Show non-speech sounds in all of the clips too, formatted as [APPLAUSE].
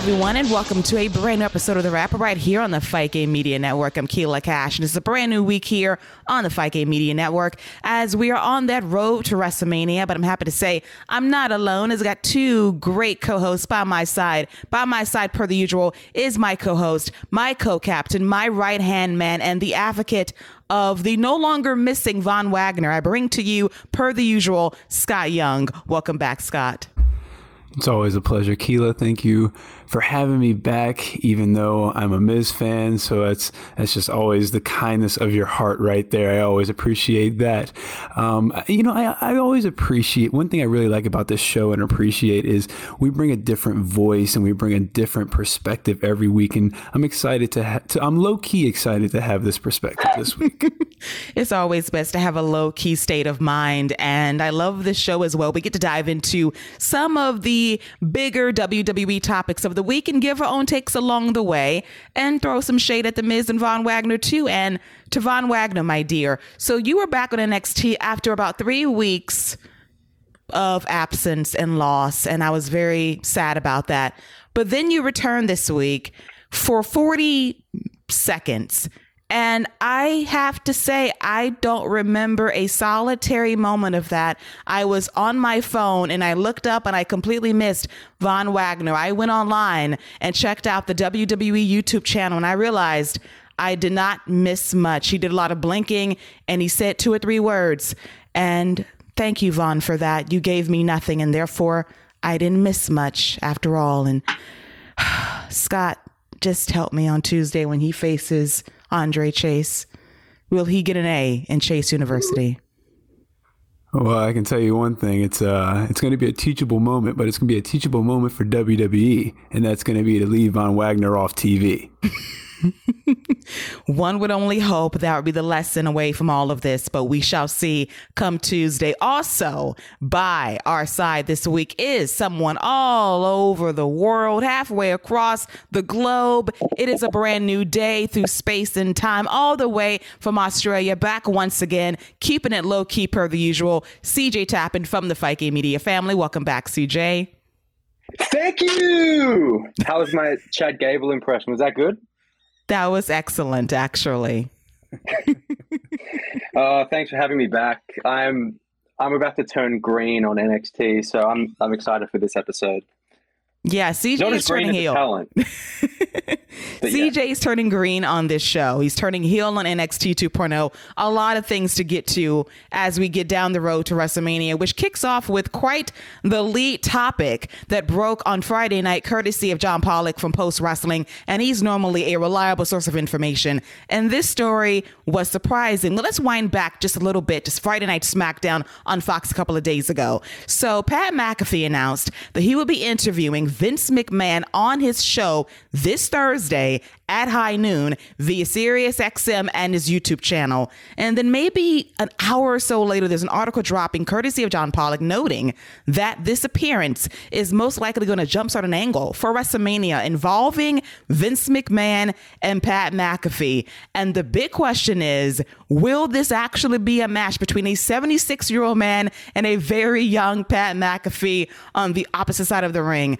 everyone, and welcome to a brand new episode of The Rapper right here on the Fight Game Media Network. I'm Keila Cash, and it's a brand new week here on the Fight Game Media Network as we are on that road to WrestleMania. But I'm happy to say I'm not alone, as I got two great co hosts by my side. By my side, per the usual, is my co host, my co captain, my right hand man, and the advocate of the no longer missing Von Wagner. I bring to you, per the usual, Scott Young. Welcome back, Scott. It's always a pleasure, Keila. Thank you for having me back, even though I'm a Miz fan. So that's that's just always the kindness of your heart right there. I always appreciate that. Um, you know, I, I always appreciate one thing I really like about this show and appreciate is we bring a different voice and we bring a different perspective every week. And I'm excited to, ha- to I'm low key excited to have this perspective this week. [LAUGHS] it's always best to have a low key state of mind. And I love this show as well. We get to dive into some of the bigger WWE topics of the the week and give her own takes along the way and throw some shade at the Miz and Von Wagner too. And to Von Wagner, my dear. So you were back on NXT after about three weeks of absence and loss, and I was very sad about that. But then you returned this week for 40 seconds and I have to say, I don't remember a solitary moment of that. I was on my phone and I looked up and I completely missed Von Wagner. I went online and checked out the WWE YouTube channel and I realized I did not miss much. He did a lot of blinking and he said two or three words. And thank you, Von, for that. You gave me nothing and therefore I didn't miss much after all. And [SIGHS] Scott, just help me on Tuesday when he faces Andre Chase? Will he get an A in Chase University? Well, I can tell you one thing. It's uh, it's going to be a teachable moment, but it's going to be a teachable moment for WWE, and that's going to be to leave Von Wagner off TV. [LAUGHS] One would only hope that would be the lesson away from all of this, but we shall see come Tuesday. Also, by our side this week is someone all over the world, halfway across the globe. It is a brand new day through space and time, all the way from Australia, back once again, keeping it low key per the usual. CJ Tappin from the Game Media family. Welcome back, CJ. Thank you. How was my Chad Gable impression? Was that good? That was excellent, actually. [LAUGHS] uh, thanks for having me back. I'm I'm about to turn green on NXT, so I'm I'm excited for this episode. Yeah, CJ is turning heel. [LAUGHS] CJ yeah. is turning green on this show. He's turning heel on NXT 2.0. A lot of things to get to as we get down the road to WrestleMania, which kicks off with quite the lead topic that broke on Friday night, courtesy of John Pollock from Post Wrestling. And he's normally a reliable source of information. And this story was surprising. Well, let's wind back just a little bit to Friday Night SmackDown on Fox a couple of days ago. So Pat McAfee announced that he will be interviewing Vince McMahon on his show this Thursday at high noon via Sirius XM and his YouTube channel. And then maybe an hour or so later, there's an article dropping courtesy of John Pollock noting that this appearance is most likely going to jumpstart an angle for WrestleMania involving Vince McMahon and Pat McAfee. And the big question is will this actually be a match between a 76 year old man and a very young Pat McAfee on the opposite side of the ring?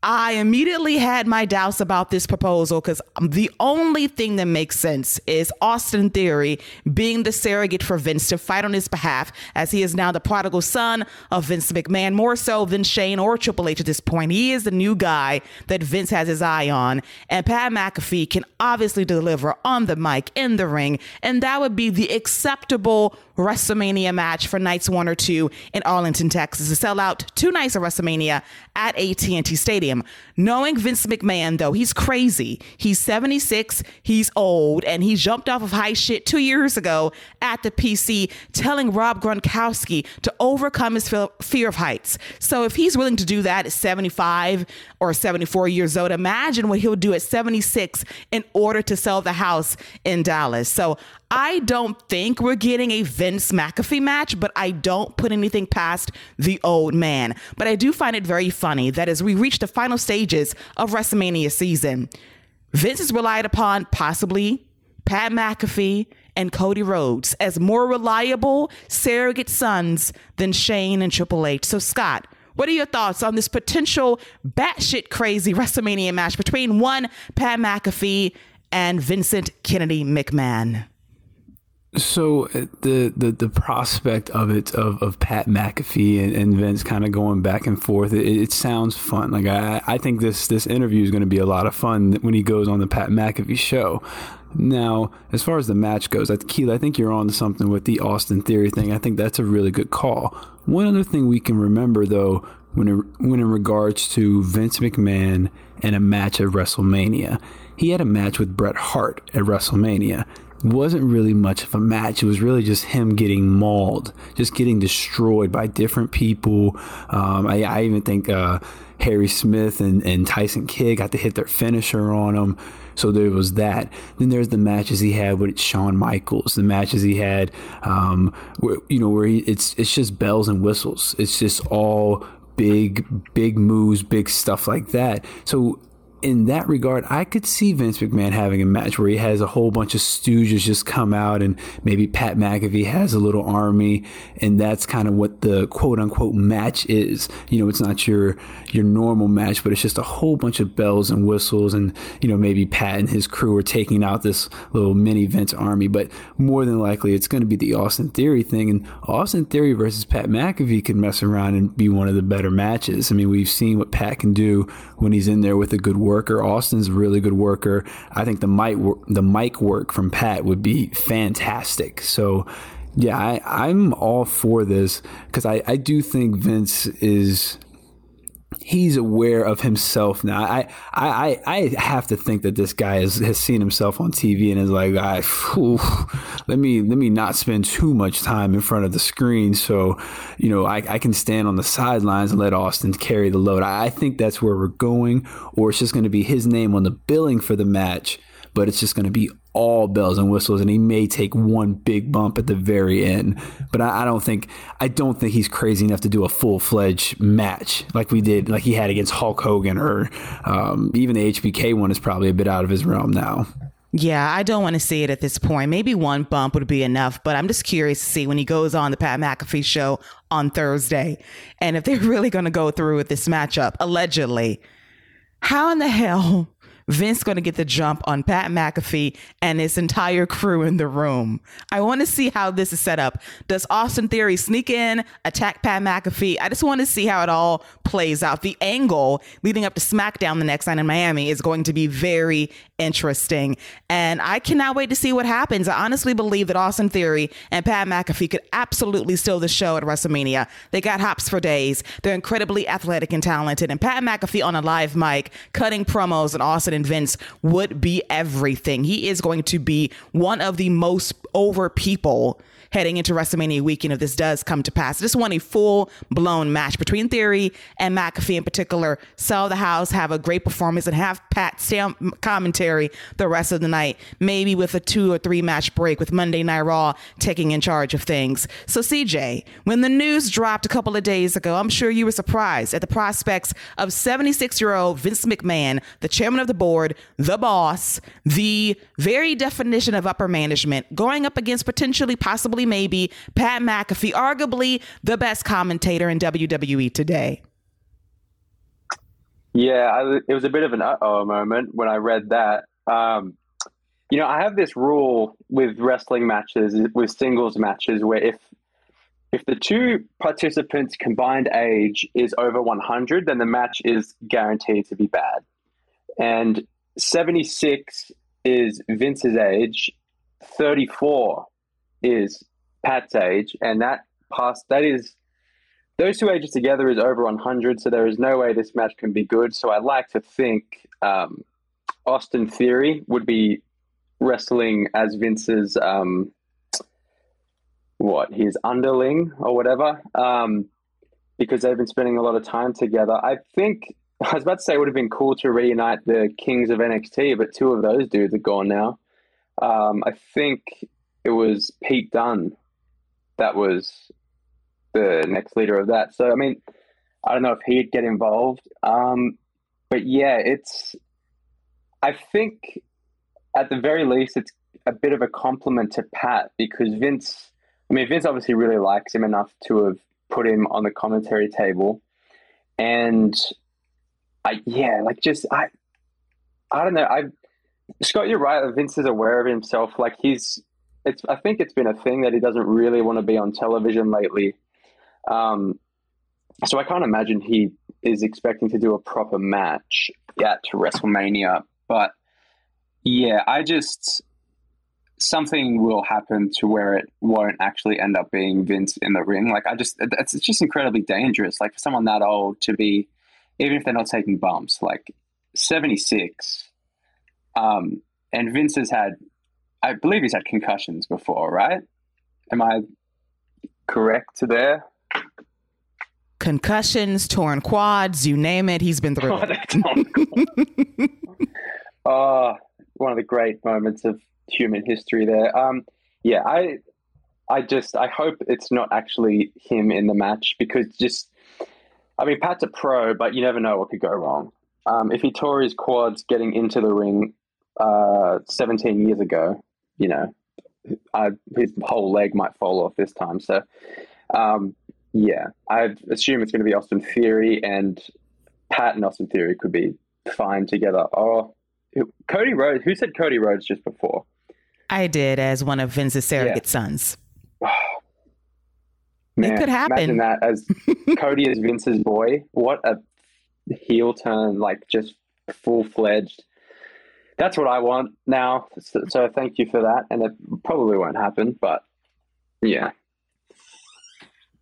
I immediately had my doubts about this proposal because the only thing that makes sense is Austin Theory being the surrogate for Vince to fight on his behalf, as he is now the prodigal son of Vince McMahon, more so than Shane or Triple H at this point. He is the new guy that Vince has his eye on, and Pat McAfee can obviously deliver on the mic, in the ring, and that would be the acceptable WrestleMania match for nights one or two in Arlington, Texas, to sell out two nights of WrestleMania at AT&T Stadium. Knowing Vince McMahon, though, he's crazy. He's 76, he's old, and he jumped off of high shit two years ago at the PC, telling Rob Gronkowski to overcome his fear of heights. So if he's willing to do that at 75 or 74 years old, imagine what he'll do at 76 in order to sell the house in Dallas. So I don't think we're getting a Vince McAfee match, but I don't put anything past the old man. But I do find it very funny that as we reach the final stages of WrestleMania season, Vince is relied upon possibly Pat McAfee and Cody Rhodes as more reliable surrogate sons than Shane and Triple H. So, Scott, What are your thoughts on this potential batshit crazy WrestleMania match between one Pat McAfee and Vincent Kennedy McMahon? So uh, the, the the prospect of it of, of Pat McAfee and, and Vince kind of going back and forth, it, it, sounds fun. Like I, I think this this interview is going to be a lot of fun when he goes on the Pat McAfee show. Now, as far as the match goes, Keela, I think you're on to something with the Austin Theory thing. I think that's a really good call. One other thing we can remember though, when when in regards to Vince McMahon and a match at WrestleMania, he had a match with Bret Hart at WrestleMania wasn't really much of a match. It was really just him getting mauled, just getting destroyed by different people. Um, I, I, even think uh, Harry Smith and, and Tyson Kidd got to hit their finisher on him. So there was that. Then there's the matches he had with Shawn Michaels, the matches he had, um, where, you know, where he, it's it's just bells and whistles. It's just all big, big moves, big stuff like that. So in that regard, I could see Vince McMahon having a match where he has a whole bunch of stooges just come out, and maybe Pat McAfee has a little army, and that's kind of what the quote unquote match is. You know, it's not your your normal match, but it's just a whole bunch of bells and whistles, and you know maybe Pat and his crew are taking out this little mini Vince army, but more than likely it's going to be the Austin Theory thing, and Austin Theory versus Pat McAfee could mess around and be one of the better matches. I mean, we've seen what Pat can do when he's in there with a good worker. Austin's a really good worker. I think the mic the mic work from Pat would be fantastic. So yeah, I, I'm all for this because I, I do think Vince is he's aware of himself now. I, I, I have to think that this guy has, has seen himself on TV and is like, I, whew, let me let me not spend too much time in front of the screen, so you know I, I can stand on the sidelines and let Austin carry the load. I, I think that's where we're going, or it's just going to be his name on the billing for the match but it's just going to be all bells and whistles, and he may take one big bump at the very end. But I, I don't think I don't think he's crazy enough to do a full fledged match like we did, like he had against Hulk Hogan, or um, even the HBK one is probably a bit out of his realm now. Yeah, I don't want to see it at this point. Maybe one bump would be enough, but I'm just curious to see when he goes on the Pat McAfee show on Thursday and if they're [LAUGHS] really going to go through with this matchup, allegedly. How in the hell Vince going to get the jump on Pat McAfee and his entire crew in the room. I want to see how this is set up. Does Austin Theory sneak in, attack Pat McAfee? I just want to see how it all plays out. The angle leading up to SmackDown the next night in Miami is going to be very interesting. And I cannot wait to see what happens. I honestly believe that Austin Theory and Pat McAfee could absolutely steal the show at WrestleMania. They got hops for days. They're incredibly athletic and talented. And Pat McAfee on a live mic, cutting promos and Austin and Vince would be everything. He is going to be one of the most over people heading into WrestleMania weekend if this does come to pass. I just want a full blown match between Theory and McAfee in particular. Sell the house, have a great performance, and have Pat stay on commentary the rest of the night, maybe with a two or three match break with Monday Night Raw taking in charge of things. So, CJ, when the news dropped a couple of days ago, I'm sure you were surprised at the prospects of 76 year old Vince McMahon, the chairman of the board, the boss, the very definition of upper management, going up against potentially, possibly maybe Pat McAfee, arguably the best commentator in WWE today. Yeah, I, it was a bit of an uh oh moment when I read that. Um, you know, I have this rule with wrestling matches, with singles matches, where if if the two participants' combined age is over 100, then the match is guaranteed to be bad. And 76 is Vince's age, 34 is Pat's age, and that past that is those two ages together is over 100. So there is no way this match can be good. So I like to think um, Austin Theory would be wrestling as Vince's um, what his underling or whatever, um, because they've been spending a lot of time together. I think [LAUGHS] I was about to say it would have been cool to reunite the Kings of NXT, but two of those dudes are gone now. Um, I think it was Pete Dunne that was the next leader of that. So I mean, I don't know if he'd get involved. Um, but yeah, it's. I think at the very least, it's a bit of a compliment to Pat because Vince. I mean, Vince obviously really likes him enough to have put him on the commentary table. and I yeah, like just I I don't know. I Scott, you're right. Vince is aware of himself. Like he's it's I think it's been a thing that he doesn't really want to be on television lately. Um, so I can't imagine he is expecting to do a proper match at WrestleMania. But yeah, I just something will happen to where it won't actually end up being Vince in the ring. Like I just, it's, it's just incredibly dangerous. Like for someone that old to be, even if they're not taking bumps, like seventy six, um, and Vince has had, I believe he's had concussions before, right? Am I correct there? Concussions, torn quads, you name it, he's been through oh, [LAUGHS] it. oh, [LAUGHS] one of the great moments of human history there. Um, yeah, I, I just I hope it's not actually him in the match because just, I mean, Pat's a pro, but you never know what could go wrong. Um, if he tore his quads getting into the ring uh, 17 years ago, you know, I, his whole leg might fall off this time. So, um, yeah, I assume it's going to be Austin Theory and Pat and Austin Theory could be fine together. Oh, Cody Rhodes. Who said Cody Rhodes just before? I did as one of Vince's surrogate yeah. sons. [SIGHS] Man, it could happen. Imagine that as [LAUGHS] Cody as Vince's boy. What a heel turn! Like just full fledged. That's what I want now. So, so thank you for that. And it probably won't happen, but yeah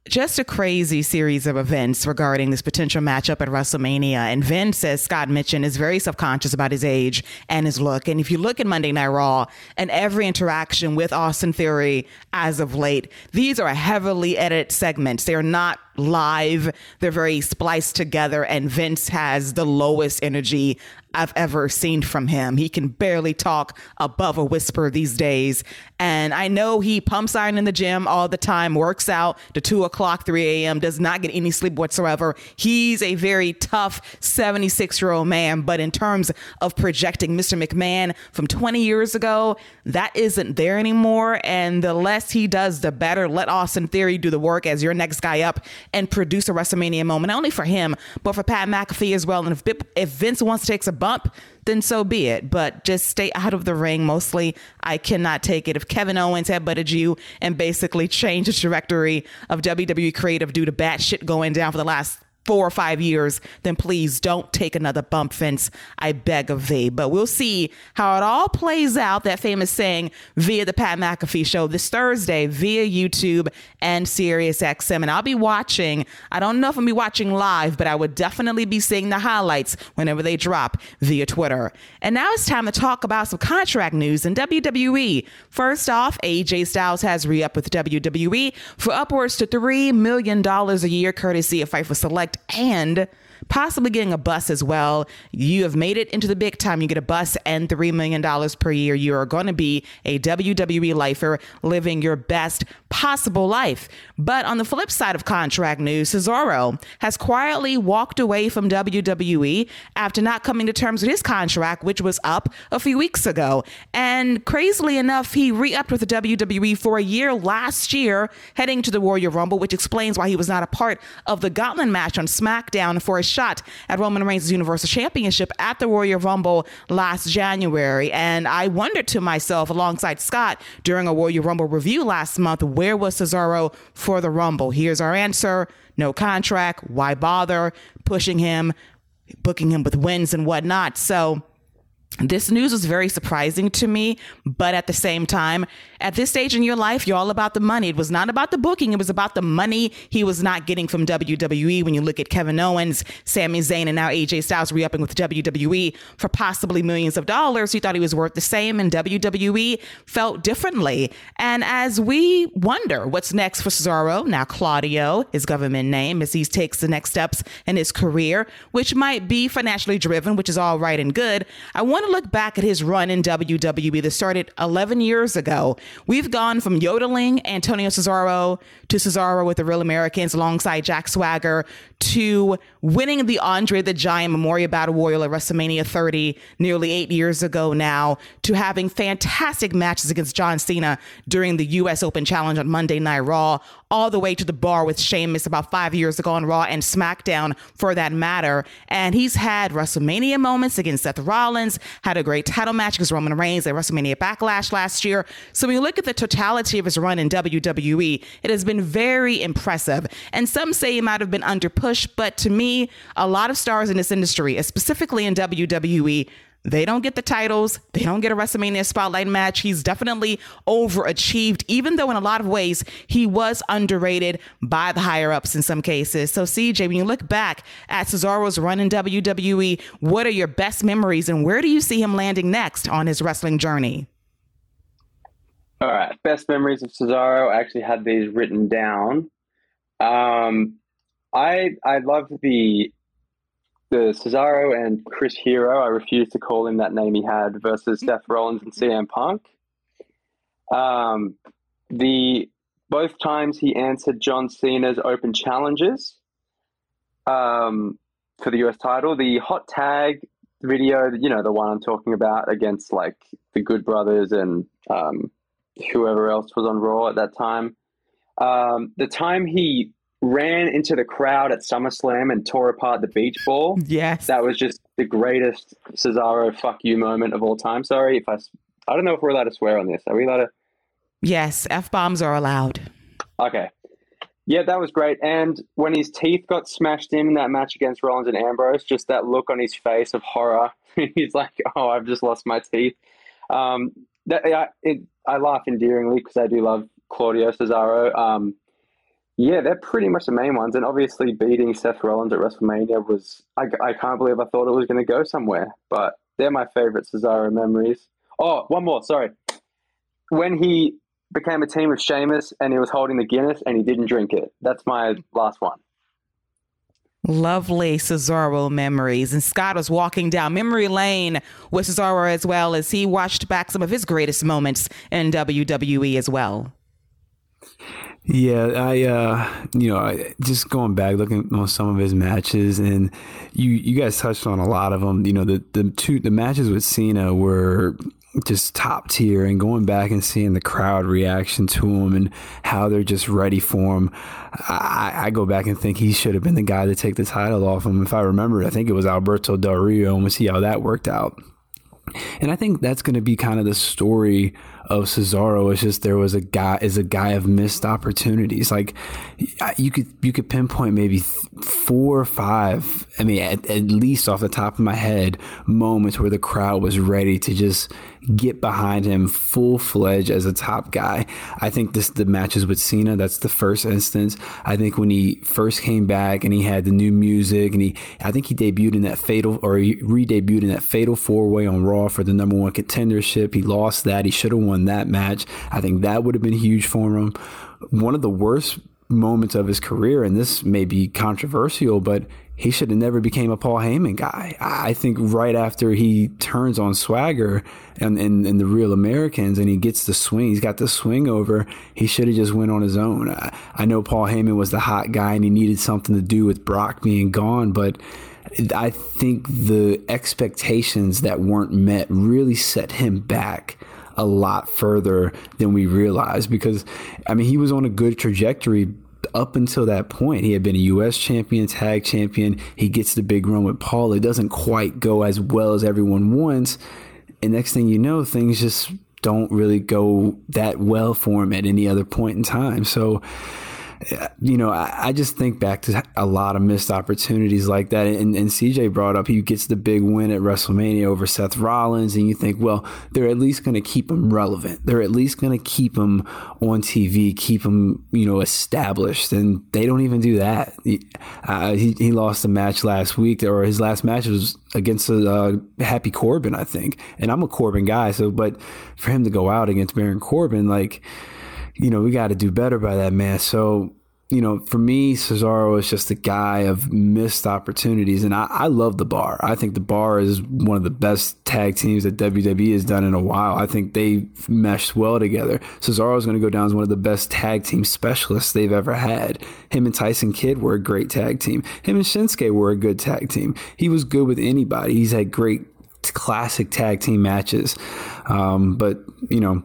just a crazy series of events regarding this potential matchup at WrestleMania. And Vince, says Scott mentioned, is very self conscious about his age and his look. And if you look at Monday Night Raw and every interaction with Austin Theory as of late, these are heavily edited segments. They are not live. They're very spliced together, and Vince has the lowest energy I've ever seen from him. He can barely talk above a whisper these days. And I know he pumps iron in the gym all the time, works out to 2 o'clock, 3 a.m., does not get any sleep whatsoever. He's a very tough 76 year old man. But in terms of projecting Mr. McMahon from 20 years ago, that isn't there anymore. And the less he does, the better. Let Austin Theory do the work as your next guy up and produce a WrestleMania moment, not only for him, but for Pat McAfee as well. And if, if Vince wants to take a bump, then so be it. But just stay out of the ring. Mostly, I cannot take it. If Kevin Owens had butted you and basically changed the trajectory of WWE creative due to bad shit going down for the last four or five years, then please don't take another bump Vince. I beg of thee. But we'll see how it all plays out. That famous saying via the Pat McAfee show this Thursday via YouTube and SiriusXM. And I'll be watching. I don't know if I'll be watching live, but I would definitely be seeing the highlights whenever they drop via Twitter. And now it's time to talk about some contract news in WWE. First off, AJ Styles has re upped with WWE for upwards to $3 million a year, courtesy of Fightful Select and possibly getting a bus as well. You have made it into the big time. You get a bus and $3 million per year. You are going to be a WWE lifer living your best possible life. But on the flip side of contract news, Cesaro has quietly walked away from WWE after not coming to terms with his contract, which was up a few weeks ago. And crazily enough, he re upped with the WWE for a year last year, heading to the Royal Rumble, which explains why he was not a part of the Gauntlet match on SmackDown for a shot at Roman Reigns' Universal Championship at the Royal Rumble last January. And I wondered to myself, alongside Scott, during a Royal Rumble review last month, where was Cesaro for the Rumble? Here's our answer no contract. Why bother pushing him, booking him with wins and whatnot? So, this news was very surprising to me, but at the same time, at this stage in your life, you're all about the money. It was not about the booking, it was about the money he was not getting from WWE. When you look at Kevin Owens, Sami Zayn, and now AJ Styles re upping with WWE for possibly millions of dollars, he thought he was worth the same, and WWE felt differently. And as we wonder what's next for Cesaro, now Claudio, his government name, as he takes the next steps in his career, which might be financially driven, which is all right and good, I want to look back at his run in WWE that started 11 years ago. We've gone from yodeling Antonio Cesaro to Cesaro with the Real Americans alongside Jack Swagger to winning the Andre the Giant Memorial Battle Royal at WrestleMania 30 nearly eight years ago now to having fantastic matches against John Cena during the U.S. Open Challenge on Monday Night Raw, all the way to the bar with Sheamus about five years ago on Raw and SmackDown for that matter. And he's had WrestleMania moments against Seth Rollins, had a great title match against Roman Reigns at WrestleMania Backlash last year. So when you look at the totality of his run in WWE, it has been very impressive. And some say he might have been under push, but to me, a lot of stars in this industry, specifically in WWE, they don't get the titles. They don't get a WrestleMania spotlight match. He's definitely overachieved, even though in a lot of ways he was underrated by the higher ups in some cases. So, CJ, when you look back at Cesaro's run in WWE, what are your best memories and where do you see him landing next on his wrestling journey? All right, best memories of Cesaro. I actually had these written down. Um, I I love the the Cesaro and Chris Hero. I refuse to call him that name he had versus Seth Rollins and CM Punk. Um, the both times he answered John Cena's open challenges um, for the US title. The hot tag video, you know, the one I'm talking about against like the Good Brothers and um, whoever else was on Raw at that time. Um, the time he ran into the crowd at SummerSlam and tore apart the beach ball. Yes. That was just the greatest Cesaro fuck you moment of all time. Sorry if I, I don't know if we're allowed to swear on this. Are we allowed to? Yes, F bombs are allowed. Okay. Yeah, that was great. And when his teeth got smashed in in that match against Rollins and Ambrose, just that look on his face of horror. [LAUGHS] He's like, oh, I've just lost my teeth. Um, that, I, it, I laugh endearingly because I do love Claudio Cesaro. Um, yeah, they're pretty much the main ones. And obviously, beating Seth Rollins at WrestleMania was, I, I can't believe I thought it was going to go somewhere. But they're my favorite Cesaro memories. Oh, one more, sorry. When he became a team with Sheamus and he was holding the Guinness and he didn't drink it. That's my last one. Lovely Cesaro memories. And Scott was walking down memory lane with Cesaro as well as he watched back some of his greatest moments in WWE as well. Yeah, I uh, you know, I, just going back looking on some of his matches, and you you guys touched on a lot of them. You know, the the two the matches with Cena were just top tier, and going back and seeing the crowd reaction to him and how they're just ready for him. I, I go back and think he should have been the guy to take the title off him. If I remember, I think it was Alberto Del Rio, and we'll see how that worked out. And I think that's going to be kind of the story of Cesaro. is just there was a guy is a guy of missed opportunities. Like you could you could pinpoint maybe four or five. I mean, at, at least off the top of my head, moments where the crowd was ready to just get behind him full fledged as a top guy. I think this the matches with Cena. That's the first instance. I think when he first came back and he had the new music and he, I think he debuted in that fatal or he re-debuted in that fatal four way on Raw for the number one contendership. He lost that. He should have won that match. I think that would have been huge for him. One of the worst moments of his career, and this may be controversial, but he should have never became a Paul Heyman guy. I think right after he turns on Swagger and, and, and the Real Americans and he gets the swing, he's got the swing over, he should have just went on his own. I, I know Paul Heyman was the hot guy and he needed something to do with Brock being gone, but I think the expectations that weren't met really set him back a lot further than we realized because I mean he was on a good trajectory up until that point. He had been a US champion, tag champion. He gets the big run with Paul. It doesn't quite go as well as everyone wants. And next thing you know, things just don't really go that well for him at any other point in time. So you know, I, I, just think back to a lot of missed opportunities like that. And, and, CJ brought up he gets the big win at WrestleMania over Seth Rollins, and you think, well, they're at least going to keep him relevant. They're at least going to keep him on TV, keep him, you know, established. And they don't even do that. He, uh, he, he, lost a match last week, or his last match was against uh, Happy Corbin, I think. And I'm a Corbin guy, so but for him to go out against Baron Corbin, like you know, we got to do better by that man. So you know, for me, Cesaro is just a guy of missed opportunities, and I, I, love the Bar. I think the Bar is one of the best tag teams that WWE has done in a while. I think they meshed well together. Cesaro is going to go down as one of the best tag team specialists they've ever had. Him and Tyson Kidd were a great tag team. Him and Shinsuke were a good tag team. He was good with anybody. He's had great classic tag team matches, um, but you know,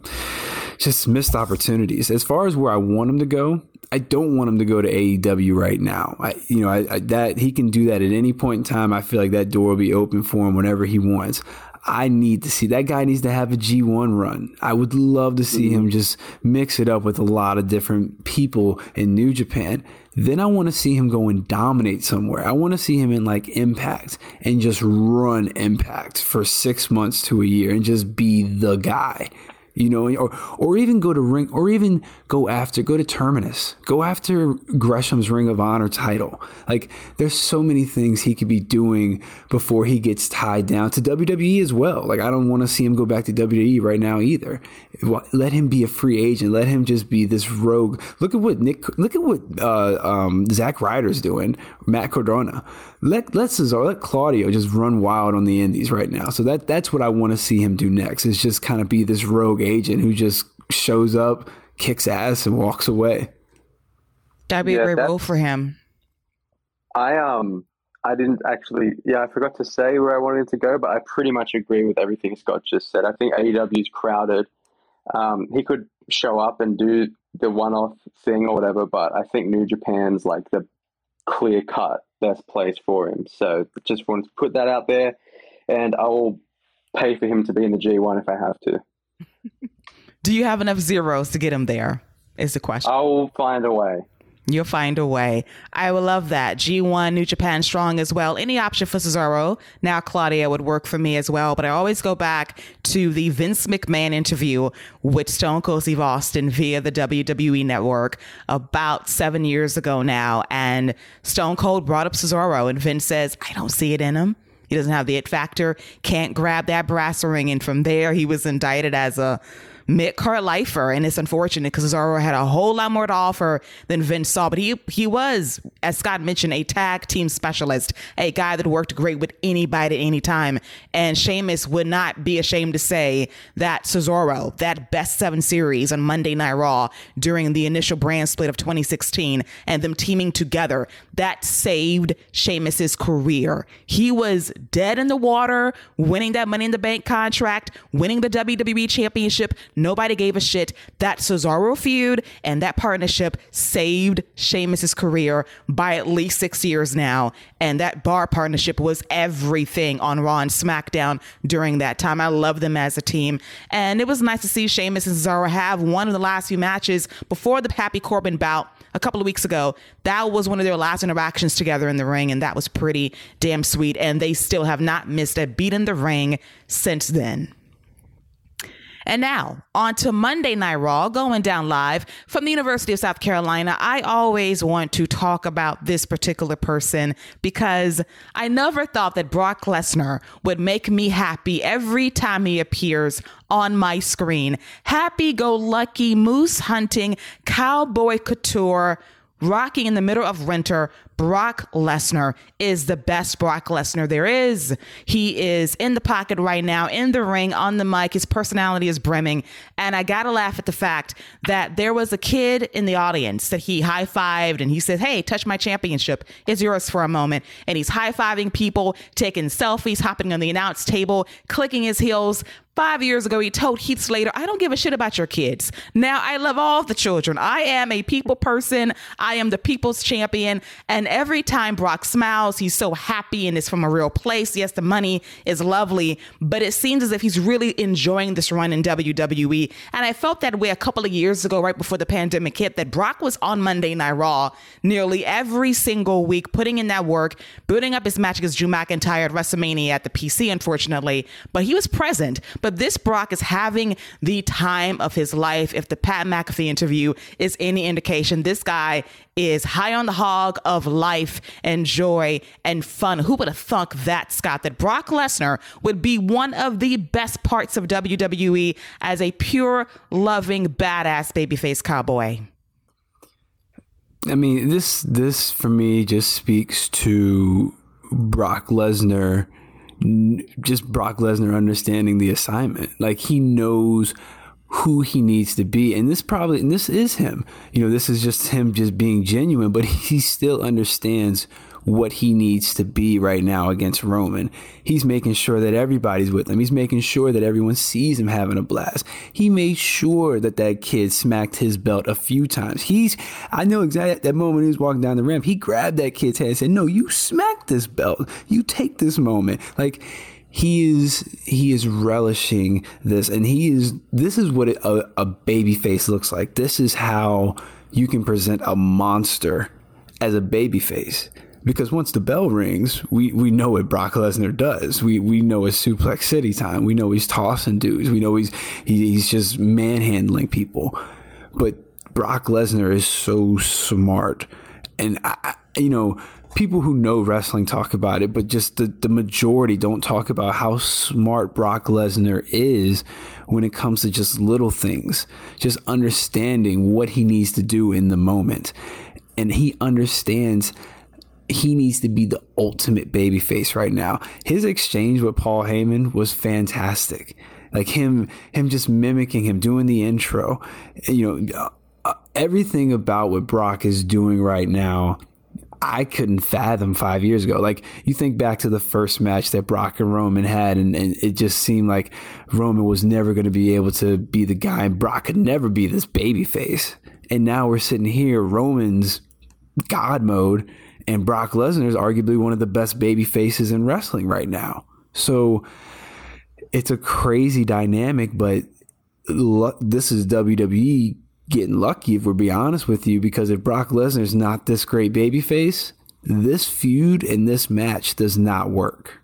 just missed opportunities. As far as where I want him to go, I don't want him to go to AEW right now. I, you know, I, I, that he can do that at any point in time. I feel like that door will be open for him whenever he wants. I need to see that guy needs to have a G1 run. I would love to see him mm-hmm. just mix it up with a lot of different people in New Japan. Then I want to see him go and dominate somewhere. I want to see him in like Impact and just run Impact for six months to a year and just be the guy you know, or or even go to ring, or even go after, go to Terminus, go after Gresham's Ring of Honor title. Like, there's so many things he could be doing before he gets tied down to WWE as well. Like, I don't want to see him go back to WWE right now either. Let him be a free agent. Let him just be this rogue. Look at what Nick. Look at what uh, um, Ryder's doing. Matt Cardona. Let let Cesaro, let Claudio just run wild on the Indies right now. So that that's what I want to see him do next. Is just kind of be this rogue agent who just shows up, kicks ass, and walks away. That'd be yeah, a great role for him. I um I didn't actually yeah, I forgot to say where I wanted to go, but I pretty much agree with everything Scott just said. I think AEW is crowded. Um, he could show up and do the one off thing or whatever, but I think New Japan's like the clear cut best place for him. So just wanted to put that out there, and I will pay for him to be in the G1 if I have to. Do you have enough zeros to get him there? Is the question. I will find a way. You'll find a way. I will love that. G1, New Japan Strong as well. Any option for Cesaro. Now, Claudio would work for me as well. But I always go back to the Vince McMahon interview with Stone Cold Steve Austin via the WWE network about seven years ago now. And Stone Cold brought up Cesaro, and Vince says, I don't see it in him. He doesn't have the it factor, can't grab that brass ring. And from there, he was indicted as a mid-card lifer, and it's unfortunate because Cesaro had a whole lot more to offer than Vince saw. But he he was, as Scott mentioned, a tag team specialist, a guy that worked great with anybody at any time. And Sheamus would not be ashamed to say that Cesaro, that best seven series on Monday Night Raw during the initial brand split of 2016, and them teaming together, that saved Sheamus's career. He was dead in the water, winning that Money in the Bank contract, winning the WWE Championship Nobody gave a shit. That Cesaro feud and that partnership saved Sheamus's career by at least six years now. And that bar partnership was everything on Raw and SmackDown during that time. I love them as a team. And it was nice to see Sheamus and Cesaro have one of the last few matches before the Happy Corbin bout a couple of weeks ago. That was one of their last interactions together in the ring, and that was pretty damn sweet. And they still have not missed a beat in the ring since then. And now, on to Monday Night Raw, going down live from the University of South Carolina. I always want to talk about this particular person because I never thought that Brock Lesnar would make me happy every time he appears on my screen. Happy go lucky, moose hunting, cowboy couture rocking in the middle of winter, Brock Lesnar is the best Brock Lesnar there is. He is in the pocket right now, in the ring, on the mic. His personality is brimming. And I got to laugh at the fact that there was a kid in the audience that he high fived and he said, Hey, touch my championship. It's yours for a moment. And he's high fiving people, taking selfies, hopping on the announce table, clicking his heels, Five years ago, he told Heath Slater, I don't give a shit about your kids. Now, I love all the children. I am a people person. I am the people's champion. And every time Brock smiles, he's so happy and it's from a real place. Yes, the money is lovely, but it seems as if he's really enjoying this run in WWE. And I felt that way a couple of years ago, right before the pandemic hit, that Brock was on Monday Night Raw nearly every single week, putting in that work, building up his match against Drew McIntyre at WrestleMania at the PC, unfortunately. But he was present. But this Brock is having the time of his life. If the Pat McAfee interview is any indication, this guy is high on the hog of life and joy and fun. Who would have thunk that, Scott, that Brock Lesnar would be one of the best parts of WWE as a pure, loving, badass babyface cowboy? I mean, this this for me just speaks to Brock Lesnar, just Brock Lesnar understanding the assignment. Like he knows who he needs to be. And this probably, and this is him. You know, this is just him just being genuine, but he still understands what he needs to be right now against Roman. He's making sure that everybody's with him. He's making sure that everyone sees him having a blast. He made sure that that kid smacked his belt a few times. He's, I know exactly that moment he was walking down the ramp, he grabbed that kid's head and said, No, you smack this belt. You take this moment. Like, he is he is relishing this and he is this is what a, a baby face looks like. This is how you can present a monster as a baby face. Because once the bell rings we we know what Brock Lesnar does. We we know it's suplex city time. We know he's tossing dudes. We know he's he, he's just manhandling people. But Brock Lesnar is so smart. And I, you know people who know wrestling talk about it, but just the, the majority don't talk about how smart Brock Lesnar is when it comes to just little things, just understanding what he needs to do in the moment. And he understands he needs to be the ultimate babyface right now. His exchange with Paul Heyman was fantastic. Like him, him just mimicking him, doing the intro, you know, uh, everything about what Brock is doing right now I couldn't fathom five years ago. Like you think back to the first match that Brock and Roman had, and, and it just seemed like Roman was never going to be able to be the guy, and Brock could never be this baby face. And now we're sitting here, Roman's God mode, and Brock Lesnar is arguably one of the best baby faces in wrestling right now. So it's a crazy dynamic, but this is WWE getting lucky if we're being honest with you because if Brock Lesnar's not this great babyface, this feud and this match does not work.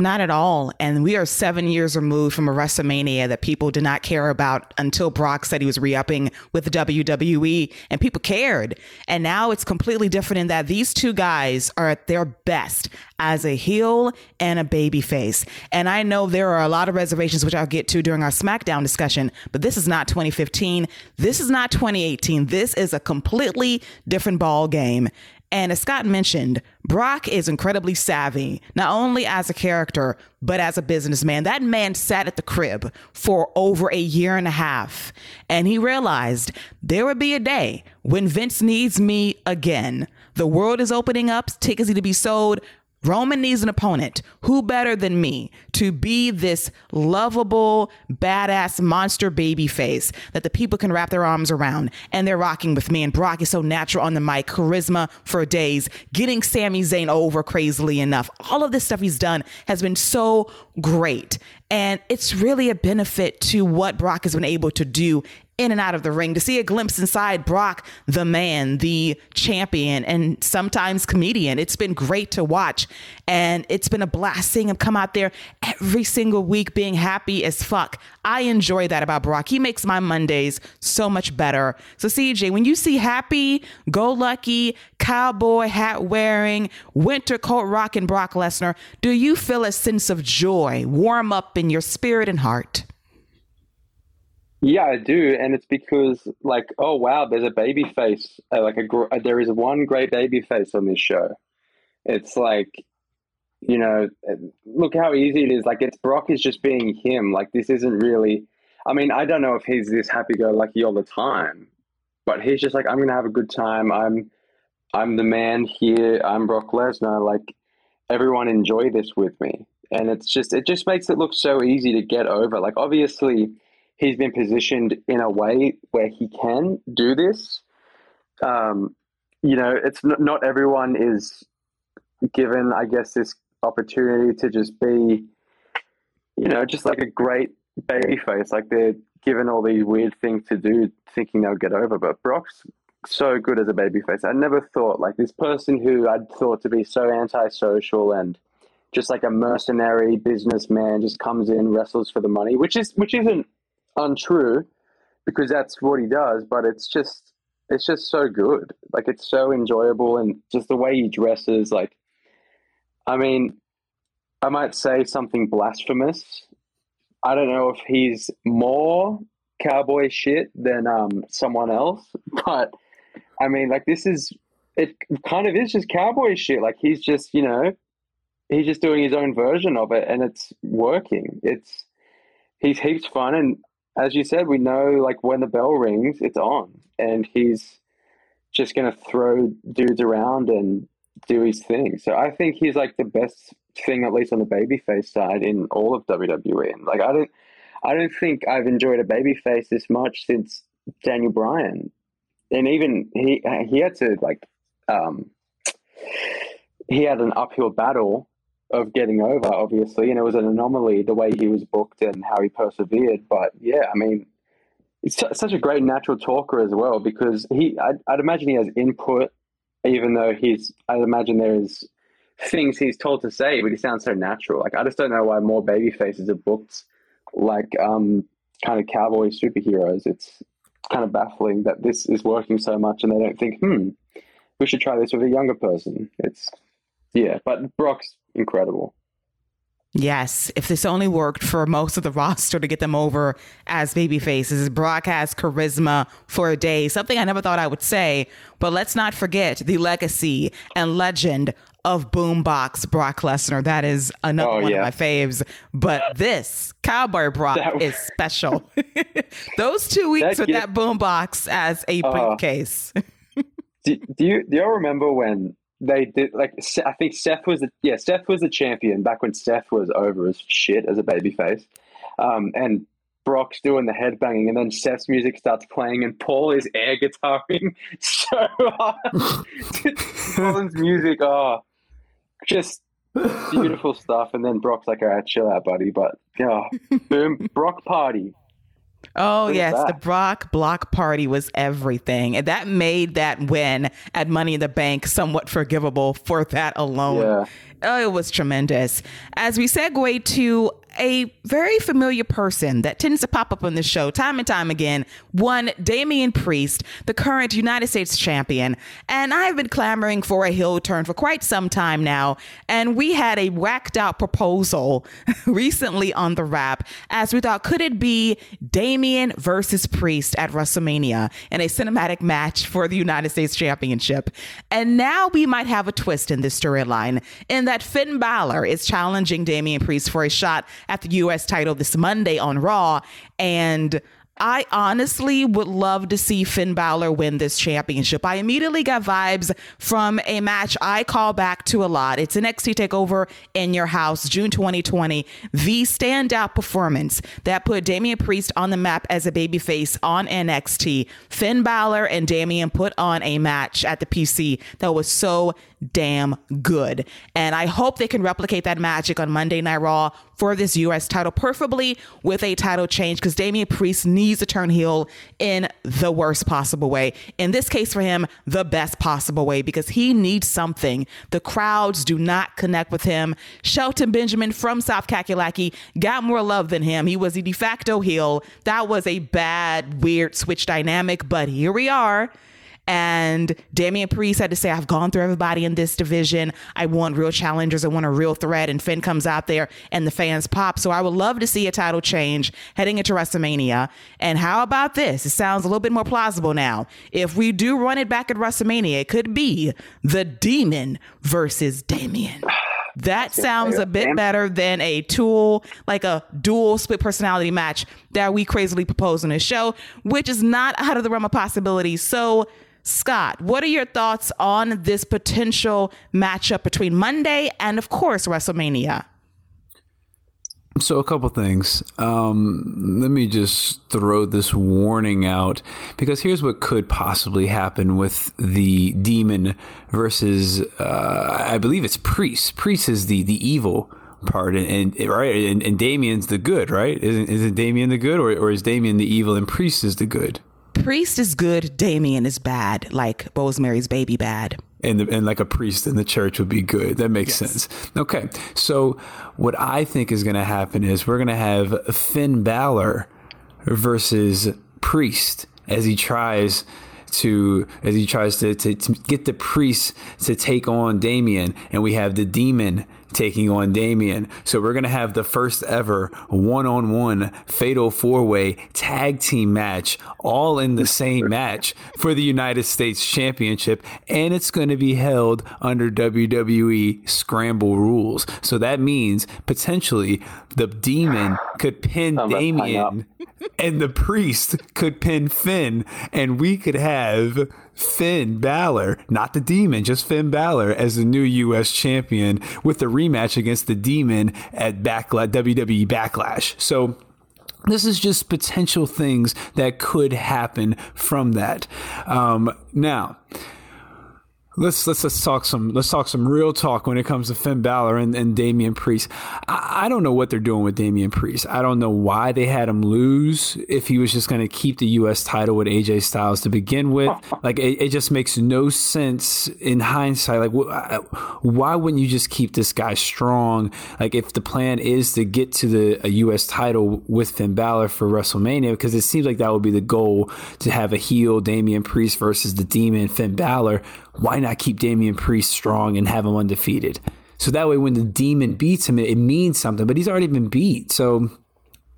Not at all. And we are seven years removed from a WrestleMania that people did not care about until Brock said he was re upping with WWE and people cared. And now it's completely different in that these two guys are at their best as a heel and a baby face. And I know there are a lot of reservations, which I'll get to during our SmackDown discussion, but this is not 2015. This is not 2018. This is a completely different ball game. And as Scott mentioned, Brock is incredibly savvy, not only as a character, but as a businessman. That man sat at the crib for over a year and a half, and he realized there would be a day when Vince needs me again. The world is opening up, tickets need to be sold. Roman needs an opponent. Who better than me to be this lovable, badass monster baby face that the people can wrap their arms around and they're rocking with me? And Brock is so natural on the mic, charisma for days, getting Sami Zayn over crazily enough. All of this stuff he's done has been so great. And it's really a benefit to what Brock has been able to do in and out of the ring to see a glimpse inside Brock, the man, the champion, and sometimes comedian. It's been great to watch. And it's been a blast seeing him come out there every single week being happy as fuck. I enjoy that about Brock. He makes my Mondays so much better. So, CJ, when you see happy, go lucky, cowboy hat wearing, winter coat rocking Brock Lesnar, do you feel a sense of joy warm up in your spirit and heart? Yeah, I do, and it's because like, oh wow, there's a baby face. Uh, like a gr- there is one great baby face on this show. It's like, you know, uh, look how easy it is. Like it's Brock is just being him. Like this isn't really. I mean, I don't know if he's this happy-go-lucky all the time, but he's just like, I'm gonna have a good time. I'm, I'm the man here. I'm Brock Lesnar. Like everyone enjoy this with me, and it's just it just makes it look so easy to get over. Like obviously he's been positioned in a way where he can do this. Um, you know, it's not, not everyone is given, I guess, this opportunity to just be, you know, just like a great baby face. Like they're given all these weird things to do, thinking they'll get over. But Brock's so good as a baby face. I never thought like this person who I'd thought to be so antisocial and just like a mercenary businessman just comes in, wrestles for the money, which is which isn't untrue because that's what he does, but it's just it's just so good. Like it's so enjoyable and just the way he dresses like I mean, I might say something blasphemous. I don't know if he's more cowboy shit than um, someone else, [LAUGHS] but I mean, like this is it. Kind of is just cowboy shit. Like he's just you know, he's just doing his own version of it, and it's working. It's he's heaps fun, and as you said, we know like when the bell rings, it's on, and he's just gonna throw dudes around and do his thing. So I think he's like the best thing, at least on the babyface side, in all of WWE. And like I don't, I don't think I've enjoyed a babyface this much since Daniel Bryan, and even he he had to like, um, he had an uphill battle of getting over, obviously, and it was an anomaly the way he was booked and how he persevered. But yeah, I mean, it's such a great natural talker as well because he, I'd, I'd imagine he has input, even though he's, I'd imagine there is things he's told to say, but he sounds so natural. Like I just don't know why more baby faces are booked like um, kind of cowboy superheroes. It's kind of baffling that this is working so much and they don't think, hmm, we should try this with a younger person. It's yeah, but Brock's incredible. Yes, if this only worked for most of the [LAUGHS] roster to get them over as baby faces, Brock has charisma for a day, something I never thought I would say. But let's not forget the legacy and legend of Boombox Brock Lesnar. That is another oh, one yeah. of my faves. But this Cowboy Brock that, is special. [LAUGHS] Those two weeks that with that Boombox as a uh, briefcase. [LAUGHS] do, do you do you remember when they did like I think Seth was the yeah Seth was the champion back when Seth was over as shit as a babyface, um, and Brock's doing the headbanging, and then Seth's music starts playing, and Paul is air guitaring [LAUGHS] so hard. [LAUGHS] Rollins' music, oh, just beautiful stuff. And then Brock's like, "All right, chill out, buddy." But yeah, boom, Brock party. Oh yes, the Brock block party was everything, and that made that win at Money in the Bank somewhat forgivable for that alone. Yeah. Oh, it was tremendous. As we segue to a very familiar person that tends to pop up on the show time and time again. One, Damian Priest, the current United States champion. And I've been clamoring for a heel turn for quite some time now. And we had a whacked out proposal [LAUGHS] recently on the wrap as we thought, could it be Damian versus Priest at WrestleMania in a cinematic match for the United States Championship? And now we might have a twist in this storyline in that Finn Balor is challenging Damian Priest for a shot at the U.S. title this Monday on Raw. And I honestly would love to see Finn Balor win this championship. I immediately got vibes from a match I call back to a lot. It's an NXT TakeOver in Your House, June 2020. The standout performance that put Damian Priest on the map as a babyface on NXT. Finn Balor and Damian put on a match at the PC that was so damn good. And I hope they can replicate that magic on Monday Night Raw for this U.S. title, preferably with a title change, because Damian Priest needs to turn heel in the worst possible way. In this case, for him, the best possible way, because he needs something. The crowds do not connect with him. Shelton Benjamin from South Kakalaki got more love than him. He was the de facto heel. That was a bad, weird switch dynamic, but here we are. And Damian Priest had to say, I've gone through everybody in this division. I want real challengers. I want a real threat. And Finn comes out there and the fans pop. So I would love to see a title change heading into WrestleMania. And how about this? It sounds a little bit more plausible now. If we do run it back at WrestleMania, it could be the Demon versus Damian. That sounds a bit better than a tool, like a dual split personality match that we crazily propose on this show, which is not out of the realm of possibility. So Scott, what are your thoughts on this potential matchup between Monday and, of course, WrestleMania? So, a couple things. Um, let me just throw this warning out because here's what could possibly happen with the demon versus, uh, I believe it's Priest. Priest is the, the evil part, and, and right, and, and Damian's the good, right? Isn't isn't Damian the good, or or is Damien the evil and Priest is the good? Priest is good, Damien is bad, like Rosemary's baby bad. And, the, and like a priest in the church would be good. That makes yes. sense. Okay. So, what I think is going to happen is we're going to have Finn Balor versus Priest as he tries to as he tries to, to, to, get the priest to take on Damien, and we have the demon taking on Damian. So we're going to have the first ever one on one fatal four way tag team match all in the same [LAUGHS] match for the United States Championship. And it's going to be held under WWE scramble rules. So that means potentially the demon could pin Damian and the priest could pin Finn, and we could have Finn Balor, not the demon, just Finn Balor as the new U.S. champion with the rematch against the demon at Backlash, WWE Backlash. So this is just potential things that could happen from that. Um, now, let's let's let's talk some let's talk some real talk when it comes to Finn Balor and, and Damian Priest. I, I don't know what they're doing with Damian Priest. I don't know why they had him lose if he was just going to keep the U.S. title with AJ Styles to begin with. [LAUGHS] like it, it, just makes no sense in hindsight. Like wh- why wouldn't you just keep this guy strong? Like if the plan is to get to the a U.S. title with Finn Balor for WrestleMania, because it seems like that would be the goal to have a heel Damian Priest versus the Demon Finn Balor why not keep Damian Priest strong and have him undefeated? So that way, when the demon beats him, it, means something. But he's already been beat. So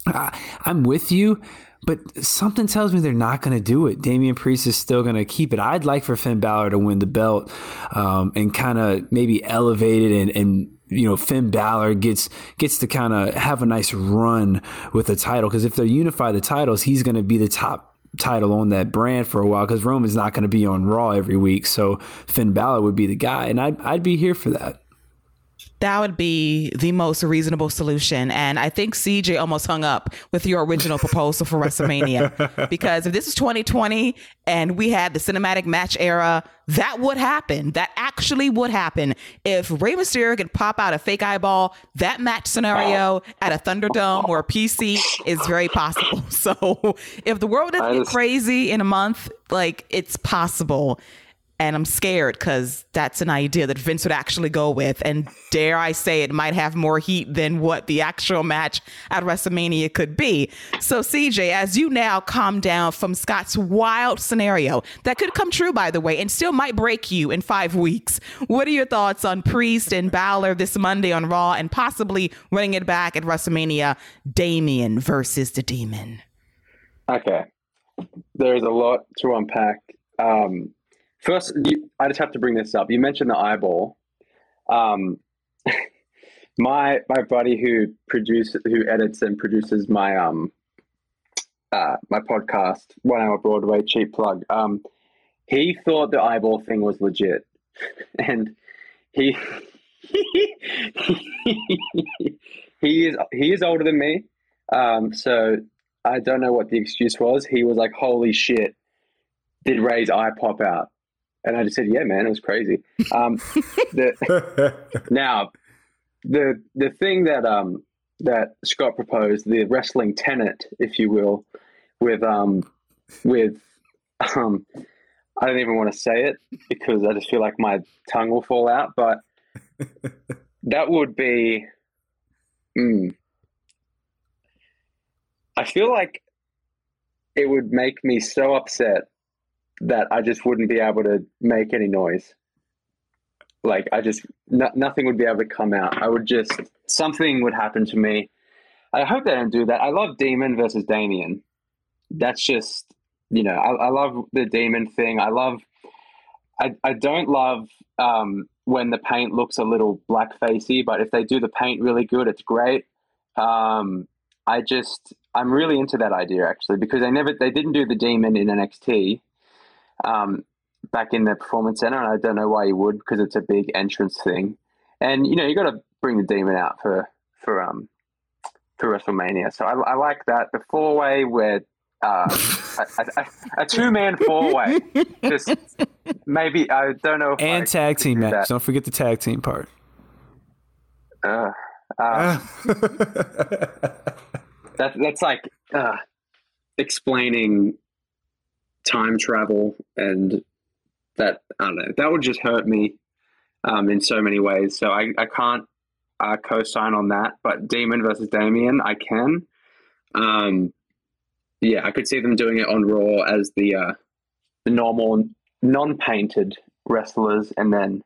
uh, I'm with you. But something tells me they're not going to do it. Damian Priest is still going to keep it. I'd like for Finn Balor to win the belt um, and kind of maybe elevate it and, and you know Finn Balor gets gets to kind of have a nice run with the title because if they unify the titles, he's going to be the top title on that brand for a while because Roman's not going to be on Raw every week. So Finn Balor would be the guy, and I'd I'd be here for that. That would be the most reasonable solution. And I think CJ almost hung up with your original [LAUGHS] proposal for WrestleMania. Because if this is 2020 and we had the cinematic match era, that would happen. That actually would happen. If Rey Mysterio could pop out a fake eyeball, that match scenario at a Thunderdome or a PC is very possible. [LAUGHS] So if the world doesn't get crazy in a month, like it's possible and I'm scared because that's an idea that Vince would actually go with. And dare I say, it might have more heat than what the actual match at WrestleMania could be. So, CJ, as you now calm down from Scott's wild scenario that could come true, by the way, and still might break you in five weeks, what are your thoughts on Priest and Balor this Monday on Raw and possibly running it back at WrestleMania? Damian versus the Demon. Okay. There's a lot to unpack. Um, First, you, I just have to bring this up. You mentioned the eyeball. Um, [LAUGHS] my my buddy who produces, who edits and produces my um uh, my podcast, One Hour Broadway, cheap plug. Um, he thought the eyeball thing was legit, [LAUGHS] and he [LAUGHS] he is he is older than me. Um, so I don't know what the excuse was. He was like, "Holy shit, did Rey's eye pop out?" And I just said, "Yeah, man, it was crazy." Um, the, [LAUGHS] now, the the thing that um, that Scott proposed, the wrestling tenet, if you will, with um, with um, I don't even want to say it because I just feel like my tongue will fall out. But that would be. Mm, I feel like it would make me so upset that I just wouldn't be able to make any noise. Like I just no, nothing would be able to come out. I would just something would happen to me. I hope they don't do that. I love Demon versus Damien. That's just you know I, I love the Demon thing. I love. I, I don't love um, when the paint looks a little black facey, but if they do the paint really good, it's great. Um, I just I'm really into that idea actually because they never they didn't do the demon in NXT um, back in the performance center, and I don't know why you would because it's a big entrance thing. And you know, you got to bring the demon out for for um for WrestleMania. So I, I like that the four way where uh, a, a, a two man four way. Just maybe I don't know. and I tag team match. That. Don't forget the tag team part. Uh, uh, [LAUGHS] that, that's like uh, explaining time travel and that I don't know that would just hurt me um, in so many ways. So I, I can't uh, co-sign on that. But Demon versus Damian, I can. Um, yeah, I could see them doing it on Raw as the uh, the normal non-painted wrestlers, and then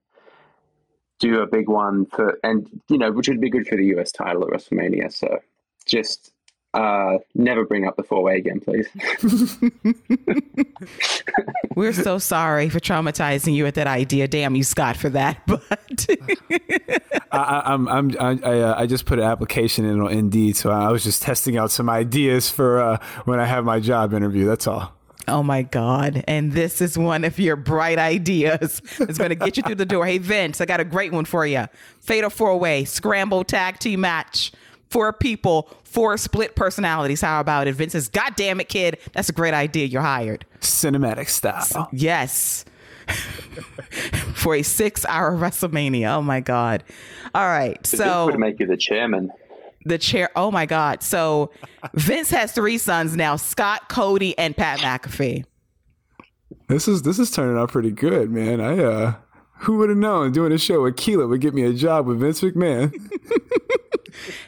do a big one for, and you know, which would be good for the US title at WrestleMania. So just uh, never bring up the four way again, please. [LAUGHS] We're so sorry for traumatizing you with that idea. Damn you, Scott, for that. [LAUGHS] But I, I'm, I'm, I, I, uh, I, just put an application in on Indeed, so I was just testing out some ideas for uh, when I have my job interview. That's all. Oh my God. And this is one of your bright ideas. It's going to get you through the door. Hey, Vince, I got a great one for you. Fatal four way scramble tag team match. Four people, four split personalities. How about it? Vince says, God damn it, kid. That's a great idea. You're hired. Cinematic style. Yes. [LAUGHS] For a six hour WrestleMania. Oh my God. All right. So, this would make you the chairman. The chair. Oh my God. So, Vince has three sons now Scott, Cody, and Pat McAfee. This is this is turning out pretty good, man. I uh who would have known doing a show with Keela would get me a job with Vince McMahon? [LAUGHS]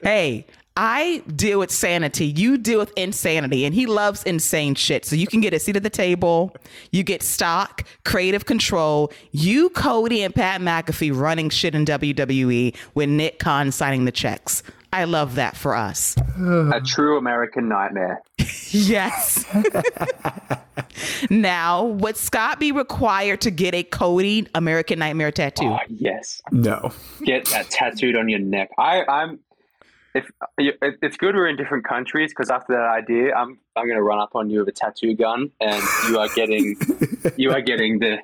hey, I deal with sanity. You deal with insanity. And he loves insane shit. So you can get a seat at the table. You get stock, creative control. You, Cody, and Pat McAfee running shit in WWE with Nick Khan signing the checks. I love that for us. a true American nightmare. [LAUGHS] yes. [LAUGHS] now, would Scott be required to get a Cody American Nightmare tattoo? Oh, yes. No. Get that tattooed on your neck. I, I'm if it's good we're in different countries because after that idea, I'm I'm going to run up on you with a tattoo gun, and you are getting [LAUGHS] you are getting the,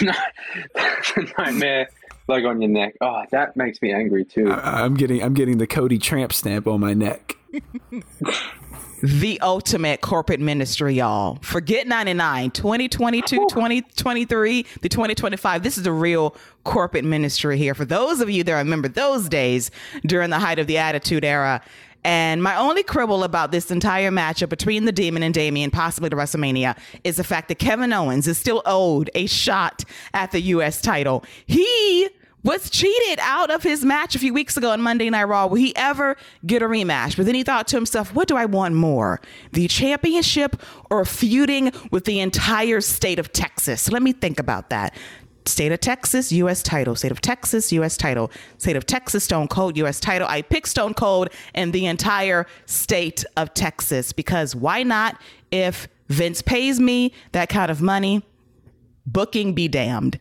the [LAUGHS] nightmare like on your neck. Oh, that makes me angry too. I'm getting I'm getting the Cody Tramp stamp on my neck [LAUGHS] the ultimate corporate ministry, y'all. Forget 99, 2022, 2023, the 2025. This is a real corporate ministry here. For those of you that remember those days during the height of the Attitude Era. And my only quibble about this entire matchup between the Demon and Damian, possibly to WrestleMania, is the fact that Kevin Owens is still owed a shot at the U.S. title. He was cheated out of his match a few weeks ago on Monday Night Raw. Will he ever get a rematch? But then he thought to himself, what do I want more? The championship or feuding with the entire state of Texas? Let me think about that. State of Texas, U.S. title. State of Texas, U.S. title. State of Texas, Stone Cold, U.S. title. I pick Stone Cold and the entire state of Texas because why not? If Vince pays me that kind of money, booking be damned.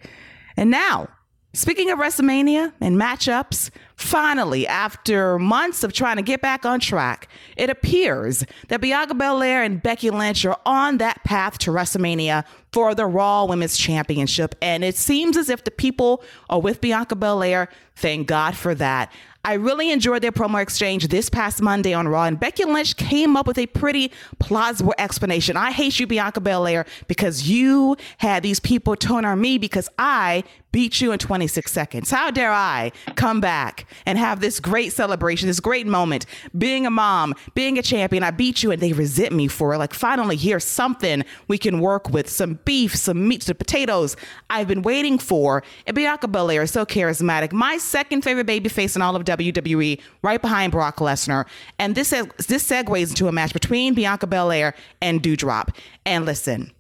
And now, Speaking of WrestleMania and matchups, finally, after months of trying to get back on track, it appears that Bianca Belair and Becky Lynch are on that path to WrestleMania for the Raw Women's Championship. And it seems as if the people are with Bianca Belair. Thank God for that. I really enjoyed their promo exchange this past Monday on Raw, and Becky Lynch came up with a pretty plausible explanation. I hate you, Bianca Belair, because you had these people turn on me because I beat you in 26 seconds. How dare I come back and have this great celebration, this great moment, being a mom, being a champion. I beat you and they resent me for it. Like, finally, here's something we can work with some beef, some meat, some potatoes I've been waiting for. And Bianca Belair is so charismatic. My second favorite baby face in all of WWE, right behind Brock Lesnar. And this, this segues into a match between Bianca Belair and Doudrop. And listen,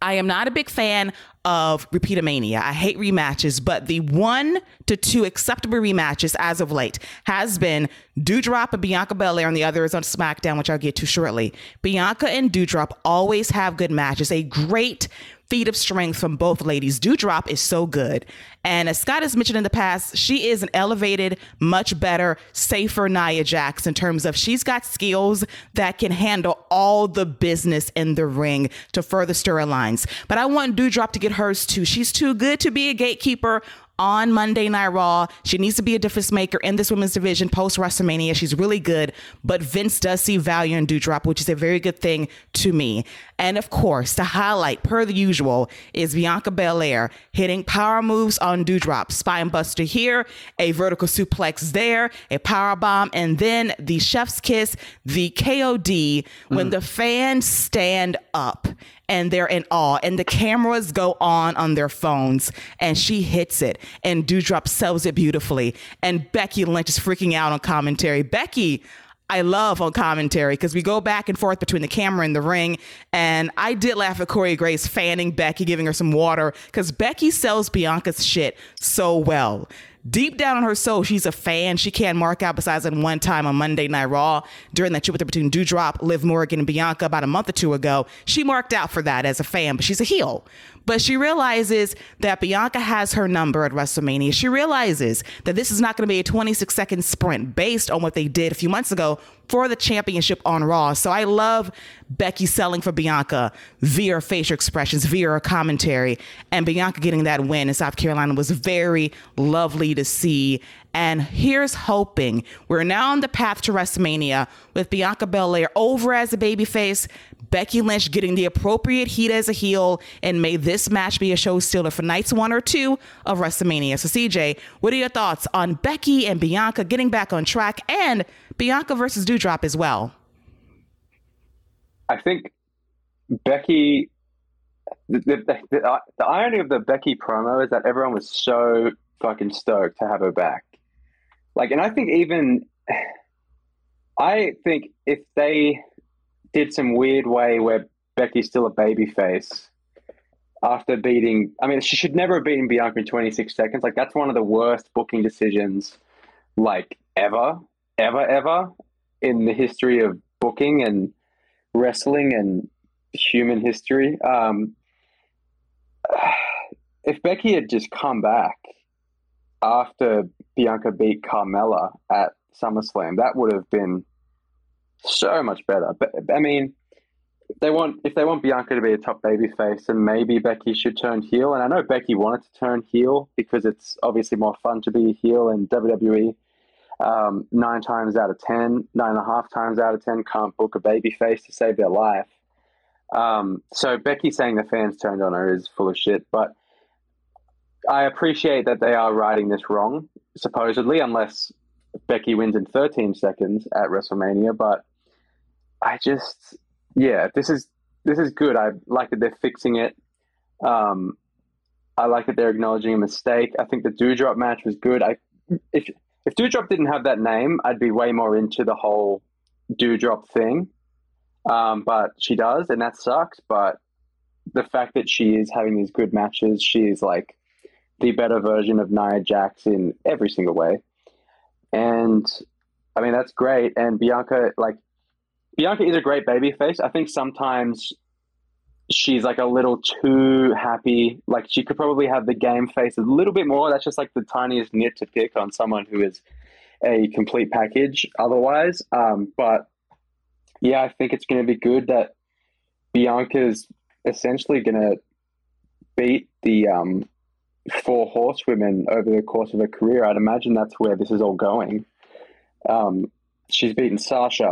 I am not a big fan of Repeatomania. I hate rematches, but the one to two acceptable rematches as of late has been Doudrop and Bianca Belair, and the other is on SmackDown, which I'll get to shortly. Bianca and Doudrop always have good matches. A great feat of strength from both ladies. Doudrop is so good. And as Scott has mentioned in the past, she is an elevated, much better, safer Nia Jax in terms of she's got skills that can handle all the business in the ring to further storylines. But I want Doudrop to get hers too. She's too good to be a gatekeeper on Monday Night Raw. She needs to be a difference maker in this women's division post WrestleMania. She's really good, but Vince does see value in Doudrop, which is a very good thing to me. And of course, the highlight, per the usual, is Bianca Belair hitting power moves on Doudrop. Spine buster here, a vertical suplex there, a power bomb, and then the chef's kiss, the KOD, when mm. the fans stand up and they're in awe and the cameras go on on their phones and she hits it and Doudrop sells it beautifully and Becky Lynch is freaking out on commentary. Becky, I love on commentary because we go back and forth between the camera and the ring. And I did laugh at Corey Graves fanning Becky, giving her some water because Becky sells Bianca's shit so well. Deep down in her soul, she's a fan. She can't mark out besides in one time on Monday Night Raw during that trip between Doudrop, Liv Morgan, and Bianca about a month or two ago. She marked out for that as a fan, but she's a heel. But she realizes that Bianca has her number at WrestleMania. She realizes that this is not going to be a 26 second sprint based on what they did a few months ago for the championship on Raw. So I love Becky selling for Bianca via facial expressions, via her commentary, and Bianca getting that win in South Carolina was very lovely to see. And here's hoping we're now on the path to WrestleMania with Bianca Belair over as a babyface, Becky Lynch getting the appropriate heat as a heel, and may this match be a show stealer for nights one or two of WrestleMania. So, CJ, what are your thoughts on Becky and Bianca getting back on track and Bianca versus Doudrop as well? I think Becky. The, the, the, uh, the irony of the Becky promo is that everyone was so fucking stoked to have her back. Like, and I think even, [SIGHS] I think if they did some weird way where Becky's still a baby face after beating, I mean, she should never have beaten Bianca in 26 seconds. Like, that's one of the worst booking decisions, like, ever, ever, ever in the history of booking and wrestling and human history. Um, [SIGHS] if Becky had just come back after Bianca beat Carmella at SummerSlam, that would have been so much better. But I mean, they want if they want Bianca to be a top baby face, and maybe Becky should turn heel. And I know Becky wanted to turn heel because it's obviously more fun to be a heel in WWE. Um, nine times out of ten, nine and a half times out of ten, can't book a baby face to save their life. Um, so Becky saying the fans turned on her is full of shit. But I appreciate that they are writing this wrong, supposedly, unless Becky wins in 13 seconds at WrestleMania. But I just, yeah, this is this is good. I like that they're fixing it. Um, I like that they're acknowledging a mistake. I think the Doudrop match was good. I if if Doudrop didn't have that name, I'd be way more into the whole Doudrop thing. Um, but she does, and that sucks. But the fact that she is having these good matches, she is like the better version of Nia Jax in every single way. And I mean, that's great. And Bianca, like, Bianca is a great baby face. I think sometimes she's like a little too happy. Like, she could probably have the game face a little bit more. That's just like the tiniest nit to pick on someone who is a complete package otherwise. Um, but yeah, I think it's going to be good that Bianca's essentially going to beat the um, four horsewomen over the course of her career. I'd imagine that's where this is all going. Um, she's beaten Sasha.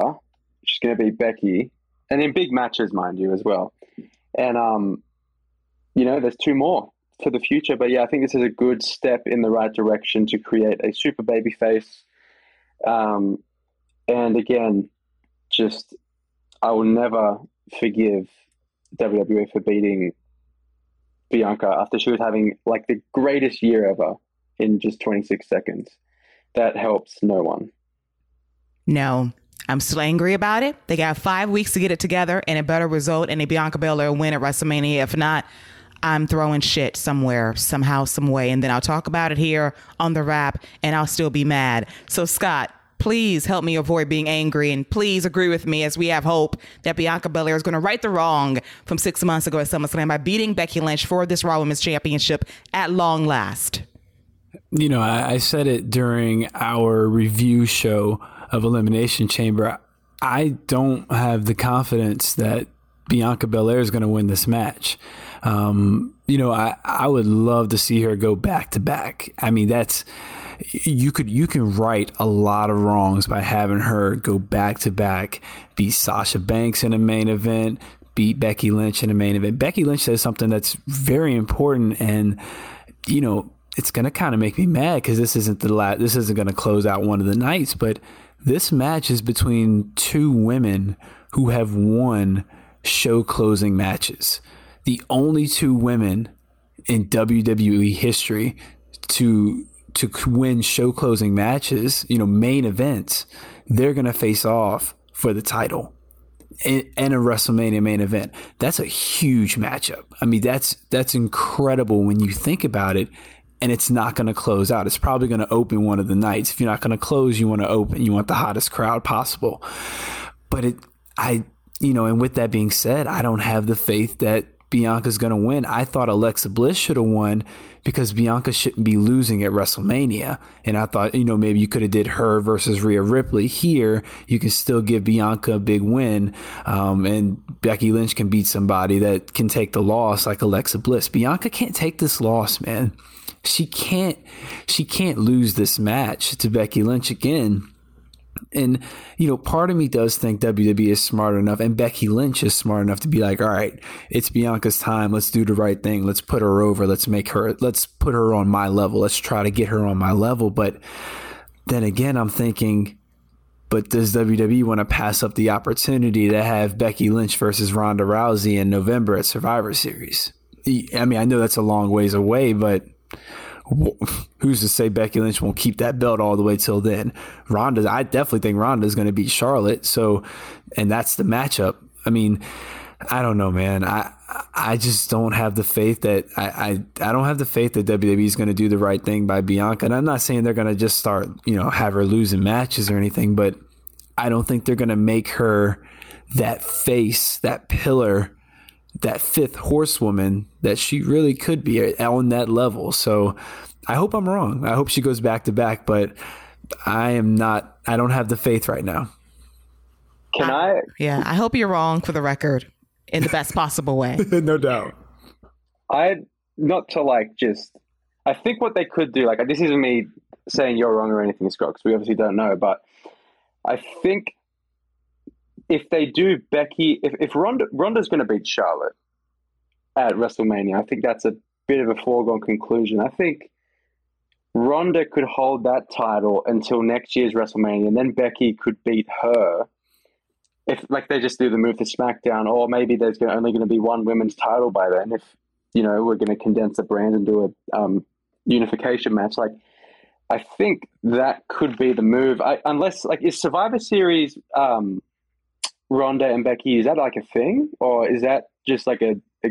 She's going to beat Becky, and in big matches, mind you, as well. And um, you know, there's two more for the future. But yeah, I think this is a good step in the right direction to create a super baby face. Um, and again, just I will never forgive WWE for beating Bianca after she was having like the greatest year ever in just 26 seconds. That helps no one. No, I'm still angry about it. They got five weeks to get it together and a better result and a Bianca Belair win at WrestleMania. If not, I'm throwing shit somewhere, somehow, some way, and then I'll talk about it here on the wrap, and I'll still be mad. So, Scott, please help me avoid being angry and please agree with me as we have hope that Bianca Belair is going to right the wrong from six months ago at SummerSlam by beating Becky Lynch for this Raw Women's Championship at long last. You know, I, I said it during our review show of Elimination Chamber. I don't have the confidence that Bianca Belair is going to win this match. Um, you know, I, I would love to see her go back to back. I mean, that's you could you can right a lot of wrongs by having her go back to back, beat Sasha Banks in a main event, beat Becky Lynch in a main event. Becky Lynch says something that's very important, and you know it's going to kind of make me mad because this isn't the last. This isn't going to close out one of the nights, but this match is between two women who have won show closing matches. The only two women in WWE history to to win show closing matches, you know, main events, they're going to face off for the title in, in, a WrestleMania main event. That's a huge matchup. I mean, that's that's incredible when you think about it. And it's not going to close out. It's probably going to open one of the nights. If you're not going to close, you want to open. You want the hottest crowd possible. But it, I, you know, and with that being said, I don't have the faith that Bianca's going to win. I thought Alexa Bliss should have won because Bianca shouldn't be losing at WrestleMania. And I thought, you know, maybe you could have did her versus Rhea Ripley. Here, you can still give Bianca a big win, um, and Becky Lynch can beat somebody that can take the loss, like Alexa Bliss. Bianca can't take this loss, man. She can't. She can't lose this match to Becky Lynch again. And, you know, part of me does think WWE is smart enough and Becky Lynch is smart enough to be like, all right, it's Bianca's time. Let's do the right thing. Let's put her over. Let's make her, let's put her on my level. Let's try to get her on my level. But then again, I'm thinking, but does WWE want to pass up the opportunity to have Becky Lynch versus Ronda Rousey in November at Survivor Series? I mean, I know that's a long ways away, but [LAUGHS] who's to say Becky Lynch won't keep that belt all the way till then? Ronda, I definitely think Ronda is going to beat Charlotte. So, and that's the matchup. I mean, I don't know, man. I I just don't have the faith that I I, I don't have the faith that WWE is going to do the right thing by Bianca. And I'm not saying they're going to just start, you know, have her losing matches or anything, but I don't think they're going to make her that face, that pillar that fifth horsewoman that she really could be on that level. So I hope I'm wrong. I hope she goes back to back, but I am not, I don't have the faith right now. Can I? Yeah, I hope you're wrong for the record in the best possible way. [LAUGHS] no doubt. I, not to like just, I think what they could do, like, this isn't me saying you're wrong or anything, Scott, because we obviously don't know, but I think if they do Becky, if, if Ronda, Ronda's going to beat Charlotte at WrestleMania, I think that's a bit of a foregone conclusion. I think Ronda could hold that title until next year's WrestleMania, and then Becky could beat her. If like they just do the move to SmackDown, or maybe there's gonna, only going to be one women's title by then. If you know we're going to condense the brand and do a um, unification match, like I think that could be the move. I, unless like is Survivor Series um, Ronda and Becky, is that like a thing, or is that just like a, a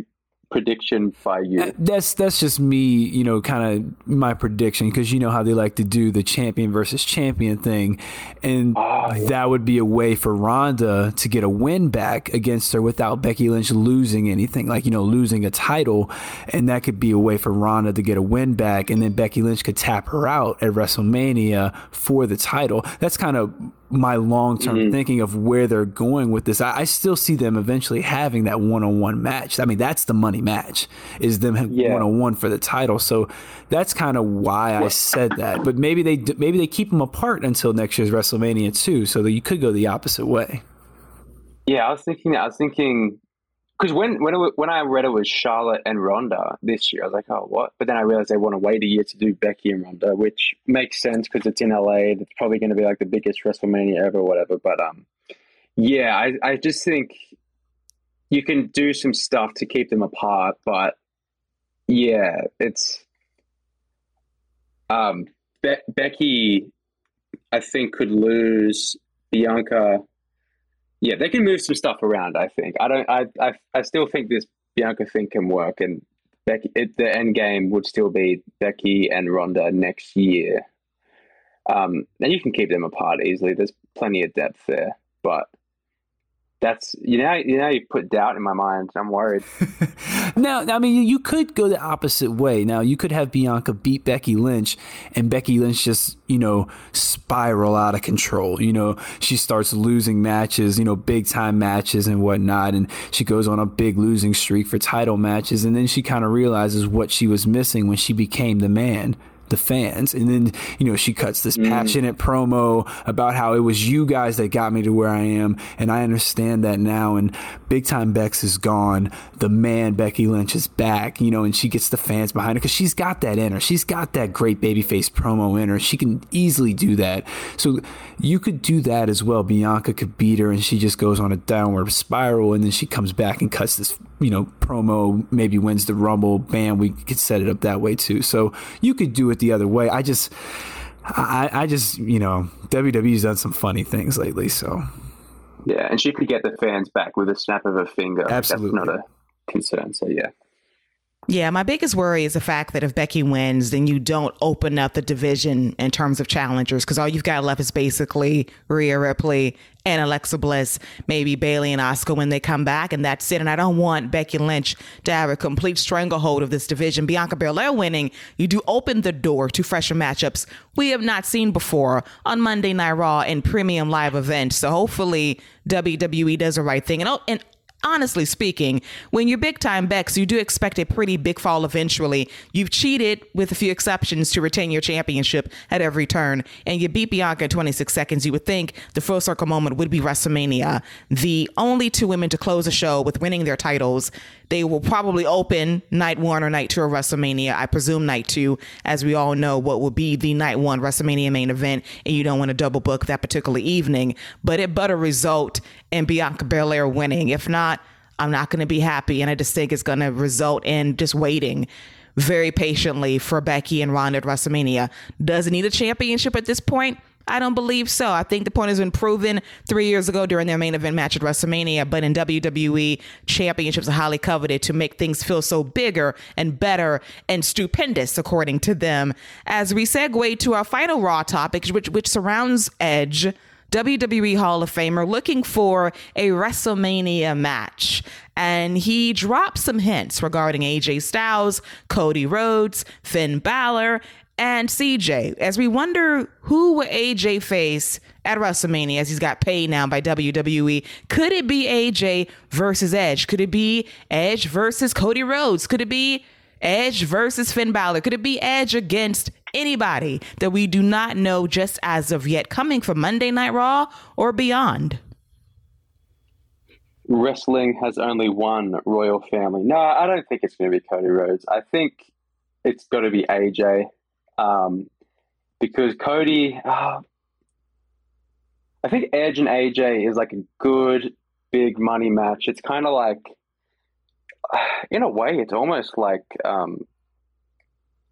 prediction by you? That's that's just me, you know, kind of my prediction because you know how they like to do the champion versus champion thing, and oh, yeah. that would be a way for Ronda to get a win back against her without Becky Lynch losing anything, like you know, losing a title, and that could be a way for Ronda to get a win back, and then Becky Lynch could tap her out at WrestleMania for the title. That's kind of my long term mm-hmm. thinking of where they're going with this. I, I still see them eventually having that one on one match. I mean, that's the money match is them one on one for the title. So that's kind of why I said that. But maybe they maybe they keep them apart until next year's WrestleMania too, so that you could go the opposite way. Yeah, I was thinking. I was thinking because when when it, when I read it was Charlotte and Ronda this year, I was like, oh, what? But then I realized they want to wait a year to do Becky and Ronda, which makes sense because it's in LA. It's probably going to be like the biggest WrestleMania ever, whatever. But um, yeah, I I just think you can do some stuff to keep them apart, but yeah, it's um Be- Becky, I think could lose Bianca yeah, they can move some stuff around. I think. I don't. I. I, I still think this Bianca thing can work, and Becky. It, the end game would still be Becky and Ronda next year. Um, and you can keep them apart easily. There's plenty of depth there, but that's you know you know you put doubt in my mind. I'm worried. [LAUGHS] now, I mean, you could go the opposite way. Now, you could have Bianca beat Becky Lynch, and Becky Lynch just you know spiral out of control. You know, she starts losing matches, you know, big time matches and whatnot, and she goes on a big losing streak for title matches, and then she kind of realizes what she was missing when she became the man the fans. And then, you know, she cuts this mm. passionate promo about how it was you guys that got me to where I am. And I understand that now. And Big Time Bex is gone. The man, Becky Lynch, is back, you know, and she gets the fans behind her because she's got that in her. She's got that great babyface promo in her. She can easily do that. So you could do that as well. Bianca could beat her and she just goes on a downward spiral and then she comes back and cuts this, you know, promo, maybe wins the Rumble. Bam, we could set it up that way too. So you could do it the other way. I just, I, I just, you know, WWE's done some funny things lately. So, yeah, and she could get the fans back with a snap of her finger. Absolutely, That's not a concern. So, yeah. Yeah, my biggest worry is the fact that if Becky wins, then you don't open up the division in terms of challengers because all you've got left is basically Rhea Ripley and Alexa Bliss, maybe Bayley and Asuka when they come back, and that's it. And I don't want Becky Lynch to have a complete stranglehold of this division. Bianca Belair winning, you do open the door to fresher matchups we have not seen before on Monday Night Raw and premium live events. So hopefully WWE does the right thing. And, oh, and honestly speaking, when you're big time Bex, you do expect a pretty big fall eventually. You've cheated with a few exceptions to retain your championship at every turn, and you beat Bianca in 26 seconds. You would think the full circle moment would be WrestleMania. The only two women to close a show with winning their titles. They will probably open night one or night two of WrestleMania. I presume night two, as we all know what will be the night one WrestleMania main event, and you don't want to double book that particular evening. But it better result in Bianca Belair winning. If not, I'm not going to be happy. And I just think it's going to result in just waiting very patiently for Becky and Ronda at WrestleMania. Does it need a championship at this point? I don't believe so. I think the point has been proven three years ago during their main event match at WrestleMania. But in WWE, championships are highly coveted to make things feel so bigger and better and stupendous, according to them. As we segue to our final Raw topic, which, which surrounds Edge. WWE Hall of Famer looking for a WrestleMania match. And he dropped some hints regarding AJ Styles, Cody Rhodes, Finn Balor, and CJ as we wonder who will AJ face at WrestleMania as he's got paid now by WWE. Could it be AJ versus Edge? Could it be Edge versus Cody Rhodes? Could it be Edge versus Finn Balor? Could it be Edge against anybody that we do not know just as of yet coming from Monday Night Raw or beyond? Wrestling has only one royal family. No, I don't think it's going to be Cody Rhodes. I think it's got to be AJ um, because Cody, uh, I think Edge and AJ is like a good big money match. It's kind of like, [SIGHS] in a way, it's almost like um,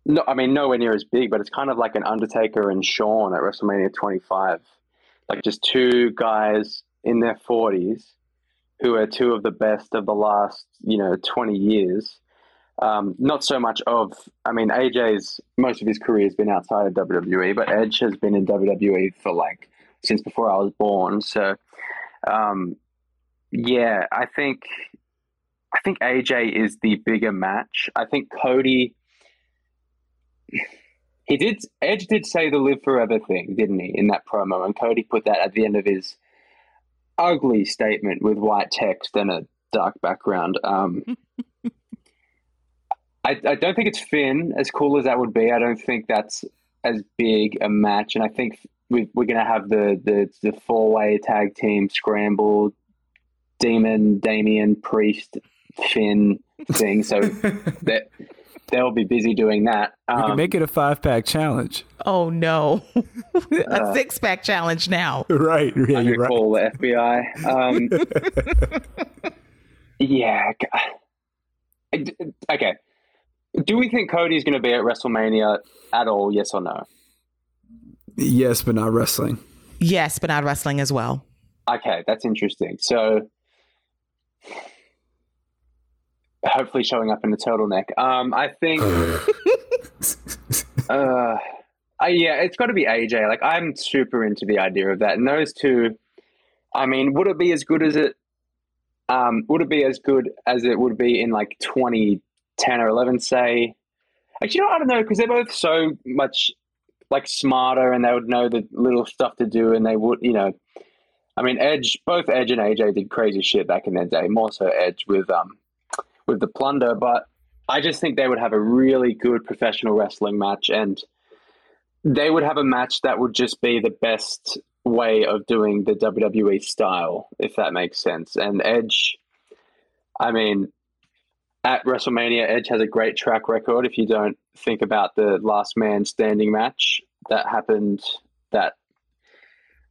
no, I mean nowhere near as big, but it's kind of like an Undertaker and Shawn at WrestleMania 25, like just two guys in their 40s who are two of the best of the last you know 20 years. Um, not so much of, I mean, AJ's most of his career has been outside of WWE, but Edge has been in WWE for like since before I was born. So, um, yeah, I think I think AJ is the bigger match. I think Cody he did. Edge did say the live forever thing, didn't he, in that promo? And Cody put that at the end of his ugly statement with white text and a dark background. Um, [LAUGHS] I, I don't think it's Finn, as cool as that would be. I don't think that's as big a match, and I think we, we're going to have the the, the four way tag team scramble, Demon, Damian, Priest, Finn thing. So [LAUGHS] that they'll be busy doing that. Um, we can make it a five pack challenge. Oh no, [LAUGHS] a uh, six pack challenge now. Right, yeah, you're right. Call the FBI. Um, [LAUGHS] yeah. Okay. Do we think Cody's going to be at WrestleMania at all? Yes or no? Yes, but not wrestling. Yes, but not wrestling as well. Okay, that's interesting. So hopefully showing up in a turtleneck. Um, I think. [LAUGHS] uh, I, yeah, it's got to be AJ. Like I'm super into the idea of that. And those two, I mean, would it be as good as it? Um, would it be as good as it would be in like 2010 or 11, say? Actually, you know, I don't know because they're both so much like smarter and they would know the little stuff to do and they would, you know. I mean, Edge, both Edge and AJ did crazy shit back in their day. More so Edge with um with the plunder, but I just think they would have a really good professional wrestling match and they would have a match that would just be the best way of doing the WWE style, if that makes sense. And Edge, I mean, at WrestleMania, Edge has a great track record. If you don't think about the last man standing match that happened, that,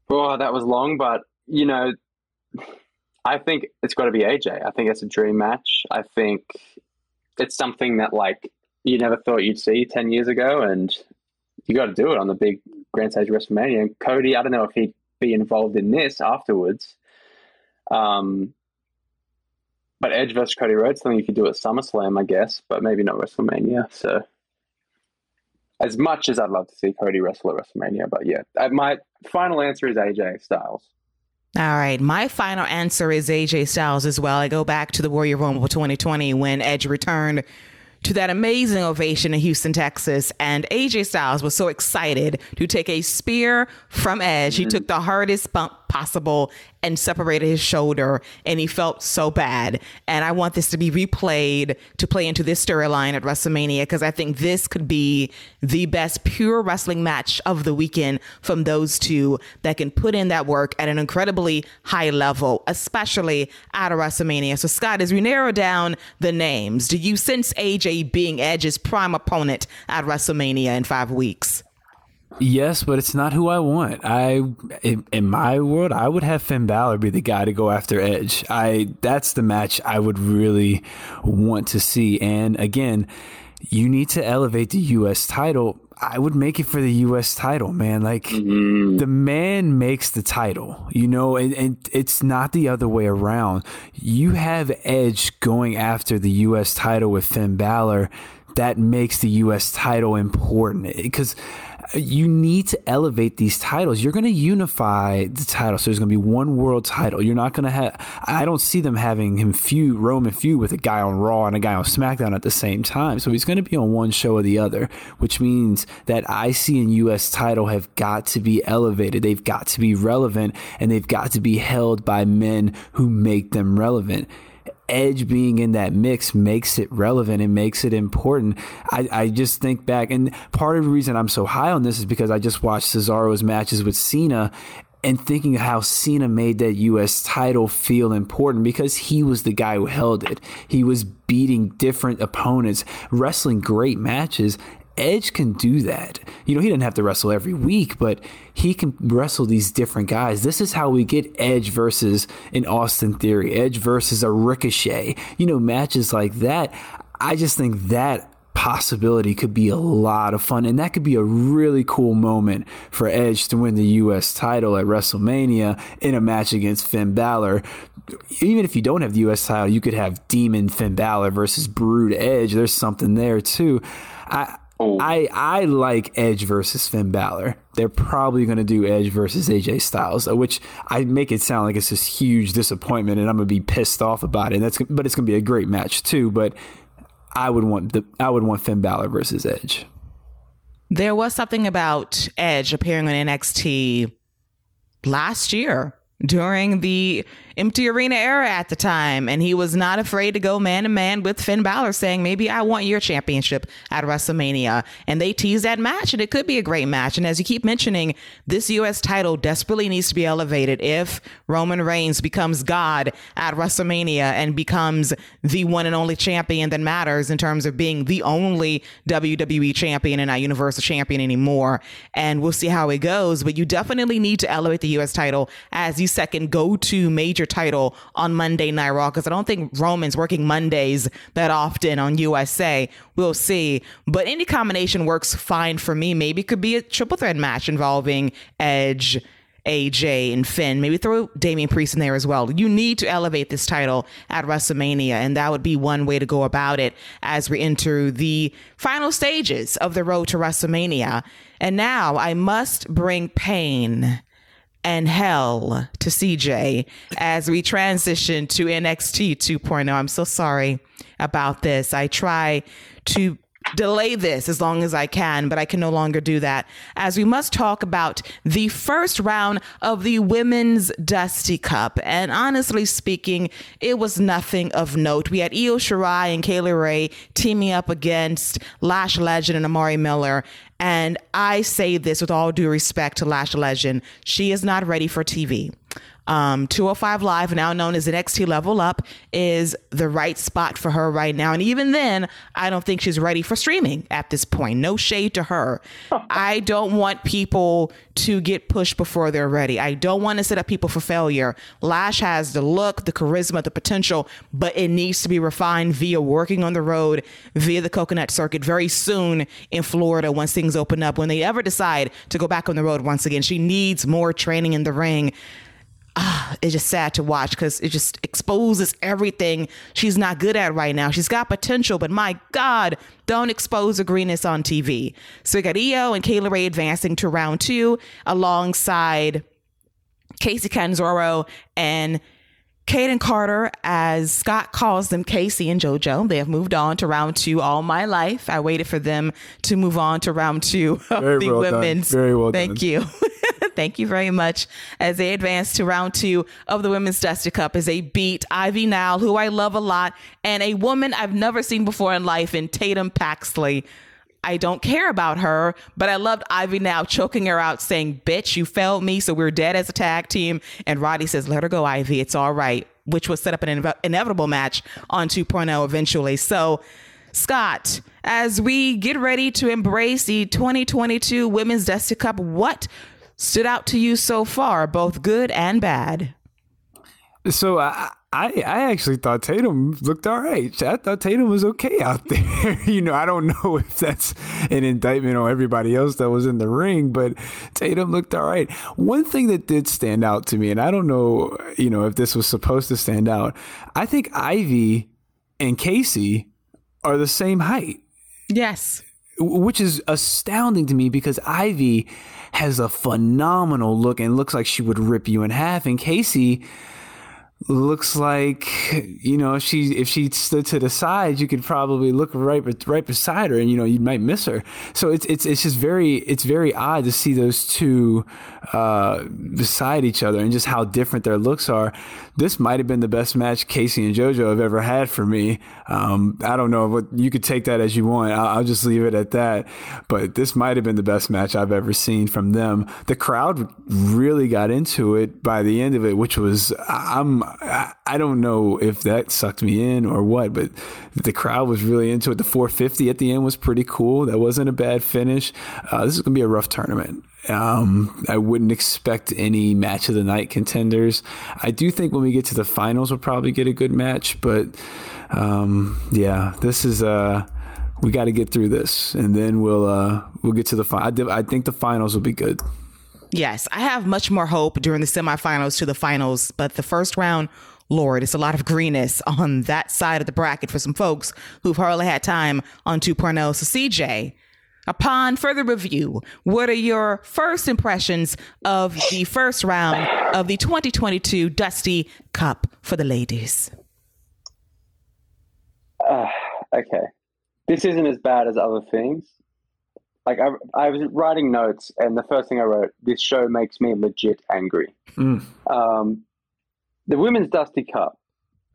oh, that was long, but, you know, I think it's got to be AJ. I think it's a dream match. I think it's something that like you never thought you'd see ten years ago, and you got to do it on the big grand stage WrestleMania. And Cody, I don't know if he'd be involved in this afterwards. Um, but Edge versus Cody Rhodes, something you could do at SummerSlam, I guess, but maybe not WrestleMania. So, as much as I'd love to see Cody wrestle at WrestleMania, but yeah, uh, my final answer is AJ Styles. All right. My final answer is AJ Styles as well. I go back to the Royal Rumble 2020 when Edge returned to that amazing ovation in Houston, Texas. And AJ Styles was so excited to take a spear from Edge. Mm-hmm. He took the hardest bump possible and separated his shoulder and he felt so bad. And I want this to be replayed to play into this storyline at WrestleMania because I think this could be the best pure wrestling match of the weekend from those two that can put in that work at an incredibly high level, especially at a WrestleMania. So, Scott, as we narrow down the names, do you sense AJ being Edge's prime opponent at WrestleMania in five weeks? Yes, but it's not who I want. I in, in, my world, I would have Finn Balor be the guy to go after Edge. I that's the match I would really want to see. And again, you need to elevate the US title. I would make it for the US title, man. Like mm-hmm. the man makes the title, you know, and, and it's not the other way around. You have Edge going after the US title with Finn Balor. That makes the US title important because you need to elevate these titles. You're going to unify the title. So there's going to be one world title. You're not going to have, I don't see them having him feud, Roman feud with a guy on Raw and a guy on SmackDown at the same time. So he's going to be on one show or the other, which means that IC and US title have got to be elevated. They've got to be relevant and they've got to be held by men who make them relevant. Edge being in that mix makes it relevant and makes it important. I, I just think back, and part of the reason I'm so high on this is because I just watched Cesaro's matches with Cena and thinking how Cena made that US title feel important because he was the guy who held it. He was beating different opponents, wrestling great matches, Edge can do that. You know, he doesn't have to wrestle every week, but he can wrestle these different guys. This is how we get Edge versus an Austin Theory, Edge versus a Ricochet. You know, matches like that. I just think that possibility could be a lot of fun. And that could be a really cool moment for Edge to win the U.S. title at WrestleMania in a match against Finn Balor. Even if you don't have the U.S. title, you could have Demon Finn Balor versus Brood Edge. There's something there too. I, Oh. I I like Edge versus Finn Balor. They're probably going to do Edge versus AJ Styles, uh, which I make it sound like it's this huge disappointment, and I'm going to be pissed off about it. And that's but it's going to be a great match too. But I would want the I would want Finn Balor versus Edge. There was something about Edge appearing on NXT last year during the empty arena era at the time, and he was not afraid to go man to man with Finn Balor, saying, "Maybe I want your championship at WrestleMania." And they teased that match, and it could be a great match. And as you keep mentioning, this U.S. title desperately needs to be elevated if Roman Reigns becomes God at WrestleMania and becomes the one and only champion that matters in terms of being the only WWE champion and not Universal champion anymore. And we'll see how it goes, but you definitely need to elevate the U.S. title as the second go-to major title on Monday Night Raw because I don't think Roman's working Mondays that often on USA. We'll see. But any combination works fine for me. Maybe it could be a triple threat match involving Edge. AJ and Finn. Maybe throw Damian Priest in there as well. You need to elevate this title at WrestleMania, and that would be one way to go about it as we enter the final stages of the road to WrestleMania. And now I must bring pain and hell to CJ as we transition to NXT 2.0. I'm so sorry about this. I try to delay this as long as I can, but I can no longer do that as we must talk about the first round of the Women's Dusty Cup. And honestly speaking, it was nothing of note. We had Io Shirai and Kay Lee Ray teaming up against Lash Legend and Amari Miller. And I say this with all due respect to Lash Legend. She is not ready for TV. Um, 205 Live, now known as NXT Level Up, is the right spot for her right now. And even then, I don't think she's ready for streaming at this point. No shade to her. [LAUGHS] I don't want people to get pushed before they're ready. I don't want to set up people for failure. Lash has the look, the charisma, the potential, but it needs to be refined via working on the road, via the coconut circuit very soon in Florida once things open up. When they ever decide to go back on the road once again, she needs more training in the ring. Ah, it's just sad to watch because it just exposes everything she's not good at right now. She's got potential, but my God, don't expose the greenness on TV. So we got and Kay Lee Ray advancing to round two alongside Kacy Catanzaro and Kayden Carter, as Scott calls them, Casey and JoJo, they have moved on to round two all my life. I waited for them to move on to round two of Very the well women's. done. Very well Thank done. you. [LAUGHS] Thank you very much. As they advance to round two of the Women's Dusty Cup, as they beat Ivy Nile, who I love a lot, and a woman I've never seen before in life in Tatum Paxley. I don't care about her, but I loved Ivy Nile choking her out, saying, Bitch, you failed me, so we're dead as a tag team. And Roddy says, Let her go, Ivy. It's all right, which was set up an inev- inevitable match on 2.0 eventually. So, Scott, as we get ready to embrace the 2022 Women's Dusty Cup, what stood out to you so far, both good and bad? So I, I I actually thought Tatum looked all right. I thought Tatum was okay out [LAUGHS] there. you know, I don't know if that's an indictment on everybody else that was in the ring, but Tatum looked all right. One thing that did stand out to me, and I don't know, you know, if this was supposed to stand out. I think Ivy and Casey are the same height Yes. which is astounding to me because Ivy has a phenomenal look and looks like she would rip you in half, and Casey looks like you know if she if she stood to the side you could probably look right right beside her and you know you might miss her. So it's it's it's just very it's very odd to see those two uh, beside each other and just how different their looks are this might have been the best match Casey and JoJo have ever had for me um, I don't know what you could take that as you want I'll, I'll just leave it at that but this might have been the best match I've ever seen from them the crowd really got into it by the end of it which was I'm I, don't know if that sucked me in or what, but the crowd was really into it. The 450 at the end was pretty cool. That wasn't a bad finish. Uh, this is to be a rough tournament. Um, I wouldn't expect any match of the night contenders. I do think when we get to the finals, we'll probably get a good match, but um, yeah, this is uh, we got to get through this, and then we'll uh, we'll get to the final. I, I think the finals will be good. Yes, I have much more hope during the semifinals to the finals, but the first round, Lord, it's a lot of greenness on that side of the bracket for some folks who've hardly had time on 2.0. So, CJ, upon further review, what are your first impressions of the first round of the 2022 Dusty Cup for the ladies? Uh, okay, this isn't as bad as other things. Like I, I was writing notes, and the first thing I wrote, this show makes me legit angry. Mm. Um, the Women's Dusty Cup.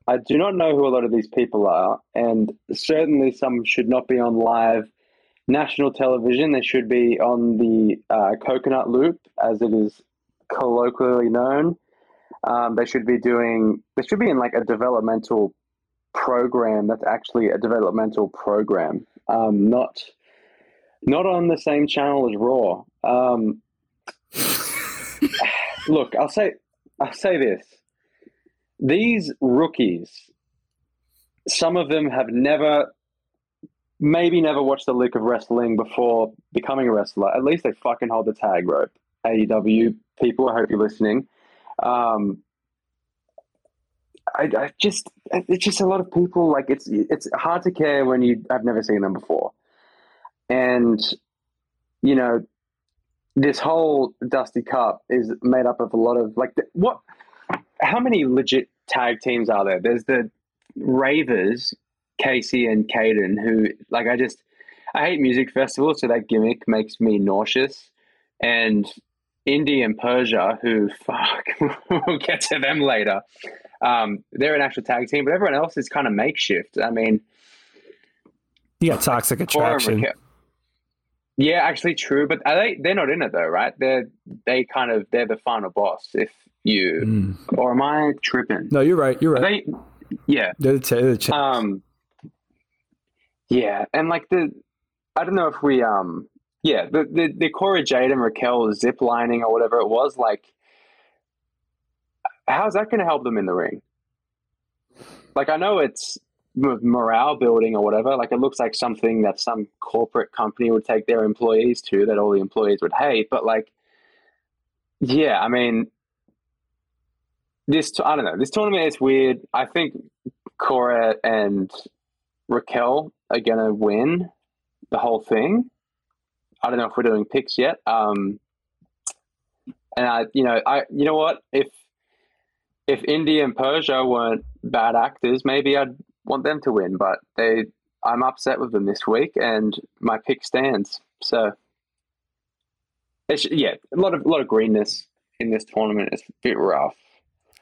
I do not know who a lot of these people are, and certainly some should not be on live national television. They should be on the uh, Coconut Loop, as it is colloquially known. Um, they should be doing. They should be in like a developmental program that's actually a developmental program, um, not not on the same channel as Raw. Um, [LAUGHS] look, I'll say I'll say this: these rookies, some of them have never, maybe never watched a lick of wrestling before becoming a wrestler. At least they fucking hold the tag rope. AEW people, I hope you're listening. Um, I, I just it's just a lot of people like it's it's hard to care when you I've never seen them before, and you know this whole Dusty Cup is made up of a lot of like what how many legit tag teams are there? There's the Ravers, Casey and Kayden, who like I just I hate music festivals, so that gimmick makes me nauseous, and Indi and Persia, who [LAUGHS] fuck, we'll get to them later. Um, they're an actual tag team, but everyone else is kind of makeshift. I mean, yeah, toxic attraction. Yeah, actually true, but are they they're not in it though, right? They're they kind of they're the final boss if you mm. or am I tripping? No, you're right. You're right. They, yeah. They're the, they're the um Yeah, and like the I don't know if we um yeah, the the, the Cora Jade and Raquel zip lining or whatever it was, like how's that gonna help them in the ring? Like I know it's morale building or whatever. Like it looks like something that some corporate company would take their employees to that all the employees would hate. But like, yeah, I mean, this I don't know. This tournament is weird. I think Cora and Raquel are gonna win the whole thing. I don't know if we're doing picks yet. Um, and I, you know, I, you know what? If if India and Persia weren't bad actors, maybe I'd want them to win. But they, I'm upset with them this week, and my pick stands. So, it's yeah, a lot of a lot of greenness in this tournament. It's a bit rough.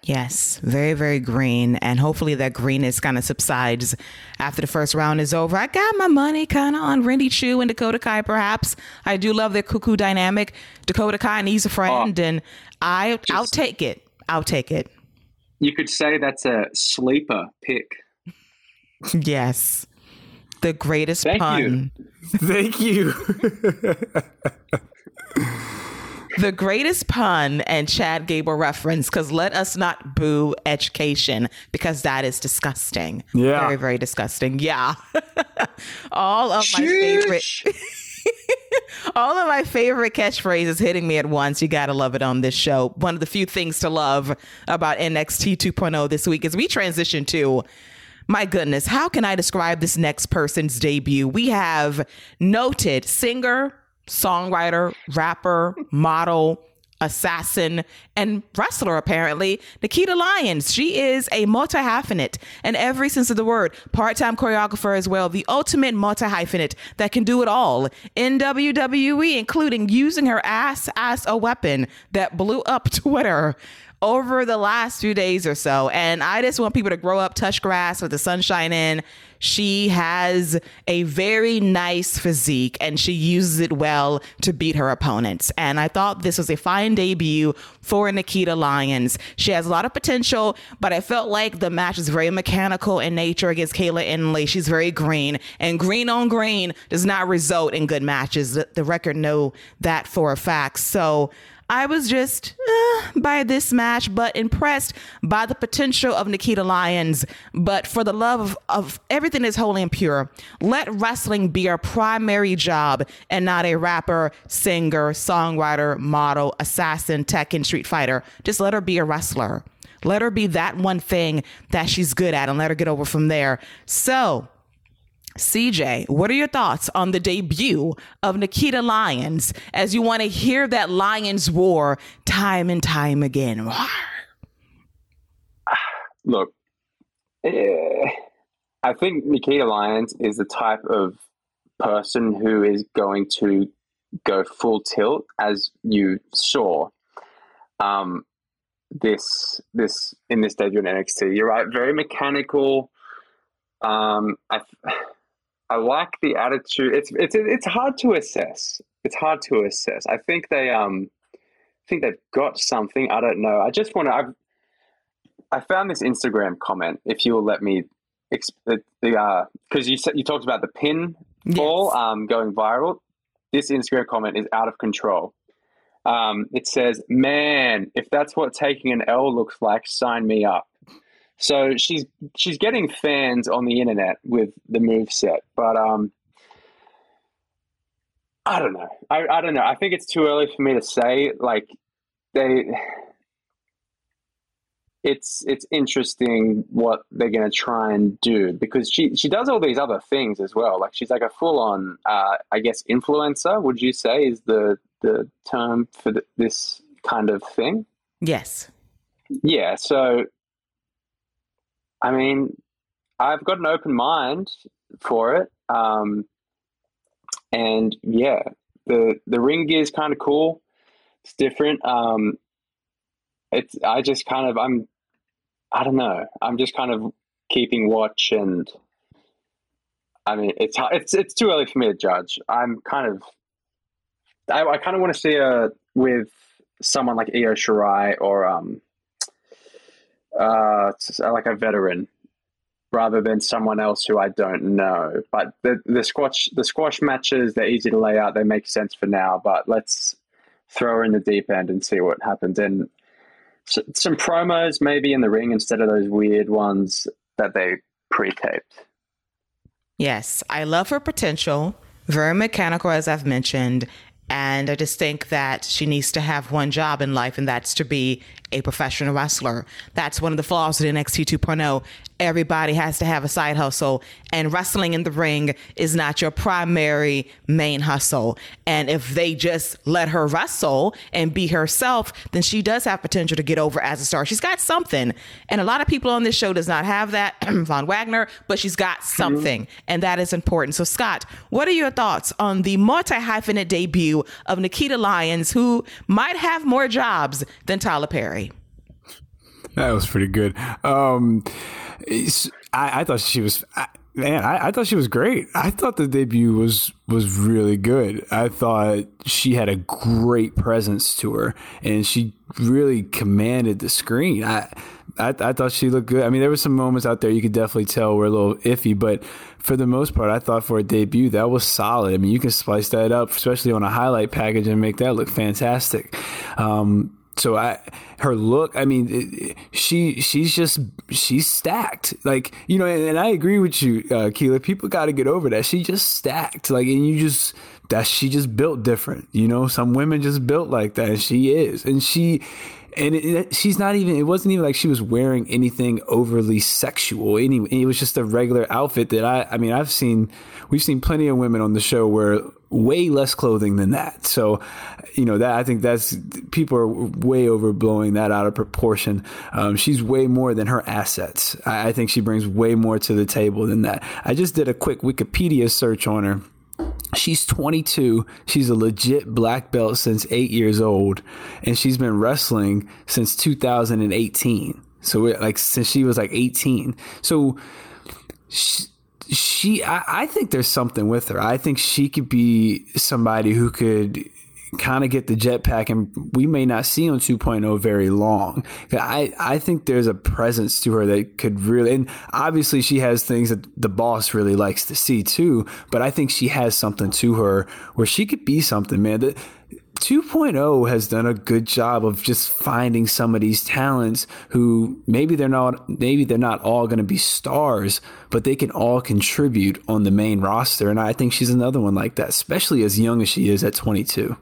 Yes, very, very green. And hopefully that greenness kind of subsides after the first round is over. I got my money kind of on Wendy Choo and Dakota Kai, perhaps. I do love their cuckoo dynamic. Dakota Kai needs a friend, oh, and I, just, I'll take it. I'll take it. You could say that's a sleeper pick. [LAUGHS] yes. The greatest Thank pun. You. Thank you. [LAUGHS] the greatest pun and Chad Gable reference because let us not boo education because that is disgusting. Yeah. Very, very disgusting. Yeah. [LAUGHS] All of my favorite. [LAUGHS] All of my favorite catchphrases hitting me at once. You gotta love it on this show. One of the few things to love about NXT 2.0 this week is we transition to my goodness, how can I describe this next person's debut? We have noted singer, songwriter, rapper, model, assassin, and wrestler, apparently, Nikita Lyons. She is a multi hyphenate in every sense of the word, part time choreographer as well, the ultimate multi hyphenate that can do it all in WWE, including using her ass as a weapon that blew up [LAUGHS] Twitter over the last few days or so. And I just want people to grow up, touch grass with the sunshine in. She has a very nice physique and she uses it well to beat her opponents. And I thought this was a fine debut for Nikita Lyons. She has a lot of potential, but I felt like the match is very mechanical in nature against Kayla Inlay. She's very green, and green on green does not result in good matches. The, the record know that for a fact. So I was just by this match, but impressed by the potential of Nikita Lyons. But for the love of, of everything that's holy and pure, let wrestling be our primary job and not a rapper, singer, songwriter, model, assassin, tech, and Street Fighter. Just let her be a wrestler. Let her be that one thing that she's good at and let her get over from there. So, CJ, what are your thoughts on the debut of Nikita Lyons as you want to hear that Lions war time and time again? [SIGHS] Look, eh, I think Nikita Lyons is the type of person who is going to go full tilt, as you saw. Um, this this in this debut in NXT, you're right, very mechanical. Um, I I like the attitude. It's it's it's hard to assess. It's hard to assess. I think they um I think they've got something. I don't know. I just want to. I've I found this Instagram comment. If you will let me, the uh because you said you talked about the pin ball yes. um going viral. This Instagram comment is out of control. Um, it says, "Man, if that's what taking an L looks like, sign me up." So she's she's getting fans on the internet with the move set, but um, I don't know. I, I don't know. I think it's too early for me to say. Like they, it's it's interesting what they're going to try and do because she she does all these other things as well. Like she's like a full on, uh, I guess, influencer. Would you say is the the term for the, this kind of thing? Yes. Yeah. So I mean, I've got an open mind for it. Um, and yeah, the the ring gear is kind of cool. It's different. Um, it's I just kind of I'm I don't know. I'm just kind of keeping watch and I mean it's it's it's too early for me to judge. I'm kind of I, I kind of want to see her with someone like Io Shirai or um uh, like a veteran rather than someone else who I don't know. But the the squash the squash matches they're easy to lay out. They make sense for now. But let's throw her in the deep end and see what happens. And some promos maybe in the ring instead of those weird ones that they pre-taped. Yes, I love her potential. Very mechanical, as I've mentioned, And I just think that she needs to have one job in life, and that's to be a professional wrestler. That's one of the flaws with NXT 2.0. Everybody has to have a side hustle, and wrestling in the ring is not your primary main hustle. And if they just let her wrestle and be herself, then she does have potential to get over as a star. She's got something, and a lot of people on this show does not have that. [CLEARS THROAT] Von Wagner, but she's got something, mm-hmm. and that is important. So, Scott, what are your thoughts on the multi hyphenate debut of Nikita Lyons, who might have more jobs than Tyler Perry? That was pretty good. Um, I, I, thought she was. I, man, I, I, thought she was great. I thought the debut was was really good. I thought she had a great presence to her, and she really commanded the screen. I, I, I thought she looked good. I mean, there were some moments out there you could definitely tell were a little iffy, but for the most part, I thought for a debut that was solid. I mean, you can slice that up, especially on a highlight package, and make that look fantastic. Um, so I, her look, I mean, it, she she's just she's stacked. Like you know, and, and I agree with you, uh, Keila. People got to get over that. She just stacked. Like, and you just that she just built different. You know, some women just built like that, and she is, and she. And it, it, she's not even. It wasn't even like she was wearing anything overly sexual. Anyway, it was just a regular outfit that I. I mean, I've seen. We've seen plenty of women on the show wear way less clothing than that. So, you know, that I think that's people are way overblowing that out of proportion. Um, she's way more than her assets. I, I think she brings way more to the table than that. I just did a quick Wikipedia search on her. She's 22. She's a legit black belt since eight years old, and she's been wrestling since 2018. So, like, since she was like 18. So, she, she I, I, think there's something with her. I think she could be somebody who could kind of get the jetpack and we may not see on 2.0 very long. I, I think there's a presence to her that could really and obviously she has things that the boss really likes to see too, but I think she has something to her where she could be something, man. That 2.0 has done a good job of just finding some of these talents who maybe they're not maybe they're not all going to be stars but they can all contribute on the main roster and I think she's another one like that especially as young as she is at 22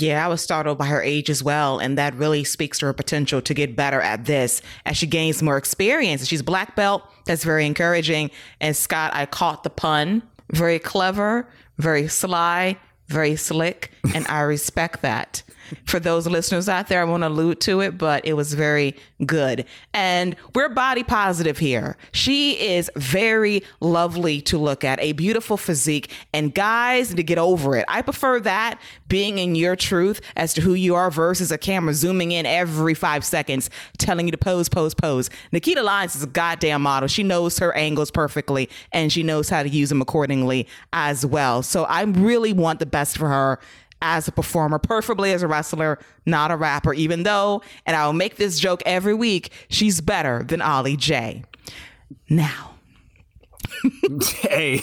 yeah, I was startled by her age as well. And that really speaks to her potential to get better at this as she gains more experience. She's black belt. That's very encouraging. And Scott, I caught the pun. Very clever, very sly, very slick, and I respect that for those listeners out there, I won't allude to it, but it was very good. And we're body positive here. She is very lovely to look at, a beautiful physique, and guys to get over it. I prefer that being in your truth as to who you are versus a camera zooming in every five seconds, telling you to pose, pose, pose. Nikita Lyons is a goddamn model. She knows her angles perfectly and she knows how to use them accordingly as well. So I really want the best for her as a performer, preferably as a wrestler, not a rapper, even though, and I'll make this joke every week, she's better than Ollie J. Now, [LAUGHS] hey,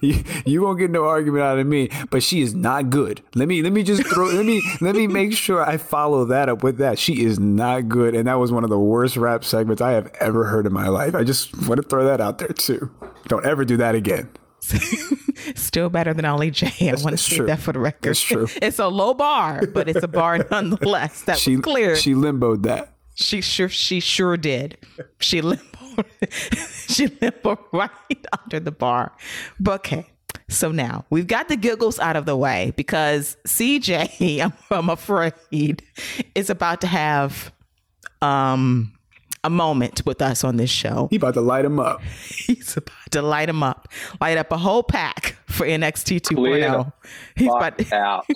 you, won't get no argument out of me, but she is not good. Let me let me just throw let me let me make sure I follow that up with that. She is not good, and that was one of the worst rap segments I have ever heard in my life. I just want to throw that out there too. Don't ever do that again. [LAUGHS] Still better than Ollie J. I want to say that for the record. That's true. [LAUGHS] It's a low bar, but it's a bar [LAUGHS] nonetheless. That she, was clear. She limboed that. She sure she sure did. She limboed she limboed right under the bar. But okay. So now we've got the giggles out of the way because CJ, I'm, I'm afraid, is about to have um a moment with us on this show. He about to light him up. [LAUGHS] He's about to light him up, light up a whole pack for NXT 2.0. He's about out.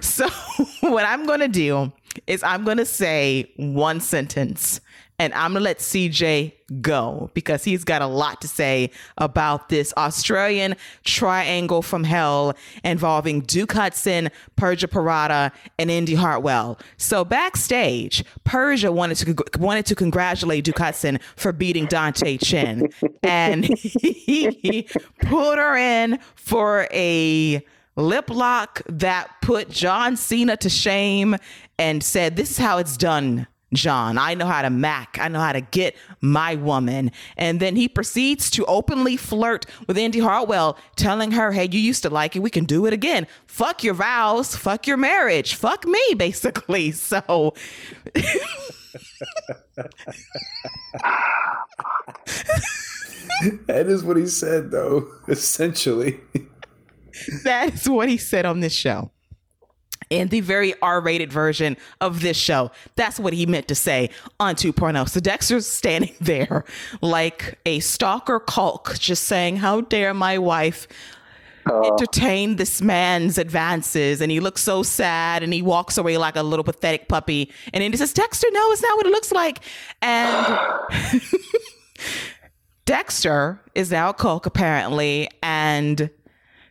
[LAUGHS] so [LAUGHS] what I'm going to do is I'm going to say one sentence and I'm going to let CJ go because he's got a lot to say about this Australian triangle from hell involving Duke Hudson, Persia Pirotta, and Indi Hartwell. So backstage, Persia wanted to wanted to congratulate Duke Hudson for beating Dante Chen, and [LAUGHS] he put her in for a lip lock that put John Cena to shame and said, "This is how it's done." John. I know how to mac. I know how to get my woman. And then he proceeds to openly flirt with Indi Hartwell, telling her, hey, you used to like it. We can do it again. Fuck your vows. Fuck your marriage. Fuck me, [LAUGHS] basically. So. that is what he said, though, [LAUGHS] essentially. [LAUGHS] that is what he said on this show in the very R-rated version of this show. That's what he meant to say on 2.0. So Dexter's standing [LAUGHS] there like a stalker Culk, just saying, "How dare my wife uh, entertain this man's advances?" And he looks so sad, and he walks away like a little pathetic puppy. And then he says, "Dexter, no, it's not what it looks like." And [SIGHS] [LAUGHS] Dexter is now a Culk apparently, and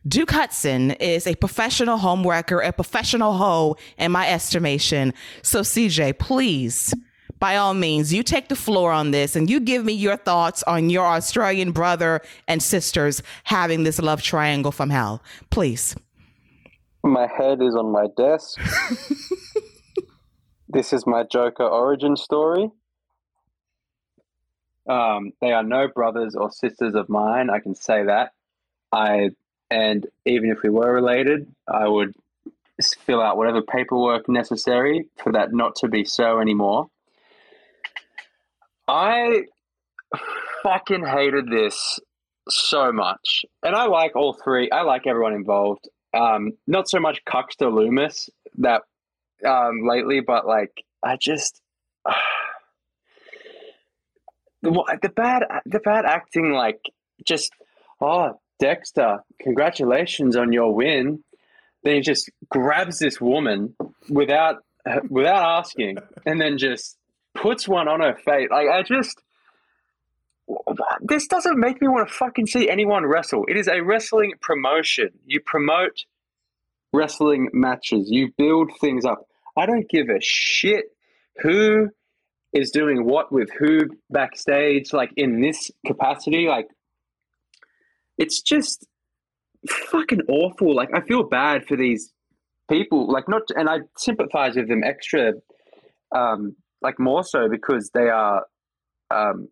Duke Hudson is a professional homewrecker, a professional hoe in my estimation. So, CJ, please, by all means, you take the floor on this and you give me your thoughts on your Australian brother and sisters having this love triangle from hell. Please. My head is on my desk. [LAUGHS] this is my Joker origin story. Um, they are no brothers or sisters of mine. I can say that. I and even if we were related, I would fill out whatever paperwork necessary for that not to be so anymore. I fucking hated this so much. And I like all three. I like everyone involved. Um, not so much Cuxter Lumis that um, lately, but like I just uh, [SIGHS] the, the bad the bad acting like just oh Dexter, congratulations on your win. Then he just grabs this woman without without asking, and then just puts one on her face. Like I just, this doesn't make me want to fucking see anyone wrestle. It is a wrestling promotion. You promote wrestling matches. You build things up. I don't give a shit who is doing what with who backstage. Like in this capacity, like it's just fucking awful. Like I feel bad for these people. Like not, and I sympathize with them extra, um, like more so because they are um,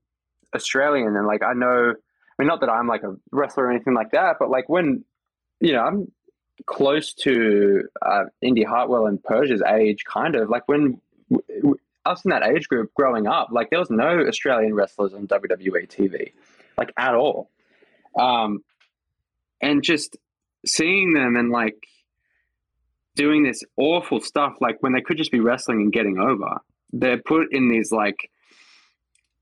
Australian, and like I know. I mean, not that I'm like a wrestler or anything like that, but like when you know I'm close to uh, Indi Hartwell and Persia's age, kind of like when us in that age group growing up, like there was no Australian wrestlers on WWE TV, like at all. Um, and just seeing them and like doing this awful stuff, like when they could just be wrestling and getting over, they're put in these like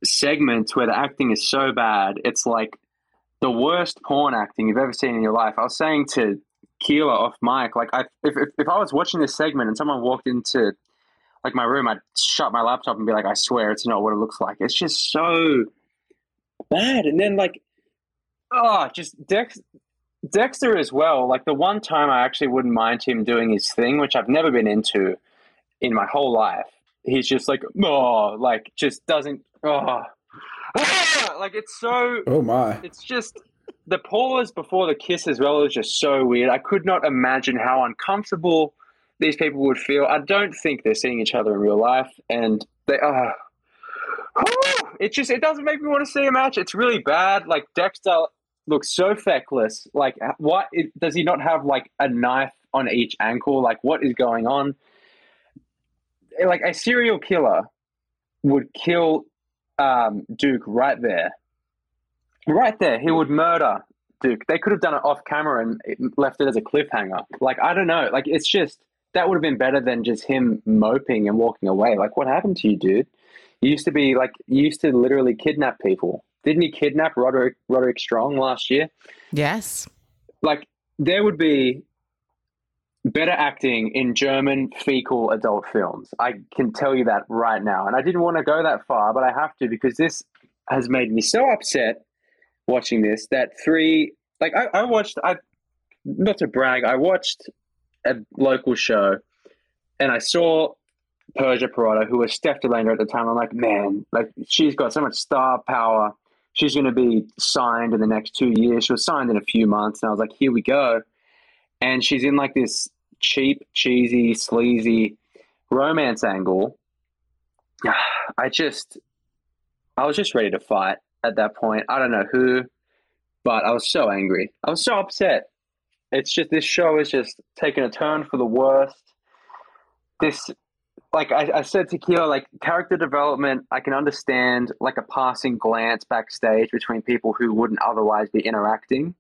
segments where the acting is so bad. It's like the worst porn acting you've ever seen in your life. I was saying to Keela off mic, like I, if, if, if I was watching this segment and someone walked into like my room, I'd shut my laptop and be like, I swear it's not what it looks like. It's just so bad. And then like oh, just Dex, Dexter as well. Like the one time I actually wouldn't mind him doing his thing, which I've never been into in my whole life. He's just like, oh, like just doesn't, oh, [LAUGHS] like it's so. Oh my! It's just the pause before the kiss as well is just so weird. I could not imagine how uncomfortable these people would feel. I don't think they're seeing each other in real life, and they are. Oh, [SIGHS] it just it doesn't make me want to see a match. It's really bad. Like Dexter looks so feckless. Like, what does he not have like a knife on each ankle? Like, what is going on? Like a serial killer would kill um, Duke right there, right there. He would murder Duke. They could have done it off camera and left it as a cliffhanger. Like, I don't know. Like, it's just that would have been better than just him moping and walking away. Like, what happened to you, dude? You used to be like, you used to literally kidnap people didn't he kidnap Roderick Roderick Strong last year? Yes. Like there would be better acting in German fecal adult films. I can tell you that right now. And I didn't want to go that far, but I have to because this has made me so upset watching this that three like I, I watched I not to brag, I watched a local show and I saw Persia Pirotta, who was Steph De Lander at the time. I'm like, man, like she's got so much star power she's going to be signed in the next two years. She was signed in a few months, and I was like, here we go. And she's in like this cheap, cheesy, sleazy romance angle. [SIGHS] I just, I was just ready to fight at that point. I don't know who, but I was so angry. I was so upset. It's just this show is just taking a turn for the worst. This, like I, I said to Keo, like character development, I can understand like a passing glance backstage between people who wouldn't otherwise be interacting.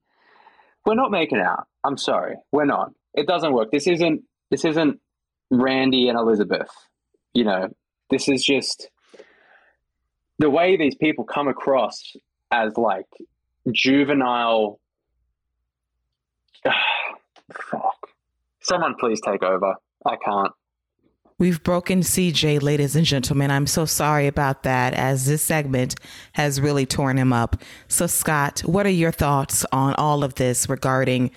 We're not making out. I'm sorry, we're not. It doesn't work. This isn't. This isn't Randy and Elizabeth. You know, this is just the way these people come across as like juvenile. [SIGHS] Fuck. Someone please take over. I can't. We've broken CJ, ladies and gentlemen. I'm so sorry about that, as this segment has really torn him up. So, Scott, what are your thoughts on all of this regarding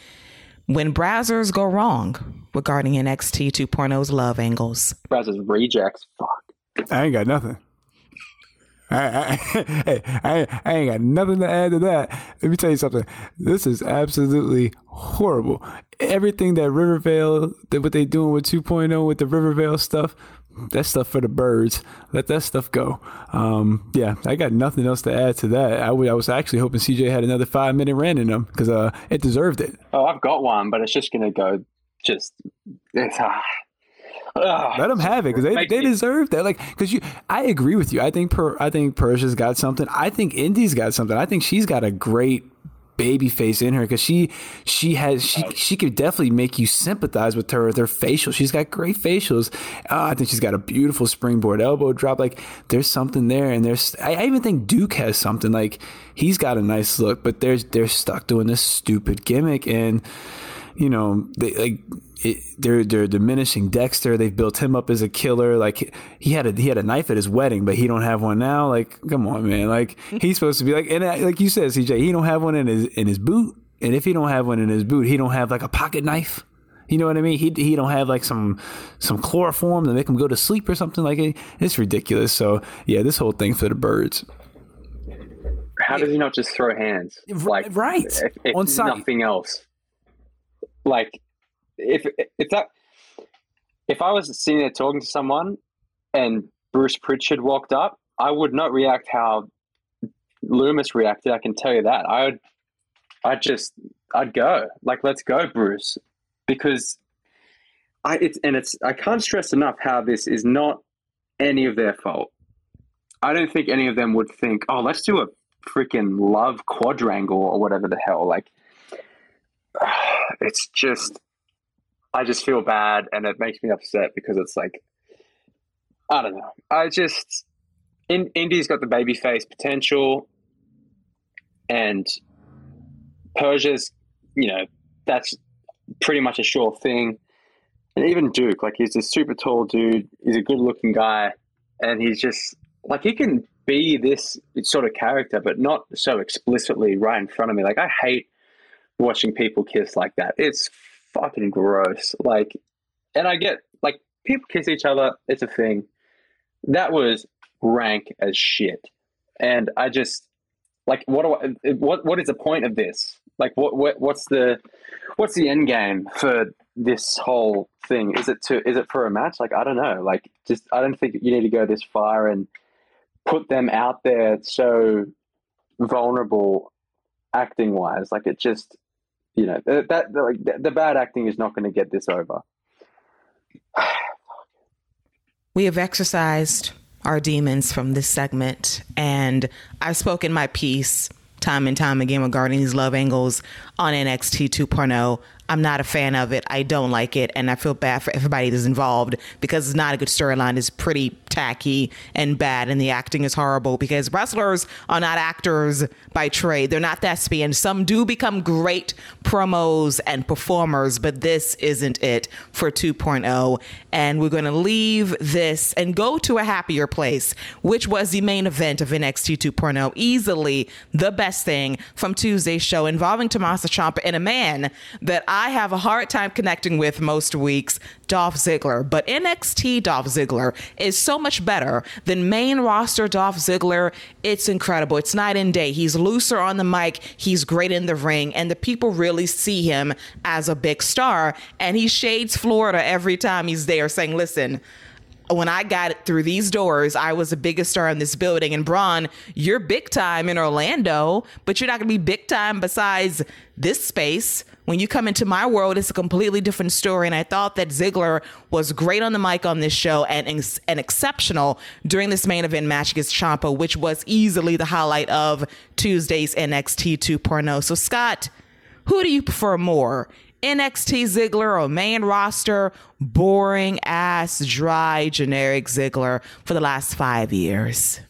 when browsers go wrong regarding NXT 2.0's love angles? Brazzers rejects. Fuck. I ain't got nothing. I, [LAUGHS] I, I, ain't got nothing to add to that. Let me tell you something. This is absolutely horrible. Everything that Rivervale, what they doing with 2.0 with the Rivervale stuff, that stuff for the birds. Let that stuff go. Um, yeah, I got nothing else to add to that. I, w- I was actually hoping CJ had another five minute rant in them because uh, it deserved it. Oh, I've got one, but it's just gonna go. Just it's, ah. Let them have it because they, they deserve that. Like, because you, I agree with you. I think per, I think Persia's got something. I think Indi's got something. I think she's got a great baby face in her because she she has she she could definitely make you sympathize with her with her facial. She's got great facials. Uh, I think she's got a beautiful springboard elbow drop. Like, there's something there, and there's I, I even think Duke has something. Like, he's got a nice look, but there's they're stuck doing this stupid gimmick and you know, they like it, they're they're diminishing Dexter. They've built him up as a killer. Like he had a he had a knife at his wedding, but he don't have one now. Like, come on, man. Like [LAUGHS] he's supposed to be like, and uh, like you said, CJ, he don't have one in his in his boot. And if he don't have one in his boot, he don't have like a pocket knife. You know what I mean? He he don't have like some some chloroform to make him go to sleep or something like it. It's ridiculous. So yeah, this whole thing for the birds. How does he not just throw hands? Like right. if, if On site. nothing else. Like if if that if I was sitting there talking to someone and Bruce Pritchard walked up, I would not react how Lumis reacted. I can tell you that. I would I'd just I'd go. Like let's go, Bruce. Because I it's and it's I can't stress enough how this is not any of their fault. I don't think any of them would think, oh, let's do a freaking love quadrangle or whatever the hell. Like, [SIGHS] it's just, I just feel bad and it makes me upset because it's like, I don't know. I just, in, Indi's got the baby face potential and Persia's, you know, that's pretty much a sure thing. And even Duke, like, he's a super tall dude. He's a good looking guy. And he's just, like, he can be this sort of character, but not so explicitly right in front of me. Like, I hate watching people kiss like that. It's fucking gross. Like, and I get, like, people kiss each other, it's a thing. That was rank as shit. And I just, like, what do I, what, what is the point of this? Like, what, what, what's the, what's the end game for this whole thing? Is it to, is it for a match? Like, I don't know. Like, just, I don't think you need to go this far and put them out there so vulnerable acting wise. Like, it just, you know, that, that like, the, bad acting is not going to get this over. [SIGHS] We have exercised our demons from this segment, and I've spoken my piece time and time again regarding these love angles on NXT 2.0. I'm not a fan of it. I don't like it, and I feel bad for everybody that's involved because it's not a good storyline. It's pretty tacky and bad, and the acting is horrible because wrestlers are not actors by trade. They're not thespian. Some do become great promos and performers, but this isn't it for 2.0. And we're going to leave this and go to a happier place, which was the main event of NXT 2.0. Easily the best thing from Tuesday's show involving Tommaso Ciampa and a man that I have a hard time connecting with most weeks, Dolph Ziggler. But NXT Dolph Ziggler is so much better than main roster Dolph Ziggler. It's incredible. It's night and day. He's looser on the mic, he's great in the ring, and the people really see him as a big star. And he shades Florida every time he's there, saying, Listen, when I got through these doors, I was the biggest star in this building. And Bron, you're big time in Orlando, but you're not going to be big time besides this space. When you come into my world, it's a completely different story. And I thought that Ziggler was great on the mic on this show and, and exceptional during this main event match against Ciampa, which was easily the highlight of Tuesday's NXT 2.0. So, Scott, who do you prefer more? NXT Ziggler or main roster, boring ass, dry, generic Ziggler for the last five years.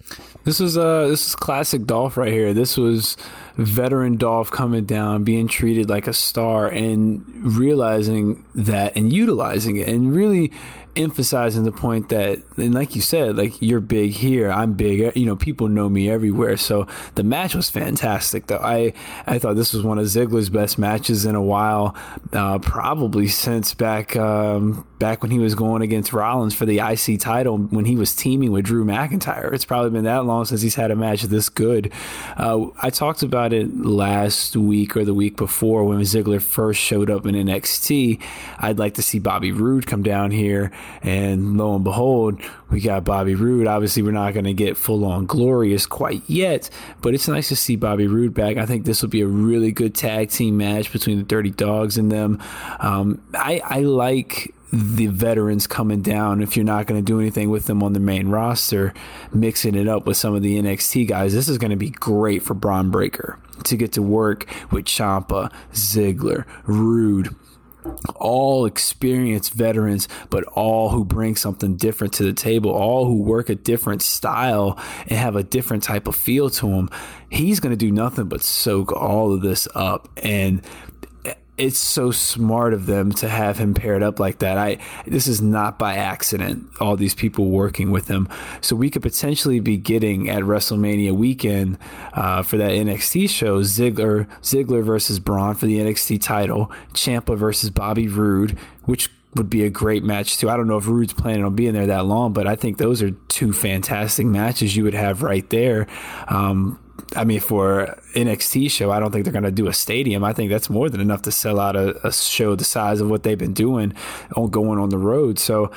This is uh this is classic Dolph right here. This was veteran Dolph coming down, being treated like a star, and realizing that and utilizing it, and really emphasizing the point that, and like you said, like you're big here, I'm big. You know, people know me everywhere. So the match was fantastic. Though I, I thought this was one of Ziggler's best matches in a while, uh, probably since back um, back when he was going against Rollins for the IC title when he was teaming with Drew McIntyre. It's probably been that long since he's had a match this good. Uh, I talked about it last week or the week before when Ziggler first showed up in NXT. I'd like to see Bobby Roode come down here and lo and behold, we got Bobby Roode. Obviously, we're not going to get full on glorious quite yet, but it's nice to see Bobby Roode back. I think this will be a really good tag team match between the Dirty Dogs and them. Um, I, I like the veterans coming down if you're not going to do anything with them on the main roster, mixing it up with some of the NXT guys. This is going to be great for Bron Breakker to get to work with Ciampa, Ziggler, Roode, all experienced veterans, but all who bring something different to the table, all who work a different style and have a different type of feel to them. He's going to do nothing but soak all of this up. And it's so smart of them to have him paired up like that. I this is not by accident. All these people working with him, so we could potentially be getting at WrestleMania weekend uh, for that NXT show Ziggler Ziggler versus Bron for the NXT title, Ciampa versus Bobby Roode, which would be a great match too. I don't know if Roode's planning on being there that long, but I think those are two fantastic matches you would have right there. Um, I mean, for NXT show, I don't think they're going to do a stadium. I think that's more than enough to sell out a, a show the size of what they've been doing on going on the road. So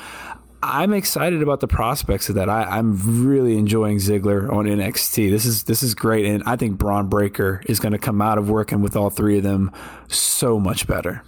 I'm excited about the prospects of that. I, am really enjoying Ziggler on NXT. This is this is great, and I think Bron Breakker is going to come out of working with all three of them so much better.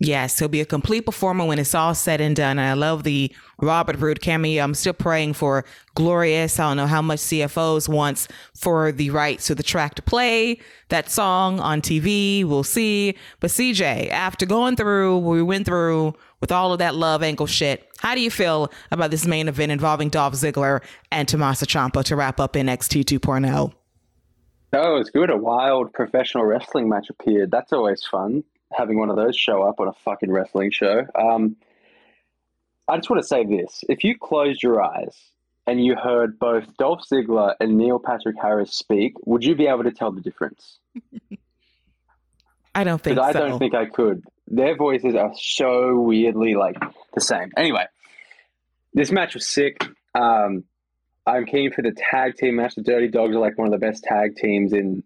Yes, he'll be a complete performer when it's all said and done. And I love the Robert Roode cameo. I'm still praying for Glorious. I don't know how much CFO$ wants for the rights to the track to play that song on TV. We'll see. But CJ, after going through we went through with all of that love angle shit, how do you feel about this main event involving Dolph Ziggler and Tommaso Ciampa to wrap up NXT 2.0? Oh, it's good. A wild professional wrestling match appeared. That's always fun having one of those show up on a fucking wrestling show. Um, I just want to say this: if you closed your eyes and you heard both Dolph Ziggler and Neil Patrick Harris speak, would you be able to tell the difference? [LAUGHS] I don't think. So. I don't think I could. Their voices are so weirdly like the same. Anyway, this match was sick. Um, I'm keen for the tag team match. The Dirty Dogs are like one of the best tag teams in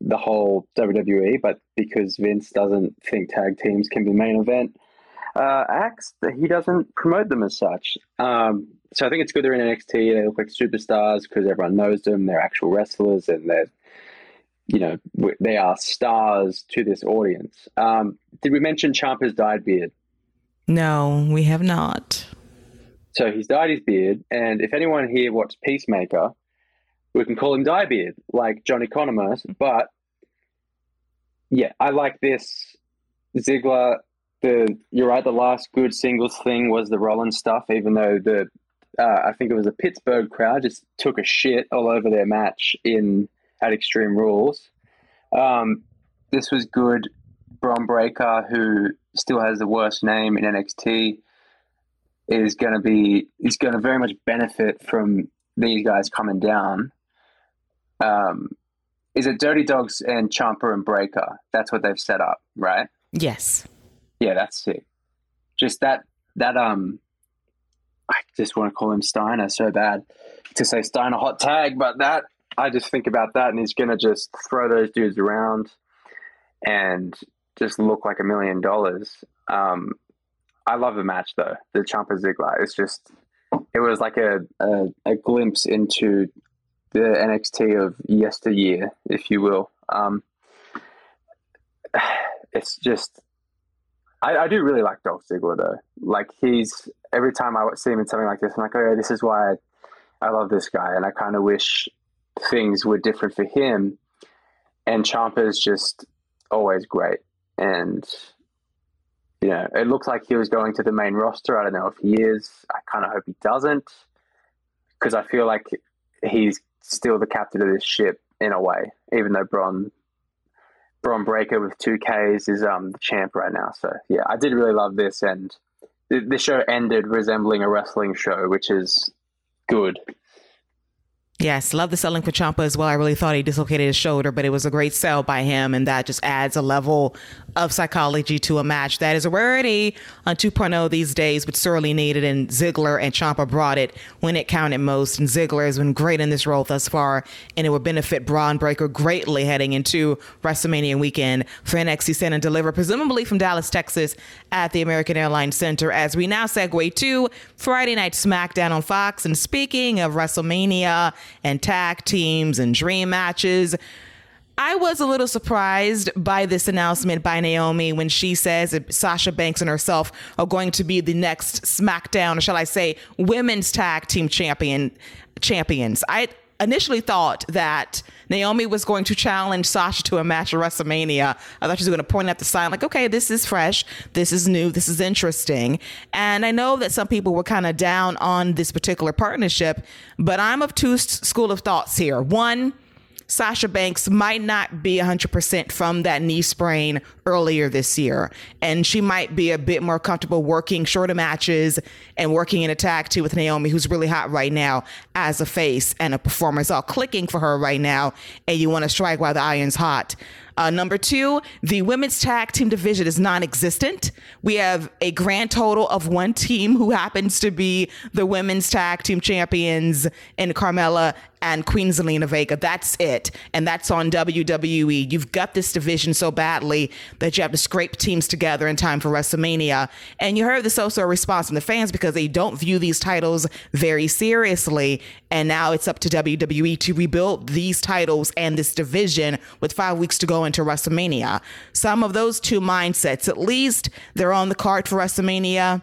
the whole WWE, but because Vince doesn't think tag teams can be main event uh, acts, he doesn't promote them as such. Um, so I think it's good they're in NXT. They look like superstars because everyone knows them. They're actual wrestlers and they're, you know, they are stars to this audience. Um, did we mention Ciampa's dyed beard? No, we have not. So he's dyed his beard, and if anyone here watched Peacemaker, we can call him Diebeard, like Johnny Economos. But yeah, I like this. Ziggler, the you're right. The last good singles thing was the Rollins stuff, even though the uh, I think it was a Pittsburgh crowd just took a shit all over their match in at Extreme Rules. Um, this was good. Bron Breakker, who still has the worst name in NXT, is going to be is going to very much benefit from these guys coming down um, is it Dirty Dogs and Ciampa and Breakker? That's what they've set up, right? Yes. Yeah, that's sick. Just that that um, I just want to call him Steiner so bad to say Steiner hot tag, but that I just think about that and he's gonna just throw those dudes around and just look like a million dollars. Um, I love the match though, the Ciampa Ziggler. It's just it was like a, a, a glimpse into the NXT of yesteryear, if you will. Um, it's just, I, I, do really like Dolph Ziggler though. Like he's every time I see him in something like this, I'm like, oh yeah, this is why I, I love this guy, and I kind of wish things were different for him. And Ciampa's just always great, and you know, it looks like he was going to the main roster. I don't know if he is. I kind of hope he doesn't, because I feel like he's still the captain of this ship in a way, even though Bron Bron Breakker with two Ks is um the champ right now. So yeah, I did really love this, and the show ended resembling a wrestling show, which is good. Yes, love the selling for Ciampa as well. I really thought he dislocated his shoulder, but it was a great sell by him, and that just adds a level of psychology to a match that is a rarity on 2.0 these days, but sorely needed. And Ziggler and Ciampa brought it when it counted most. And Ziggler has been great in this role thus far, and it would benefit Bron Breakker greatly heading into WrestleMania weekend for NXT Stand and Deliver, presumably from Dallas, Texas, at the American Airlines Center. As we now segue to Friday Night SmackDown on Fox. And speaking of WrestleMania and tag teams and dream matches, I was a little surprised by this announcement by Naomi when she says that Sasha Banks and herself are going to be the next SmackDown, or shall I say, women's tag team champion champions. I initially thought that Naomi was going to challenge Sasha to a match at WrestleMania. I thought she was going to point at the sign, like, okay, this is fresh, this is new, this is interesting. And I know that some people were kind of down on this particular partnership, but I'm of two school of thoughts here. One, Sasha Banks might not be 100% from that knee sprain earlier this year. And she might be a bit more comfortable working shorter matches and working in attack too with Naomi, who's really hot right now as a face and a performer. It's all clicking for her right now. And you want to strike while the iron's hot. Uh, number two, the women's tag team division is non existent. We have a grand total of one team who happens to be the women's tag team champions in Carmella and Queen Zelina Vega. That's it. And that's on WWE. You've got this division so badly that you have to scrape teams together in time for WrestleMania. And you heard this also a response from the fans because they don't view these titles very seriously. And now it's up to WWE to rebuild these titles and this division with five weeks to go into WrestleMania. Some of those two mindsets, at least they're on the card for WrestleMania.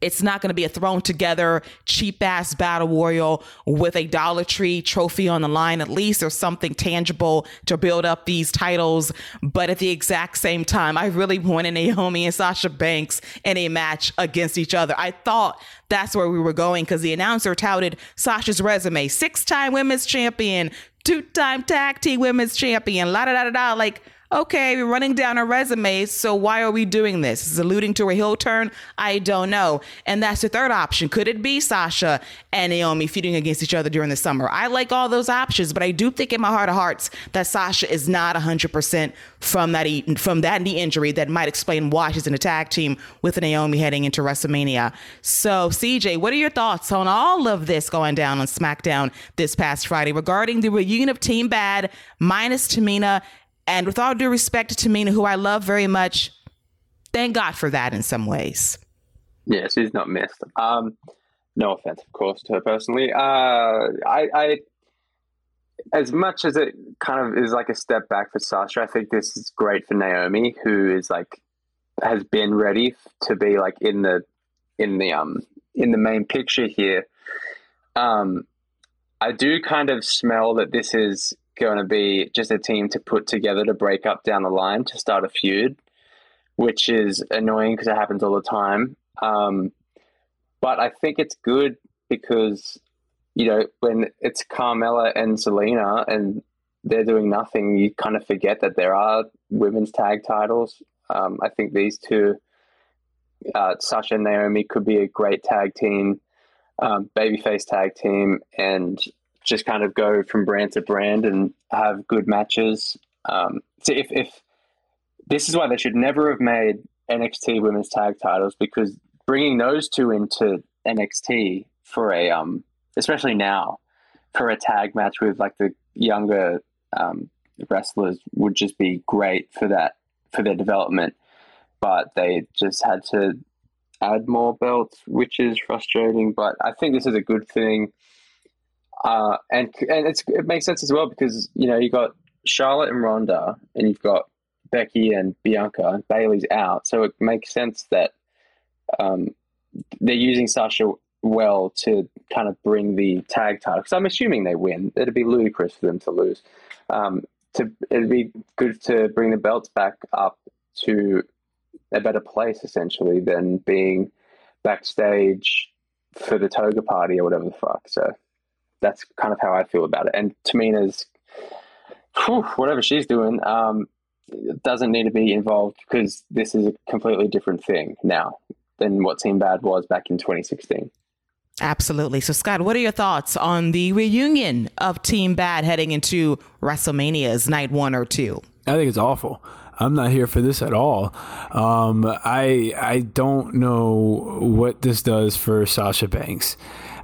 It's not going to be a thrown together cheap ass battle royal with a Dollar Tree trophy on the line. At least there's something tangible to build up these titles. But at the exact same time, I really wanted Naomi and Sasha Banks in a match against each other. I thought that's where we were going because the announcer touted Sasha's resume six time women's champion, two time tag team women's champion, la da da da da. Like, okay, we're running down our resumes, so why are we doing this? Is alluding to a heel turn? I don't know. And that's the third option. Could it be Sasha and Naomi feuding against each other during the summer? I like all those options, but I do think in my heart of hearts that Sasha is not 100% from that from that knee injury that might explain why she's in a tag team with Naomi heading into WrestleMania. So, CJ, what are your thoughts on all of this going down on SmackDown this past Friday regarding the reunion of Team Bad minus Tamina and with all due respect to Tamina, who I love very much, thank God for that in some ways. Yeah, she's not missed. Um, no offense, of course, to her personally. Uh, I, I, as much as it kind of is like a step back for Sasha, I think this is great for Naomi, who is like has been ready to be like in the in the um in the main picture here. Um, I do kind of smell that this is going to be just a team to put together to break up down the line to start a feud, which is annoying because it happens all the time. Um, but I think it's good because, you know, when it's Carmella and Zelina and they're doing nothing, you kind of forget that there are women's tag titles. Um, I think these two, uh, Sasha and Naomi, could be a great tag team, um, babyface tag team, and just kind of go from brand to brand and have good matches. Um, so if, if this is why they should never have made NXT women's tag titles because bringing those two into NXT for a um, especially now for a tag match with like the younger um, wrestlers would just be great for that for their development. But they just had to add more belts, which is frustrating. But I think this is a good thing, uh, and and it makes sense as well because you know you got Charlotte and Ronda, and you've got Becky and Bianca, and Bayley's out, so it makes sense that um, they're using Sasha well to kind of bring the tag title. Because I'm assuming they win. It'd be ludicrous for them to lose. Um, to it'd be good to bring the belts back up to a better place essentially than being backstage for the toga party or whatever the fuck. So that's kind of how I feel about it. And Tamina's whew, whatever she's doing um, doesn't need to be involved because this is a completely different thing now than what Team Bad was back in 2016. Absolutely. So, Scott, what are your thoughts on the reunion of Team Bad heading into WrestleMania's night one or two? I think it's awful. I'm not here for this at all. Um, I I don't know what this does for Sasha Banks.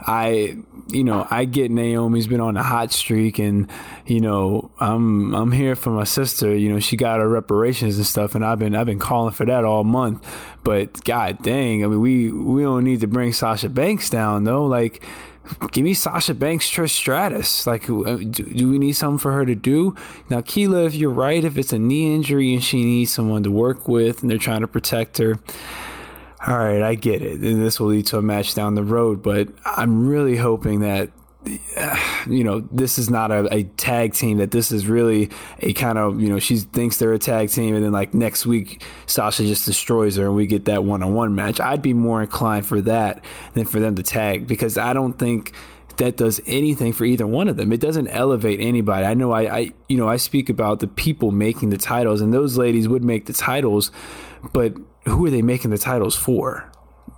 I you know I get Naomi's been on a hot streak, and you know I'm I'm here for my sister. You know she got her reparations and stuff, and I've been I've been calling for that all month. But god dang, I mean we we don't need to bring Sasha Banks down though. Like give me Sasha Banks, Trish Stratus. Like, uh, do, do, we need something for her to do? Now, Keila, if you're right, if it's a knee injury and she needs someone to work with and they're trying to protect her, all right, I get it. And this will lead to a match down the road. But I'm really hoping that [SIGHS] you know, this is not a, a, tag team, that this is really a kind of, you know, she thinks they're a tag team, and then like next week, Sasha just destroys her and we get that one on one match. I'd be more inclined for that than for them to tag because I don't think that does anything for either one of them. It doesn't elevate anybody. I know I, I you know, I speak about the people making the titles, and those ladies would make the titles, but who are they making the titles for?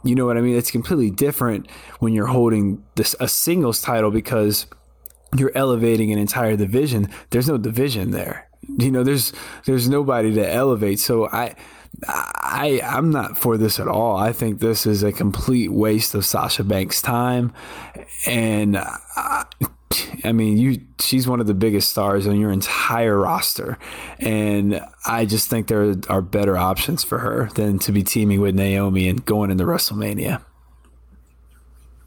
You know what I mean? It's completely different when you're holding this a singles title because you're elevating an entire division. There's no division there. You know, there's there's nobody to elevate. So I I I'm not for this at all. I think this is a complete waste of Sasha Banks' time, and I, I mean, you she's one of the biggest stars on your entire roster, and I just think there are better options for her than to be teaming with Naomi and going into WrestleMania.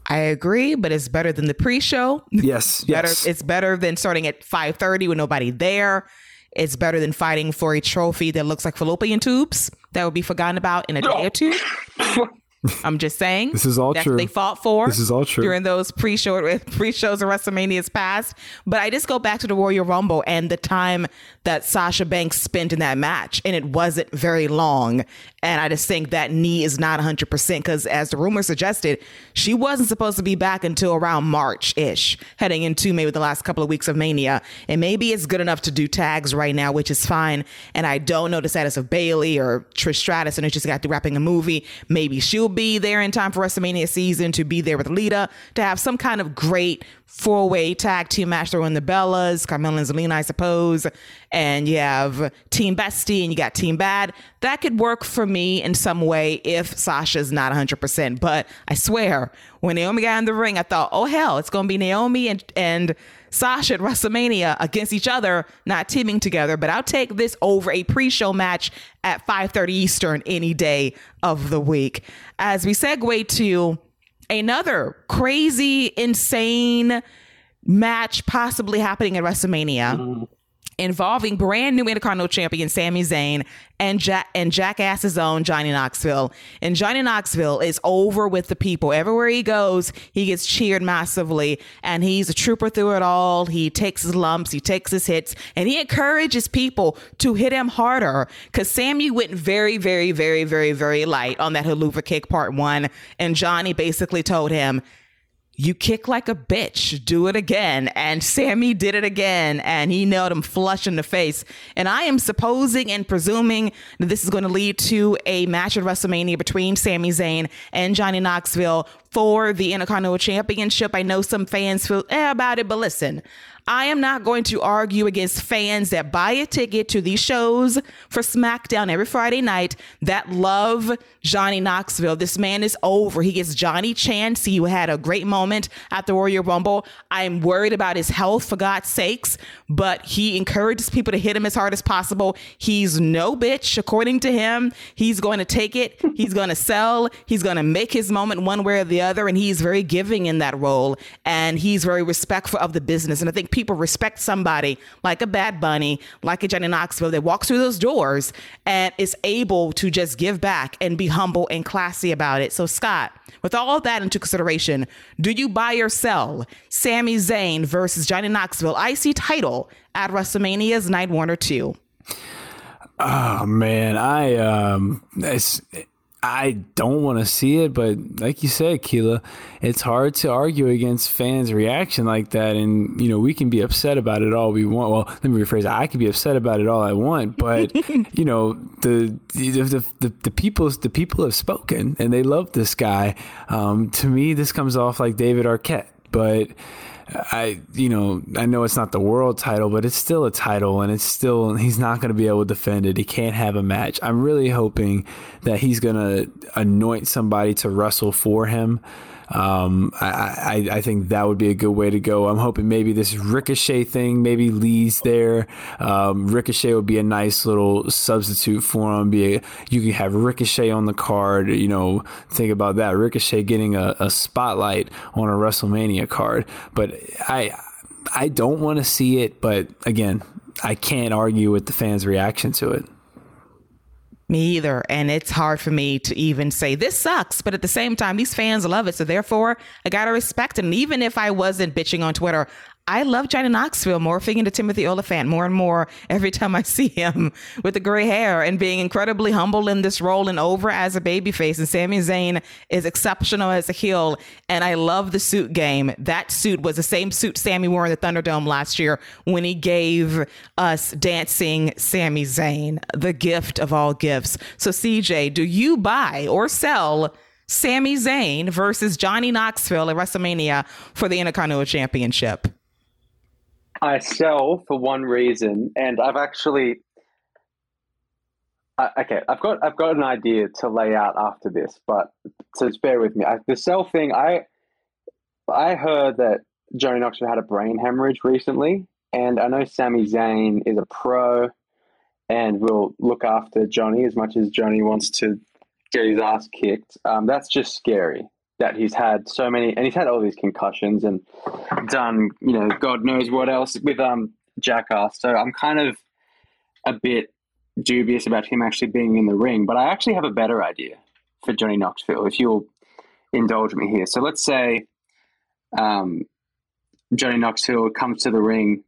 I agree, but it's better than the pre-show. Yes, [LAUGHS] better. Yes. It's better than starting at five thirty with nobody there. It's better than fighting for a trophy that looks like fallopian tubes that will be forgotten about in a day or two. [LAUGHS] I'm just saying. This is all true. They fought for. This is all true during those pre-show with [LAUGHS] pre-shows of WrestleMania's past. But I just go back to the Royal Rumble and the time that Sasha Banks spent in that match, and it wasn't very long. And I just think that knee is not 100 percent because, as the rumor suggested, she wasn't supposed to be back until around March ish, heading into maybe the last couple of weeks of Mania. And maybe it's good enough to do tags right now, which is fine. And I don't know the status of Bayley or Trish Stratus, and it just got to wrapping a movie. Maybe she'll be there in time for WrestleMania season to be there with Lita to have some kind of great four way tag team match throwing the Bellas, Carmella and Zelina, I suppose. And you have Team Bestie and you got Team Bad. That could work for me in some way if Sasha's not 100%. But I swear, when Naomi got in the ring, I thought, oh hell, it's going to be Naomi and, and Sasha at WrestleMania against each other, not teaming together. But I'll take this over a pre-show match at 5:30 Eastern any day of the week. As we segue to another crazy, insane match possibly happening at WrestleMania. Involving brand new Intercontinental champion Sami Zayn and Jack and Jackass's own Johnny Knoxville. And Johnny Knoxville is over with the people. Everywhere he goes, he gets cheered massively, and he's a trooper through it all. He takes his lumps, he takes his hits, and he encourages people to hit him harder. Because Sami went very, very, very, very, very light on that Helluva kick part one, and Johnny basically told him you kick like a bitch. Do it again. And Sami did it again, and he nailed him flush in the face. And I am supposing and presuming that this is going to lead to a match at WrestleMania between Sami Zayn and Johnny Knoxville for the Intercontinental Championship. I know some fans feel eh, about it, but listen, I am not going to argue against fans that buy a ticket to these shows for SmackDown every Friday night that love Johnny Knoxville. This man is over. He gets Johnny chance. He had a great moment at the Royal Rumble. I'm worried about his health, for God's sakes, but he encourages people to hit him as hard as possible. He's no bitch, according to him. He's going to take it. He's going to sell. He's going to make his moment one way or the other, and he's very giving in that role, and he's very respectful of the business. And I think people respect somebody like a Bad Bunny, like a Johnny Knoxville that walks through those doors and is able to just give back and be humble and classy about it. So, Scott, with all that into consideration, do you buy or sell Sami Zayn versus Johnny Knoxville IC title at WrestleMania's Night or Two? Oh man, I um, it's I don't want to see it, but like you said, Keela, it's hard to argue against fans' reaction like that. And, you know, we can be upset about it all we want. Well, let me rephrase I can be upset about it all I want, but, [LAUGHS] you know, the, the, the, the, people, the people have spoken and they love this guy. Um, to me, this comes off like David Arquette, but I, you know, I know it's not the world title, but it's still a title, and it's still he's not going to be able to defend it. He can't have a match. I'm really hoping that he's going to anoint somebody to wrestle for him um, I, I, I, think that would be a good way to go. I'm hoping maybe this Ricochet thing, maybe Lee's there. Um, Ricochet would be a nice little substitute for him. Be a, you can have Ricochet on the card. You know, think about that. Ricochet getting a, a spotlight on a WrestleMania card. But I I don't want to see it. But again, I can't argue with the fans' reaction to it. Me either. And it's hard for me to even say this sucks. But at the same time, these fans love it. So therefore, I got to respect it. And even if I wasn't bitching on Twitter, I love Johnny Knoxville morphing into Timothy Olyphant more and more every time I see him with the gray hair and being incredibly humble in this role and over as a babyface. And Sami Zayn is exceptional as a heel. And I love the suit game. That suit was the same suit Sami wore in the Thunderdome last year when he gave us dancing Sami Zayn, the gift of all gifts. So, CJ, do you buy or sell? Sami Zayn versus Johnny Knoxville at WrestleMania for the Intercontinental Championship. I sell for one reason, and I've actually uh, okay. I've got I've got an idea to lay out after this, but so just bear with me. I, the sell thing, I I heard that Johnny Knoxville had a brain hemorrhage recently, and I know Sami Zayn is a pro and will look after Johnny as much as Johnny wants to get his ass kicked. Um, that's just scary that he's had so many, and he's had all these concussions and done, you know, God knows what else with um Jackass. So I'm kind of a bit dubious about him actually being in the ring. But I actually have a better idea for Johnny Knoxville, if you'll indulge me here. So let's say um, Johnny Knoxville comes to the ring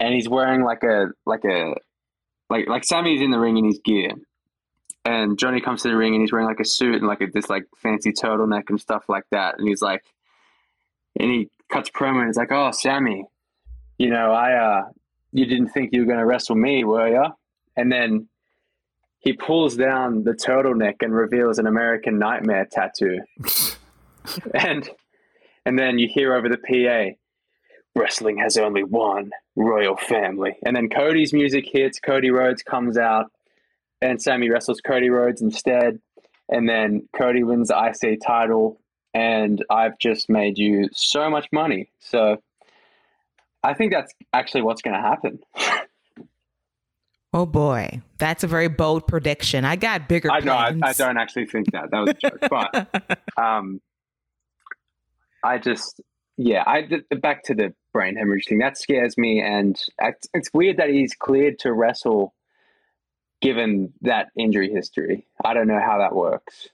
and he's wearing like a like a like like Sami's in the ring in his gear and Johnny comes to the ring and he's wearing like a suit and like a, this like fancy turtleneck and stuff like that. And he's like, and he cuts promo and he's like, "Oh, Sami, you know, I uh, you didn't think you were going to wrestle me, were you?" And then he pulls down the turtleneck and reveals an American Nightmare tattoo, [LAUGHS] and and then you hear over the PA, "Wrestling has only one royal family." And then Cody's music hits. Cody Rhodes comes out and Sami wrestles Cody Rhodes instead. And then Cody wins the IC title, and I've just made you so much money. So I think that's actually what's going to happen. oh boy, that's a very bold prediction. I got bigger. I know. I, I, don't actually think that. That was a joke, [LAUGHS] but um, I just yeah. I back to the brain hemorrhage thing. That scares me, and it's, it's weird that he's cleared to wrestle given that injury history. I don't know how that works.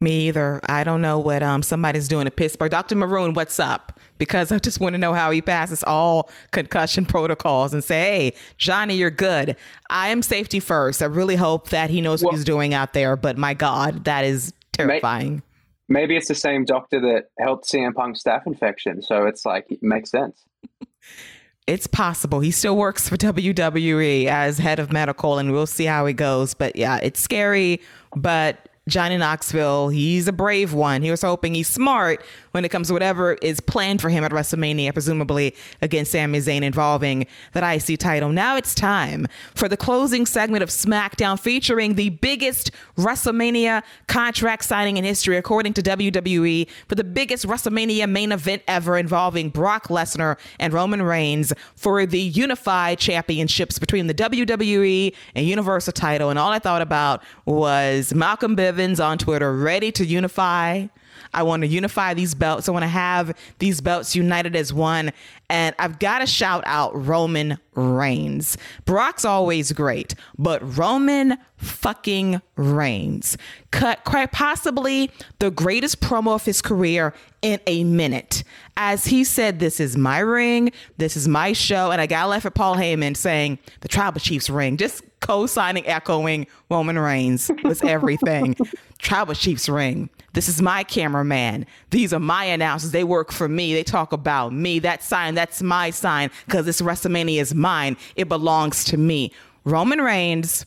Me either. I don't know what um somebody's doing in Pittsburgh. Dr. Maroon, what's up? Because I just want to know how he passes all concussion protocols and say, hey, Johnny, you're good. I am safety first. I really hope that he knows well, what he's doing out there. But my God, that is terrifying. May, maybe it's the same doctor that helped CM Punk's staph infection. So it's like, it makes sense. [LAUGHS] it's possible. He still works for [LAUGHS] WWE as head of medical, and we'll see how it goes. But yeah, it's scary, but Johnny Knoxville, he's a brave one. He was hoping he's smart when it comes to whatever is planned for him at WrestleMania, presumably against Sami Zayn involving that IC title. Now it's time for the closing segment of SmackDown featuring the biggest WrestleMania contract signing in history, according to WWE, for the biggest WrestleMania main event ever involving Brock Lesnar and Roman Reigns for the unified championships between the WWE and Universal title. And all I thought about was Malcolm Bivens Bivens on Twitter, ready to unify. I want to unify these belts. I want to have these belts united as one. And I've got to shout out Roman Reigns. Brock's always great, but Roman fucking Reigns cut quite possibly the greatest promo of his career in a minute. As he said, This is my ring, this is my show. And I got left at Paul Heyman saying, The Tribal Chiefs ring. Just co signing, echoing Roman Reigns was everything. [LAUGHS] Tribal Chiefs ring. This is my cameraman. These are my announcers. They work for me. They talk about me. That sign, that's my sign because this WrestleMania is mine. It belongs to me. Roman Reigns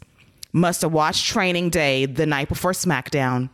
must have watched Training Day the night before SmackDown.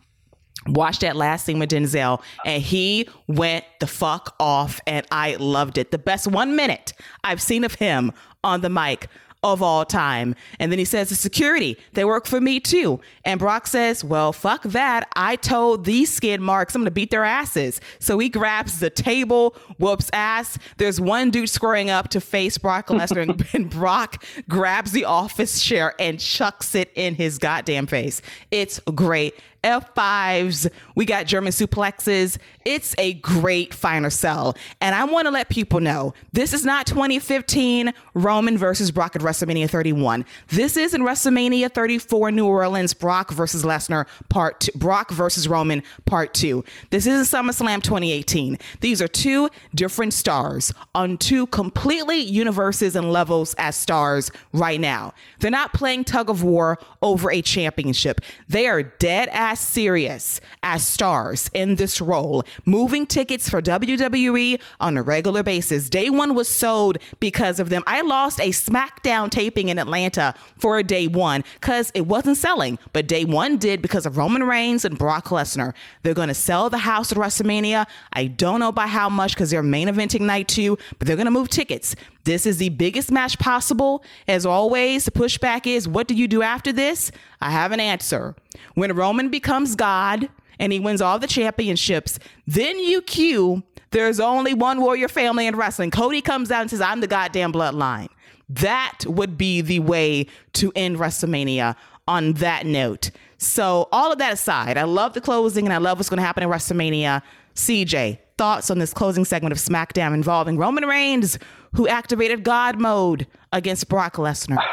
Watched that last scene with Denzel, and he went the fuck off, and I loved it. The best one minute I've seen of him on the mic of all time. And then he says the security, they work for me too. And Brock says, well, fuck that. I told these skid marks I'm going to beat their asses. So he grabs the table, whoops ass. There's one dude squaring up to face Brock Lesnar [LAUGHS] and Brock grabs the office chair and chucks it in his goddamn face. It's great. F5s, we got German suplexes. It's a great final sell. And I want to let people know this is not 2015 Roman versus Brock at WrestleMania 31. This is in WrestleMania 34 New Orleans Brock versus Lesnar part two, Brock versus Roman part 2. This is SummerSlam 2018. These are two different stars on two completely universes and levels as stars right now. They're not playing tug of war over a championship. They are dead ass serious as stars in this role, moving tickets for WWE on a regular basis. Day one was sold because of them. I lost a SmackDown taping in Atlanta for a day one because it wasn't selling, but day one did because of Roman Reigns and Brock Lesnar. They're going to sell the house at WrestleMania. I don't know by how much because they're main eventing night two, but they're going to move tickets. This is the biggest match possible. As always, the pushback is what do you do after this? I have an answer. When Roman becomes God and he wins all the championships, then you cue there's only one warrior family in wrestling. Cody comes out and says, I'm the goddamn bloodline. That would be the way to end WrestleMania on that note. So, all of that aside, I love the closing and I love what's going to happen in WrestleMania. CJ, thoughts on this closing segment of SmackDown involving Roman Reigns, who activated God mode against Brock Lesnar? [SIGHS]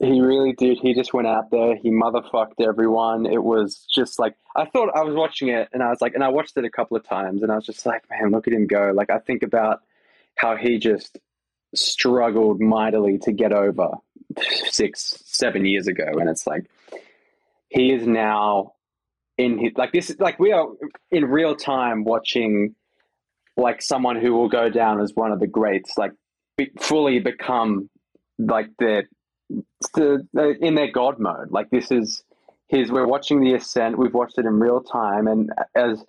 He really did. He just went out there. He motherfucked everyone. It was just like I thought. I was watching it, and I was like, and I watched it a couple of times, and I was just like, man, look at him go. Like I think about how he just struggled mightily to get over [SIGHS] six, seven years ago, and it's like he is now in his like this. Like we are in real time watching like someone who will go down as one of the greats, like be, fully become like the in their god mode. Like this is his. We're watching the ascent. We've watched it in real time, and as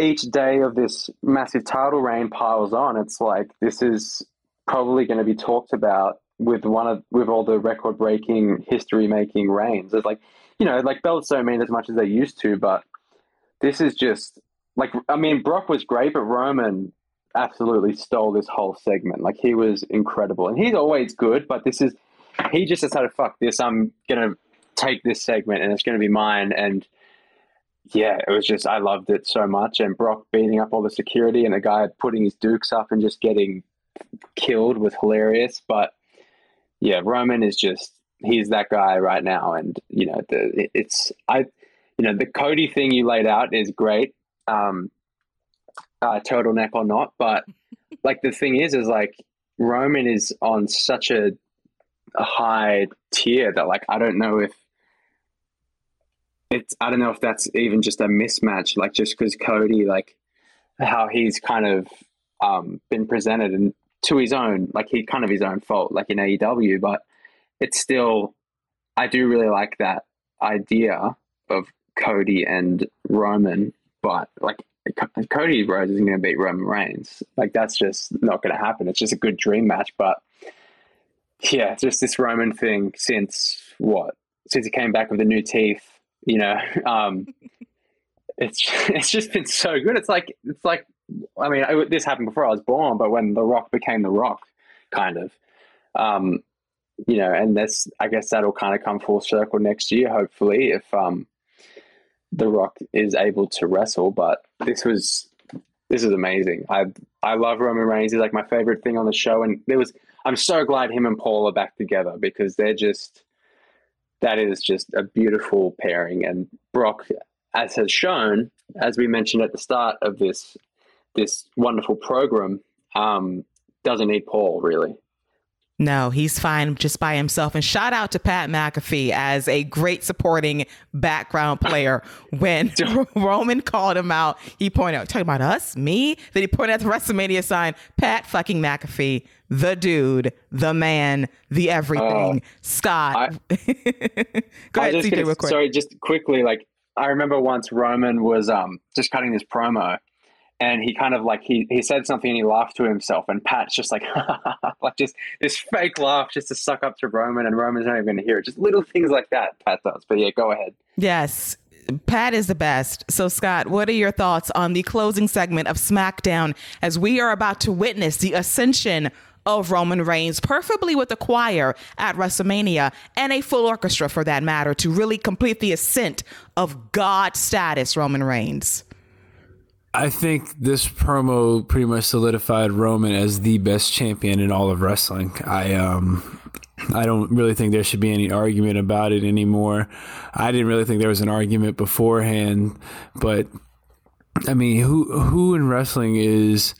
each day of this massive title reign piles on, it's like this is probably going to be talked about with one of with all the record breaking, history making reigns. It's like you know, like belts don't mean as much as they used to, but this is just like I mean, Brock was great, but Roman absolutely stole this whole segment. Like he was incredible, and he's always good, but this is he just decided, fuck this, I'm gonna take this segment and it's gonna be mine. And yeah, it was just I loved it so much. And Brock beating up all the security and the guy putting his dukes up and just getting killed was hilarious. But yeah, Roman is just he's that guy right now. And you know, the it's I you know, the Cody thing you laid out is great. Um uh, turtleneck or not, but [LAUGHS] like the thing is, is like Roman is on such a a high tier that like I don't know if it's I don't know if that's even just a mismatch like just because Cody like how he's kind of um, been presented and to his own like he kind of his own fault like in AEW but it's still I do really like that idea of Cody and Roman, but like Cody Rhodes isn't going to beat Roman Reigns. Like that's just not going to happen. It's just a good dream match, but yeah, just this Roman thing since what? Since he came back with the new teeth, you know, [LAUGHS] um, it's it's just been so good. It's like it's like I mean, I, this happened before I was born, but when The Rock became The Rock, kind of, um, you know, and that's I guess that'll kind of come full circle next year, hopefully, if um, The Rock is able to wrestle. But this was this is amazing. I I love Roman Reigns. He's like my favorite thing on the show, and there was I'm so glad him and Paul are back together because they're just that is just a beautiful pairing. And Brock, as has shown, as we mentioned at the start of this this wonderful program, um, doesn't need Paul really. No, he's fine just by himself. And shout out to Pat McAfee as a great supporting background [LAUGHS] player. When [LAUGHS] [LAUGHS] Roman called him out, he pointed out, talking about us, me. Then he pointed at the WrestleMania sign, Pat fucking McAfee, the dude, the man, the everything. Uh, Scott. I, Go ahead, CJ, real quick. Sorry, just quickly, like I remember once Roman was um just cutting this promo and he kind of like he he said something and he laughed to himself and pat's just like [LAUGHS] like just this fake laugh just to suck up to roman and roman's not even going to hear it just little things like that pat does but yeah go ahead yes Pat is the best. So, Scott, what are your thoughts on the closing segment of SmackDown as we are about to witness the ascension of Roman Reigns, preferably with a choir at WrestleMania and a full orchestra for that matter, to really complete the ascent of God status Roman Reigns? I think this promo pretty much solidified Roman as the best champion in all of wrestling. I um I don't really think there should be any argument about it anymore. I didn't really think there was an argument beforehand, but I mean, who who in wrestling is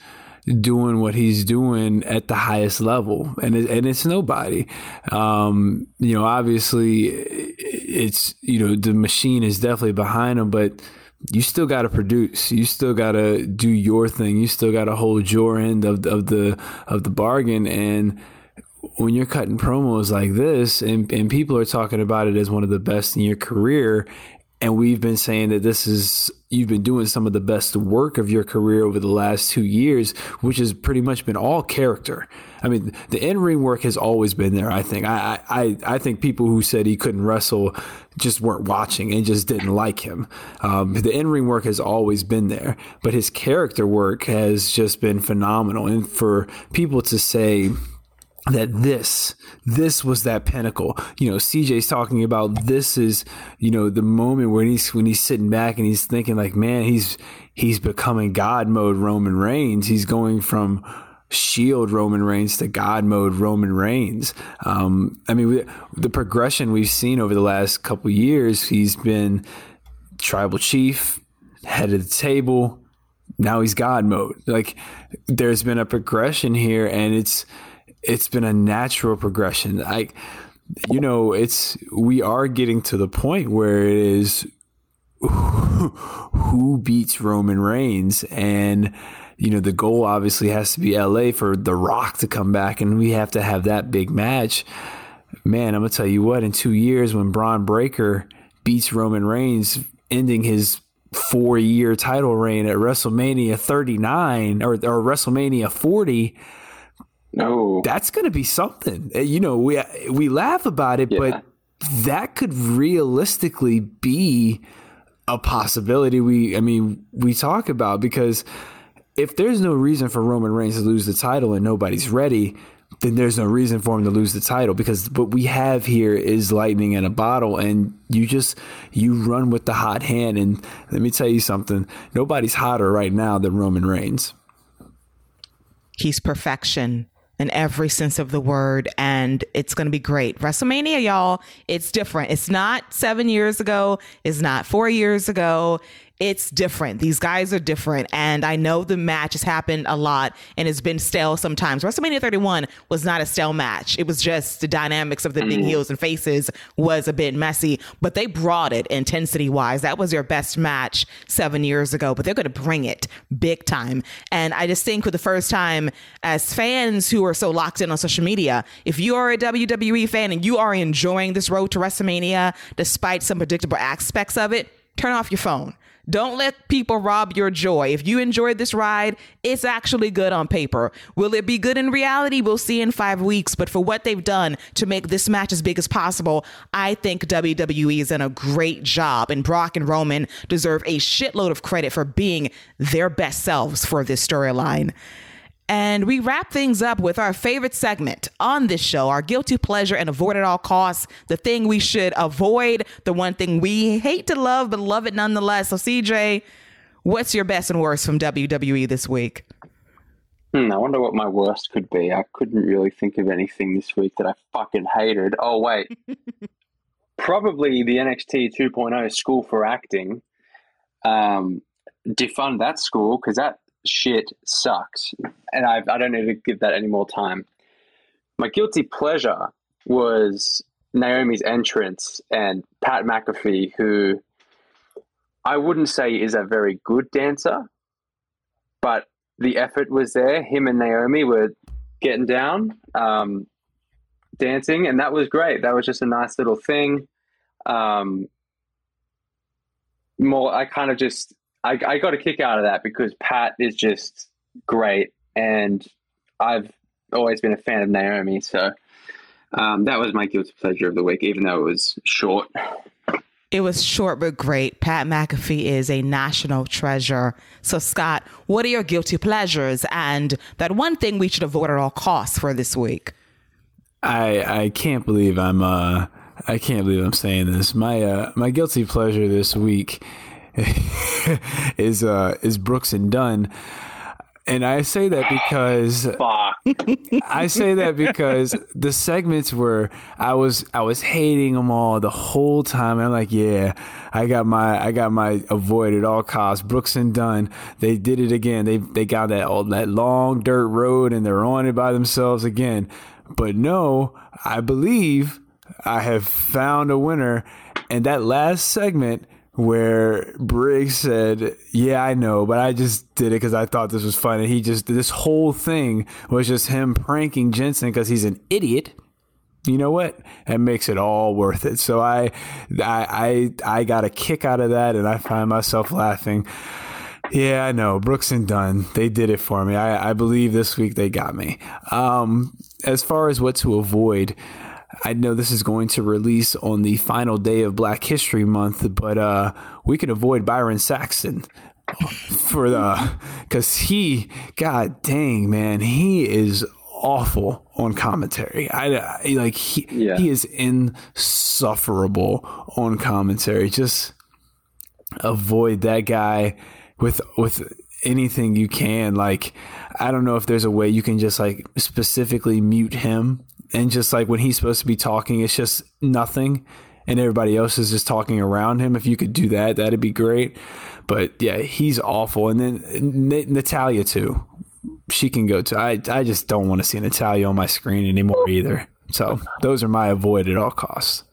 doing what he's doing at the highest level, and it, and it's nobody. Um, you know, obviously, it's you know the machine is definitely behind him, but you still got to produce. You still got to do your thing. You still got to hold your end of of the of the bargain. And when you're cutting promos like this, and and people are talking about it as one of the best in your career, and we've been saying that this is you've been doing some of the best work of your career over the last two years, which has pretty much been all character. I mean, the in ring work has always been there. I think. I, I I think people who said he couldn't wrestle just weren't watching and just didn't like him. Um, the in ring work has always been there, but his character work has just been phenomenal. And for people to say that this this was that pinnacle you know cj's talking about this is you know the moment when he's when he's sitting back and he's thinking like man he's he's becoming god mode roman reigns he's going from shield Roman Reigns to God mode Roman Reigns. Um, I mean, we, the progression we've seen over the last couple years, he's been tribal chief, head of the table. Now he's God mode. Like there's been a progression here, and it's it's been a natural progression. I, you know, it's we are getting to the point where it is [LAUGHS] who beats Roman Reigns and you know, the goal obviously has to be LA for The Rock to come back, and we have to have that big match. Man, I'm gonna tell you what, in two years, when Bron Breakker beats Roman Reigns, ending his four year title reign at WrestleMania 39 or, or WrestleMania 40. No, that's going to be something. Uh, you know, we we laugh about it, yeah. but that could realistically be a possibility. We, I mean, we talk about because if there's no reason for Roman Reigns to lose the title and nobody's ready, then there's no reason for him to lose the title because what we have here is lightning in a bottle and you just you run with the hot hand and let me tell you something nobody's hotter right now than Roman Reigns he's perfection in every sense of the word and it's going to be great. WrestleMania y'all it's different. It's not 7 years ago. It's not 4 years ago it's different. These guys are different. And I know the match has happened a lot and it's been stale sometimes. WrestleMania 31 was not a stale match. It was just the dynamics of the big mm-hmm. heels and faces was a bit messy, but they brought it intensity wise. That was their best match seven years ago, but they're going to bring it big time. And I just think for the first time, as fans who are so locked in on social media, if you are a WWE fan and you are enjoying this road to WrestleMania, despite some predictable aspects of it, turn off your phone. Don't let people rob your joy. If you enjoyed this ride, it's actually good on paper. Will it be good in reality? We'll see in five weeks. But for what they've done to make this match as big as possible, I think WWE has done a great job. And Brock and Roman deserve a shitload of credit for being their best selves for this storyline. And we wrap things up with our favorite segment on this show, our guilty pleasure and avoid at all costs, the thing we should avoid, the one thing we hate to love, but love it nonetheless. So, CJ, what's your best and worst from WWE this week? Hmm, I wonder what my worst could be. I couldn't really think of anything this week that I fucking hated. Oh, wait. [LAUGHS] Probably the NXT 2.0 School for Acting. Um, defund that school because that shit sucks. And I, I don't need to give that any more time. My guilty pleasure was Naomi's entrance and Pat McAfee, who I wouldn't say is a very good dancer, but the effort was there. Him and Naomi were getting down, um, dancing, and that was great. That was just a nice little thing. Um, more, I kind of just I, I got a kick out of that because Pat is just great, and I've always been a fan of Naomi. So um, that was my guilty pleasure of the week, even though it was short. It was short but great. Pat McAfee is a national treasure. So, Scott, what are your guilty pleasures and that one thing we should avoid at all costs for this week? I I can't believe I'm uh I can't believe I'm saying this. My uh my guilty pleasure this week [LAUGHS] is uh is Brooks and Dunn. And I say that because [LAUGHS] I say that because the segments were I was I was hating them all the whole time. I'm like, yeah, I got my I got my avoid at all costs. Brooks and Dunn, they did it again. They they got that all that long dirt road and they're on it by themselves again. But no, I believe I have found a winner. And that last segment where Briggs said, "Yeah, I know, but I just did it because I thought this was fun." And he just this whole thing was just him pranking Jensen because he's an idiot. You know what? That makes it all worth it. So I, I, I, I got a kick out of that, and I find myself laughing. Yeah, I know. Brooks and Dunn, they did it for me. I, I believe this week they got me. Um, as far as what to avoid, I know this is going to release on the final day of Black History Month, but uh, we can avoid Byron Saxton for the because he, god dang man, he is awful on commentary. I, I like he yeah. he is insufferable on commentary. Just avoid that guy with with anything you can. Like I don't know if there's a way you can just like specifically mute him and just like when he's supposed to be talking, it's just nothing, and everybody else is just talking around him. If you could do that, that'd be great. But yeah, he's awful. And then N- Natalya too. She can go to. I I just don't want to see Natalya on my screen anymore either. So those are my avoid at all costs.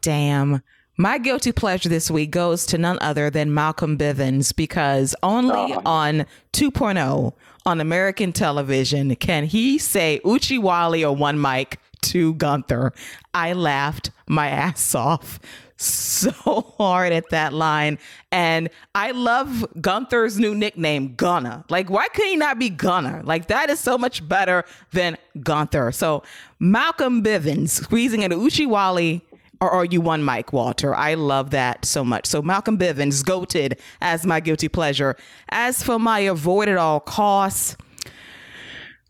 Damn. My guilty pleasure this week goes to none other than Malcolm Bivens because only oh. on 2.0 on American television can he say Uchi Wally or one mic to Gunther. I laughed my ass off [LAUGHS] so hard at that line. And I love Gunther's new nickname, Gunner. Like, why could he not be Gunner? Like, that is so much better than Gunther. So, Malcolm Bivens squeezing into Uchi Wally or are you one Mike Walter? I love that so much. So Malcolm Bivens, goated as my guilty pleasure. As for my avoid at all costs,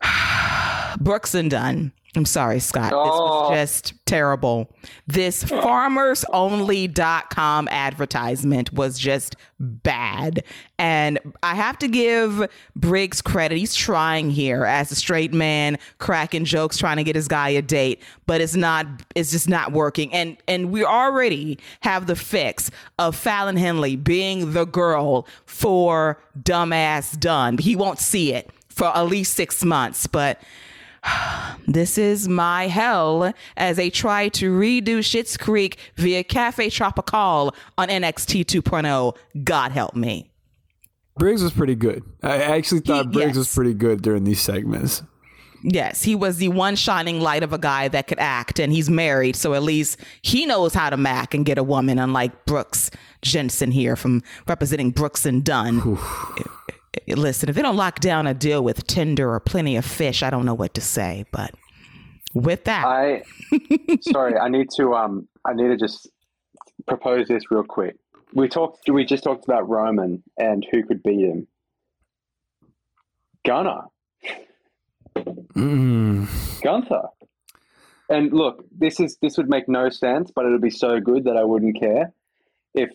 [SIGHS] Brooks and Dunn. I'm sorry, Scott. Oh. This was oh. just terrible. This farmersonly.com advertisement was just bad. And I have to give Briggs credit. He's trying here as a straight man, cracking jokes, trying to get his guy a date, but it's not it's just not working. And and we already have the fix of Fallon Henley being the girl for dumbass done. He won't see it for at least 6 months, but [SIGHS] this is my hell as they try to redo Schitt's Creek via Cafe Tropical on NXT 2.0. God help me. Briggs was pretty good. I actually thought he, Briggs yes. was pretty good during these segments. Yes, he was the one shining light of a guy that could act, and he's married, so at least he knows how to mac and get a woman, unlike Brooks Jensen here from representing Brooks and Dunn. Listen, if they don't lock down a deal with Tinder or Plenty of Fish, I don't know what to say. But with that, I sorry, I need to um, I need to just propose this real quick. We talked, we just talked about Roman and who could beat him. Gunner. Mm. Gunther. And look, this is this would make no sense, but it would be so good that I wouldn't care. If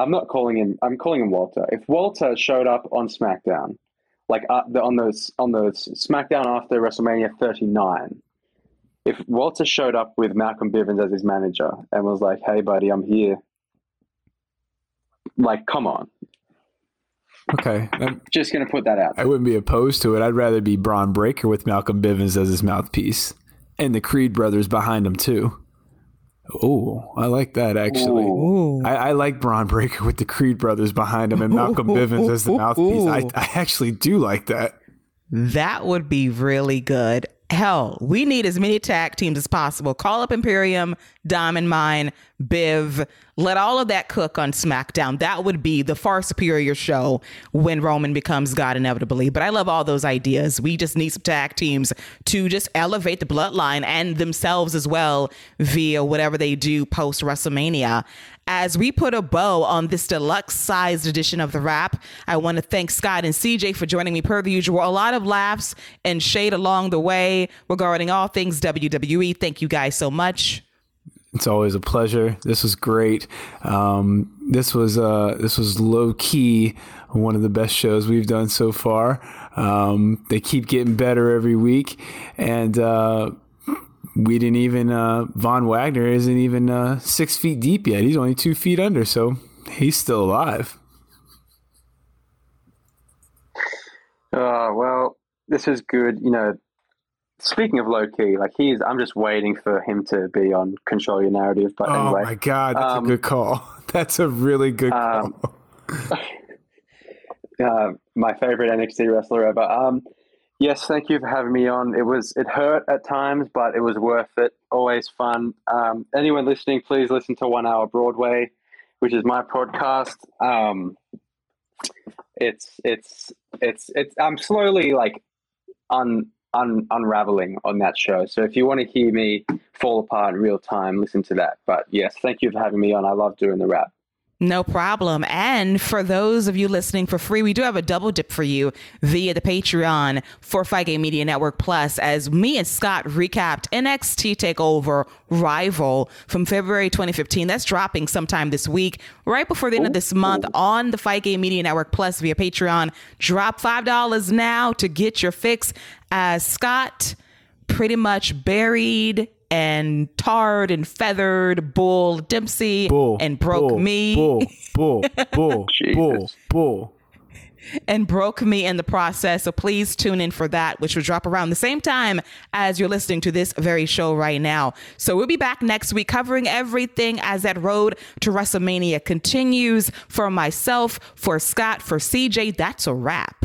I'm not calling him, I'm calling him Walter. If Walter showed up on SmackDown, like uh, the, on those on the SmackDown after WrestleMania 39, if Walter showed up with Malcolm Bivens as his manager and was like, "Hey, buddy, I'm here," like, come on, Okay. I'm, just gonna put that out. I wouldn't be opposed to it. I'd rather be Bron Breakker with Malcolm Bivens as his mouthpiece and the Creed brothers behind him, too. Oh, I like that actually. Ooh. I, I like Bron Breakker with the Creed brothers behind him and Malcolm Bivens as the mouthpiece. I, [LAUGHS] I actually do like that. that would be really good. Hell, we need as many tag teams as possible. Call up Imperium, Diamond Mine, Biv. Let all of that cook on SmackDown. That would be the far superior show when Roman becomes God inevitably. But I love all those ideas. We just need some tag teams to just elevate the bloodline and themselves as well via whatever they do post WrestleMania. As we put a bow on this deluxe sized edition of The Wrap, I want to thank Scott and CJ for joining me per the usual. A lot of laughs and shade along the way regarding all things WWE. Thank you guys so much. It's always a pleasure. This was great. Um, this was uh, this was low key one of the best shows we've done so far. Um, they keep getting better every week, and uh, we didn't even uh, Von Wagner isn't even uh, six feet deep yet. He's only two feet under, so he's still alive. Uh, well, this is good. You know, speaking of low key, like he's, I'm just waiting for him to be on Control Your Narrative. But Oh anyway, my god, that's um, a good call. [LAUGHS] That's a really good um, call. [LAUGHS] uh, my favorite NXT wrestler ever. Um, yes, thank you for having me on. It was it hurt at times, but it was worth it. Always fun. Um, anyone listening, please listen to One Hour Broadway, which is my podcast. Um, it's it's it's it's. I'm slowly like un, un unraveling on that show. So if you want to hear me fall apart in real time, listen to that. But yes, thank you for having me on. I love doing the Wrap. No problem. And for those of you listening for free, we do have a double dip for you via the Patreon for Fight Game Media Network Plus as me and Scott recapped NXT TakeOver Rival from February 2015. That's dropping sometime this week, right before the end of this month on the Fight Game Media Network Plus via Patreon. Drop $5 now to get your fix as Scott pretty much buried and tarred and feathered Bull Dempsey Bull and broke bull, me Bull, bull, bull, [LAUGHS] bull, bull. and broke me in the process. So please tune in for that, which will drop around the same time as you're listening to this very show right now. So we'll be back next week covering everything as that road to WrestleMania continues. For myself, for Scott, for CJ, that's a wrap.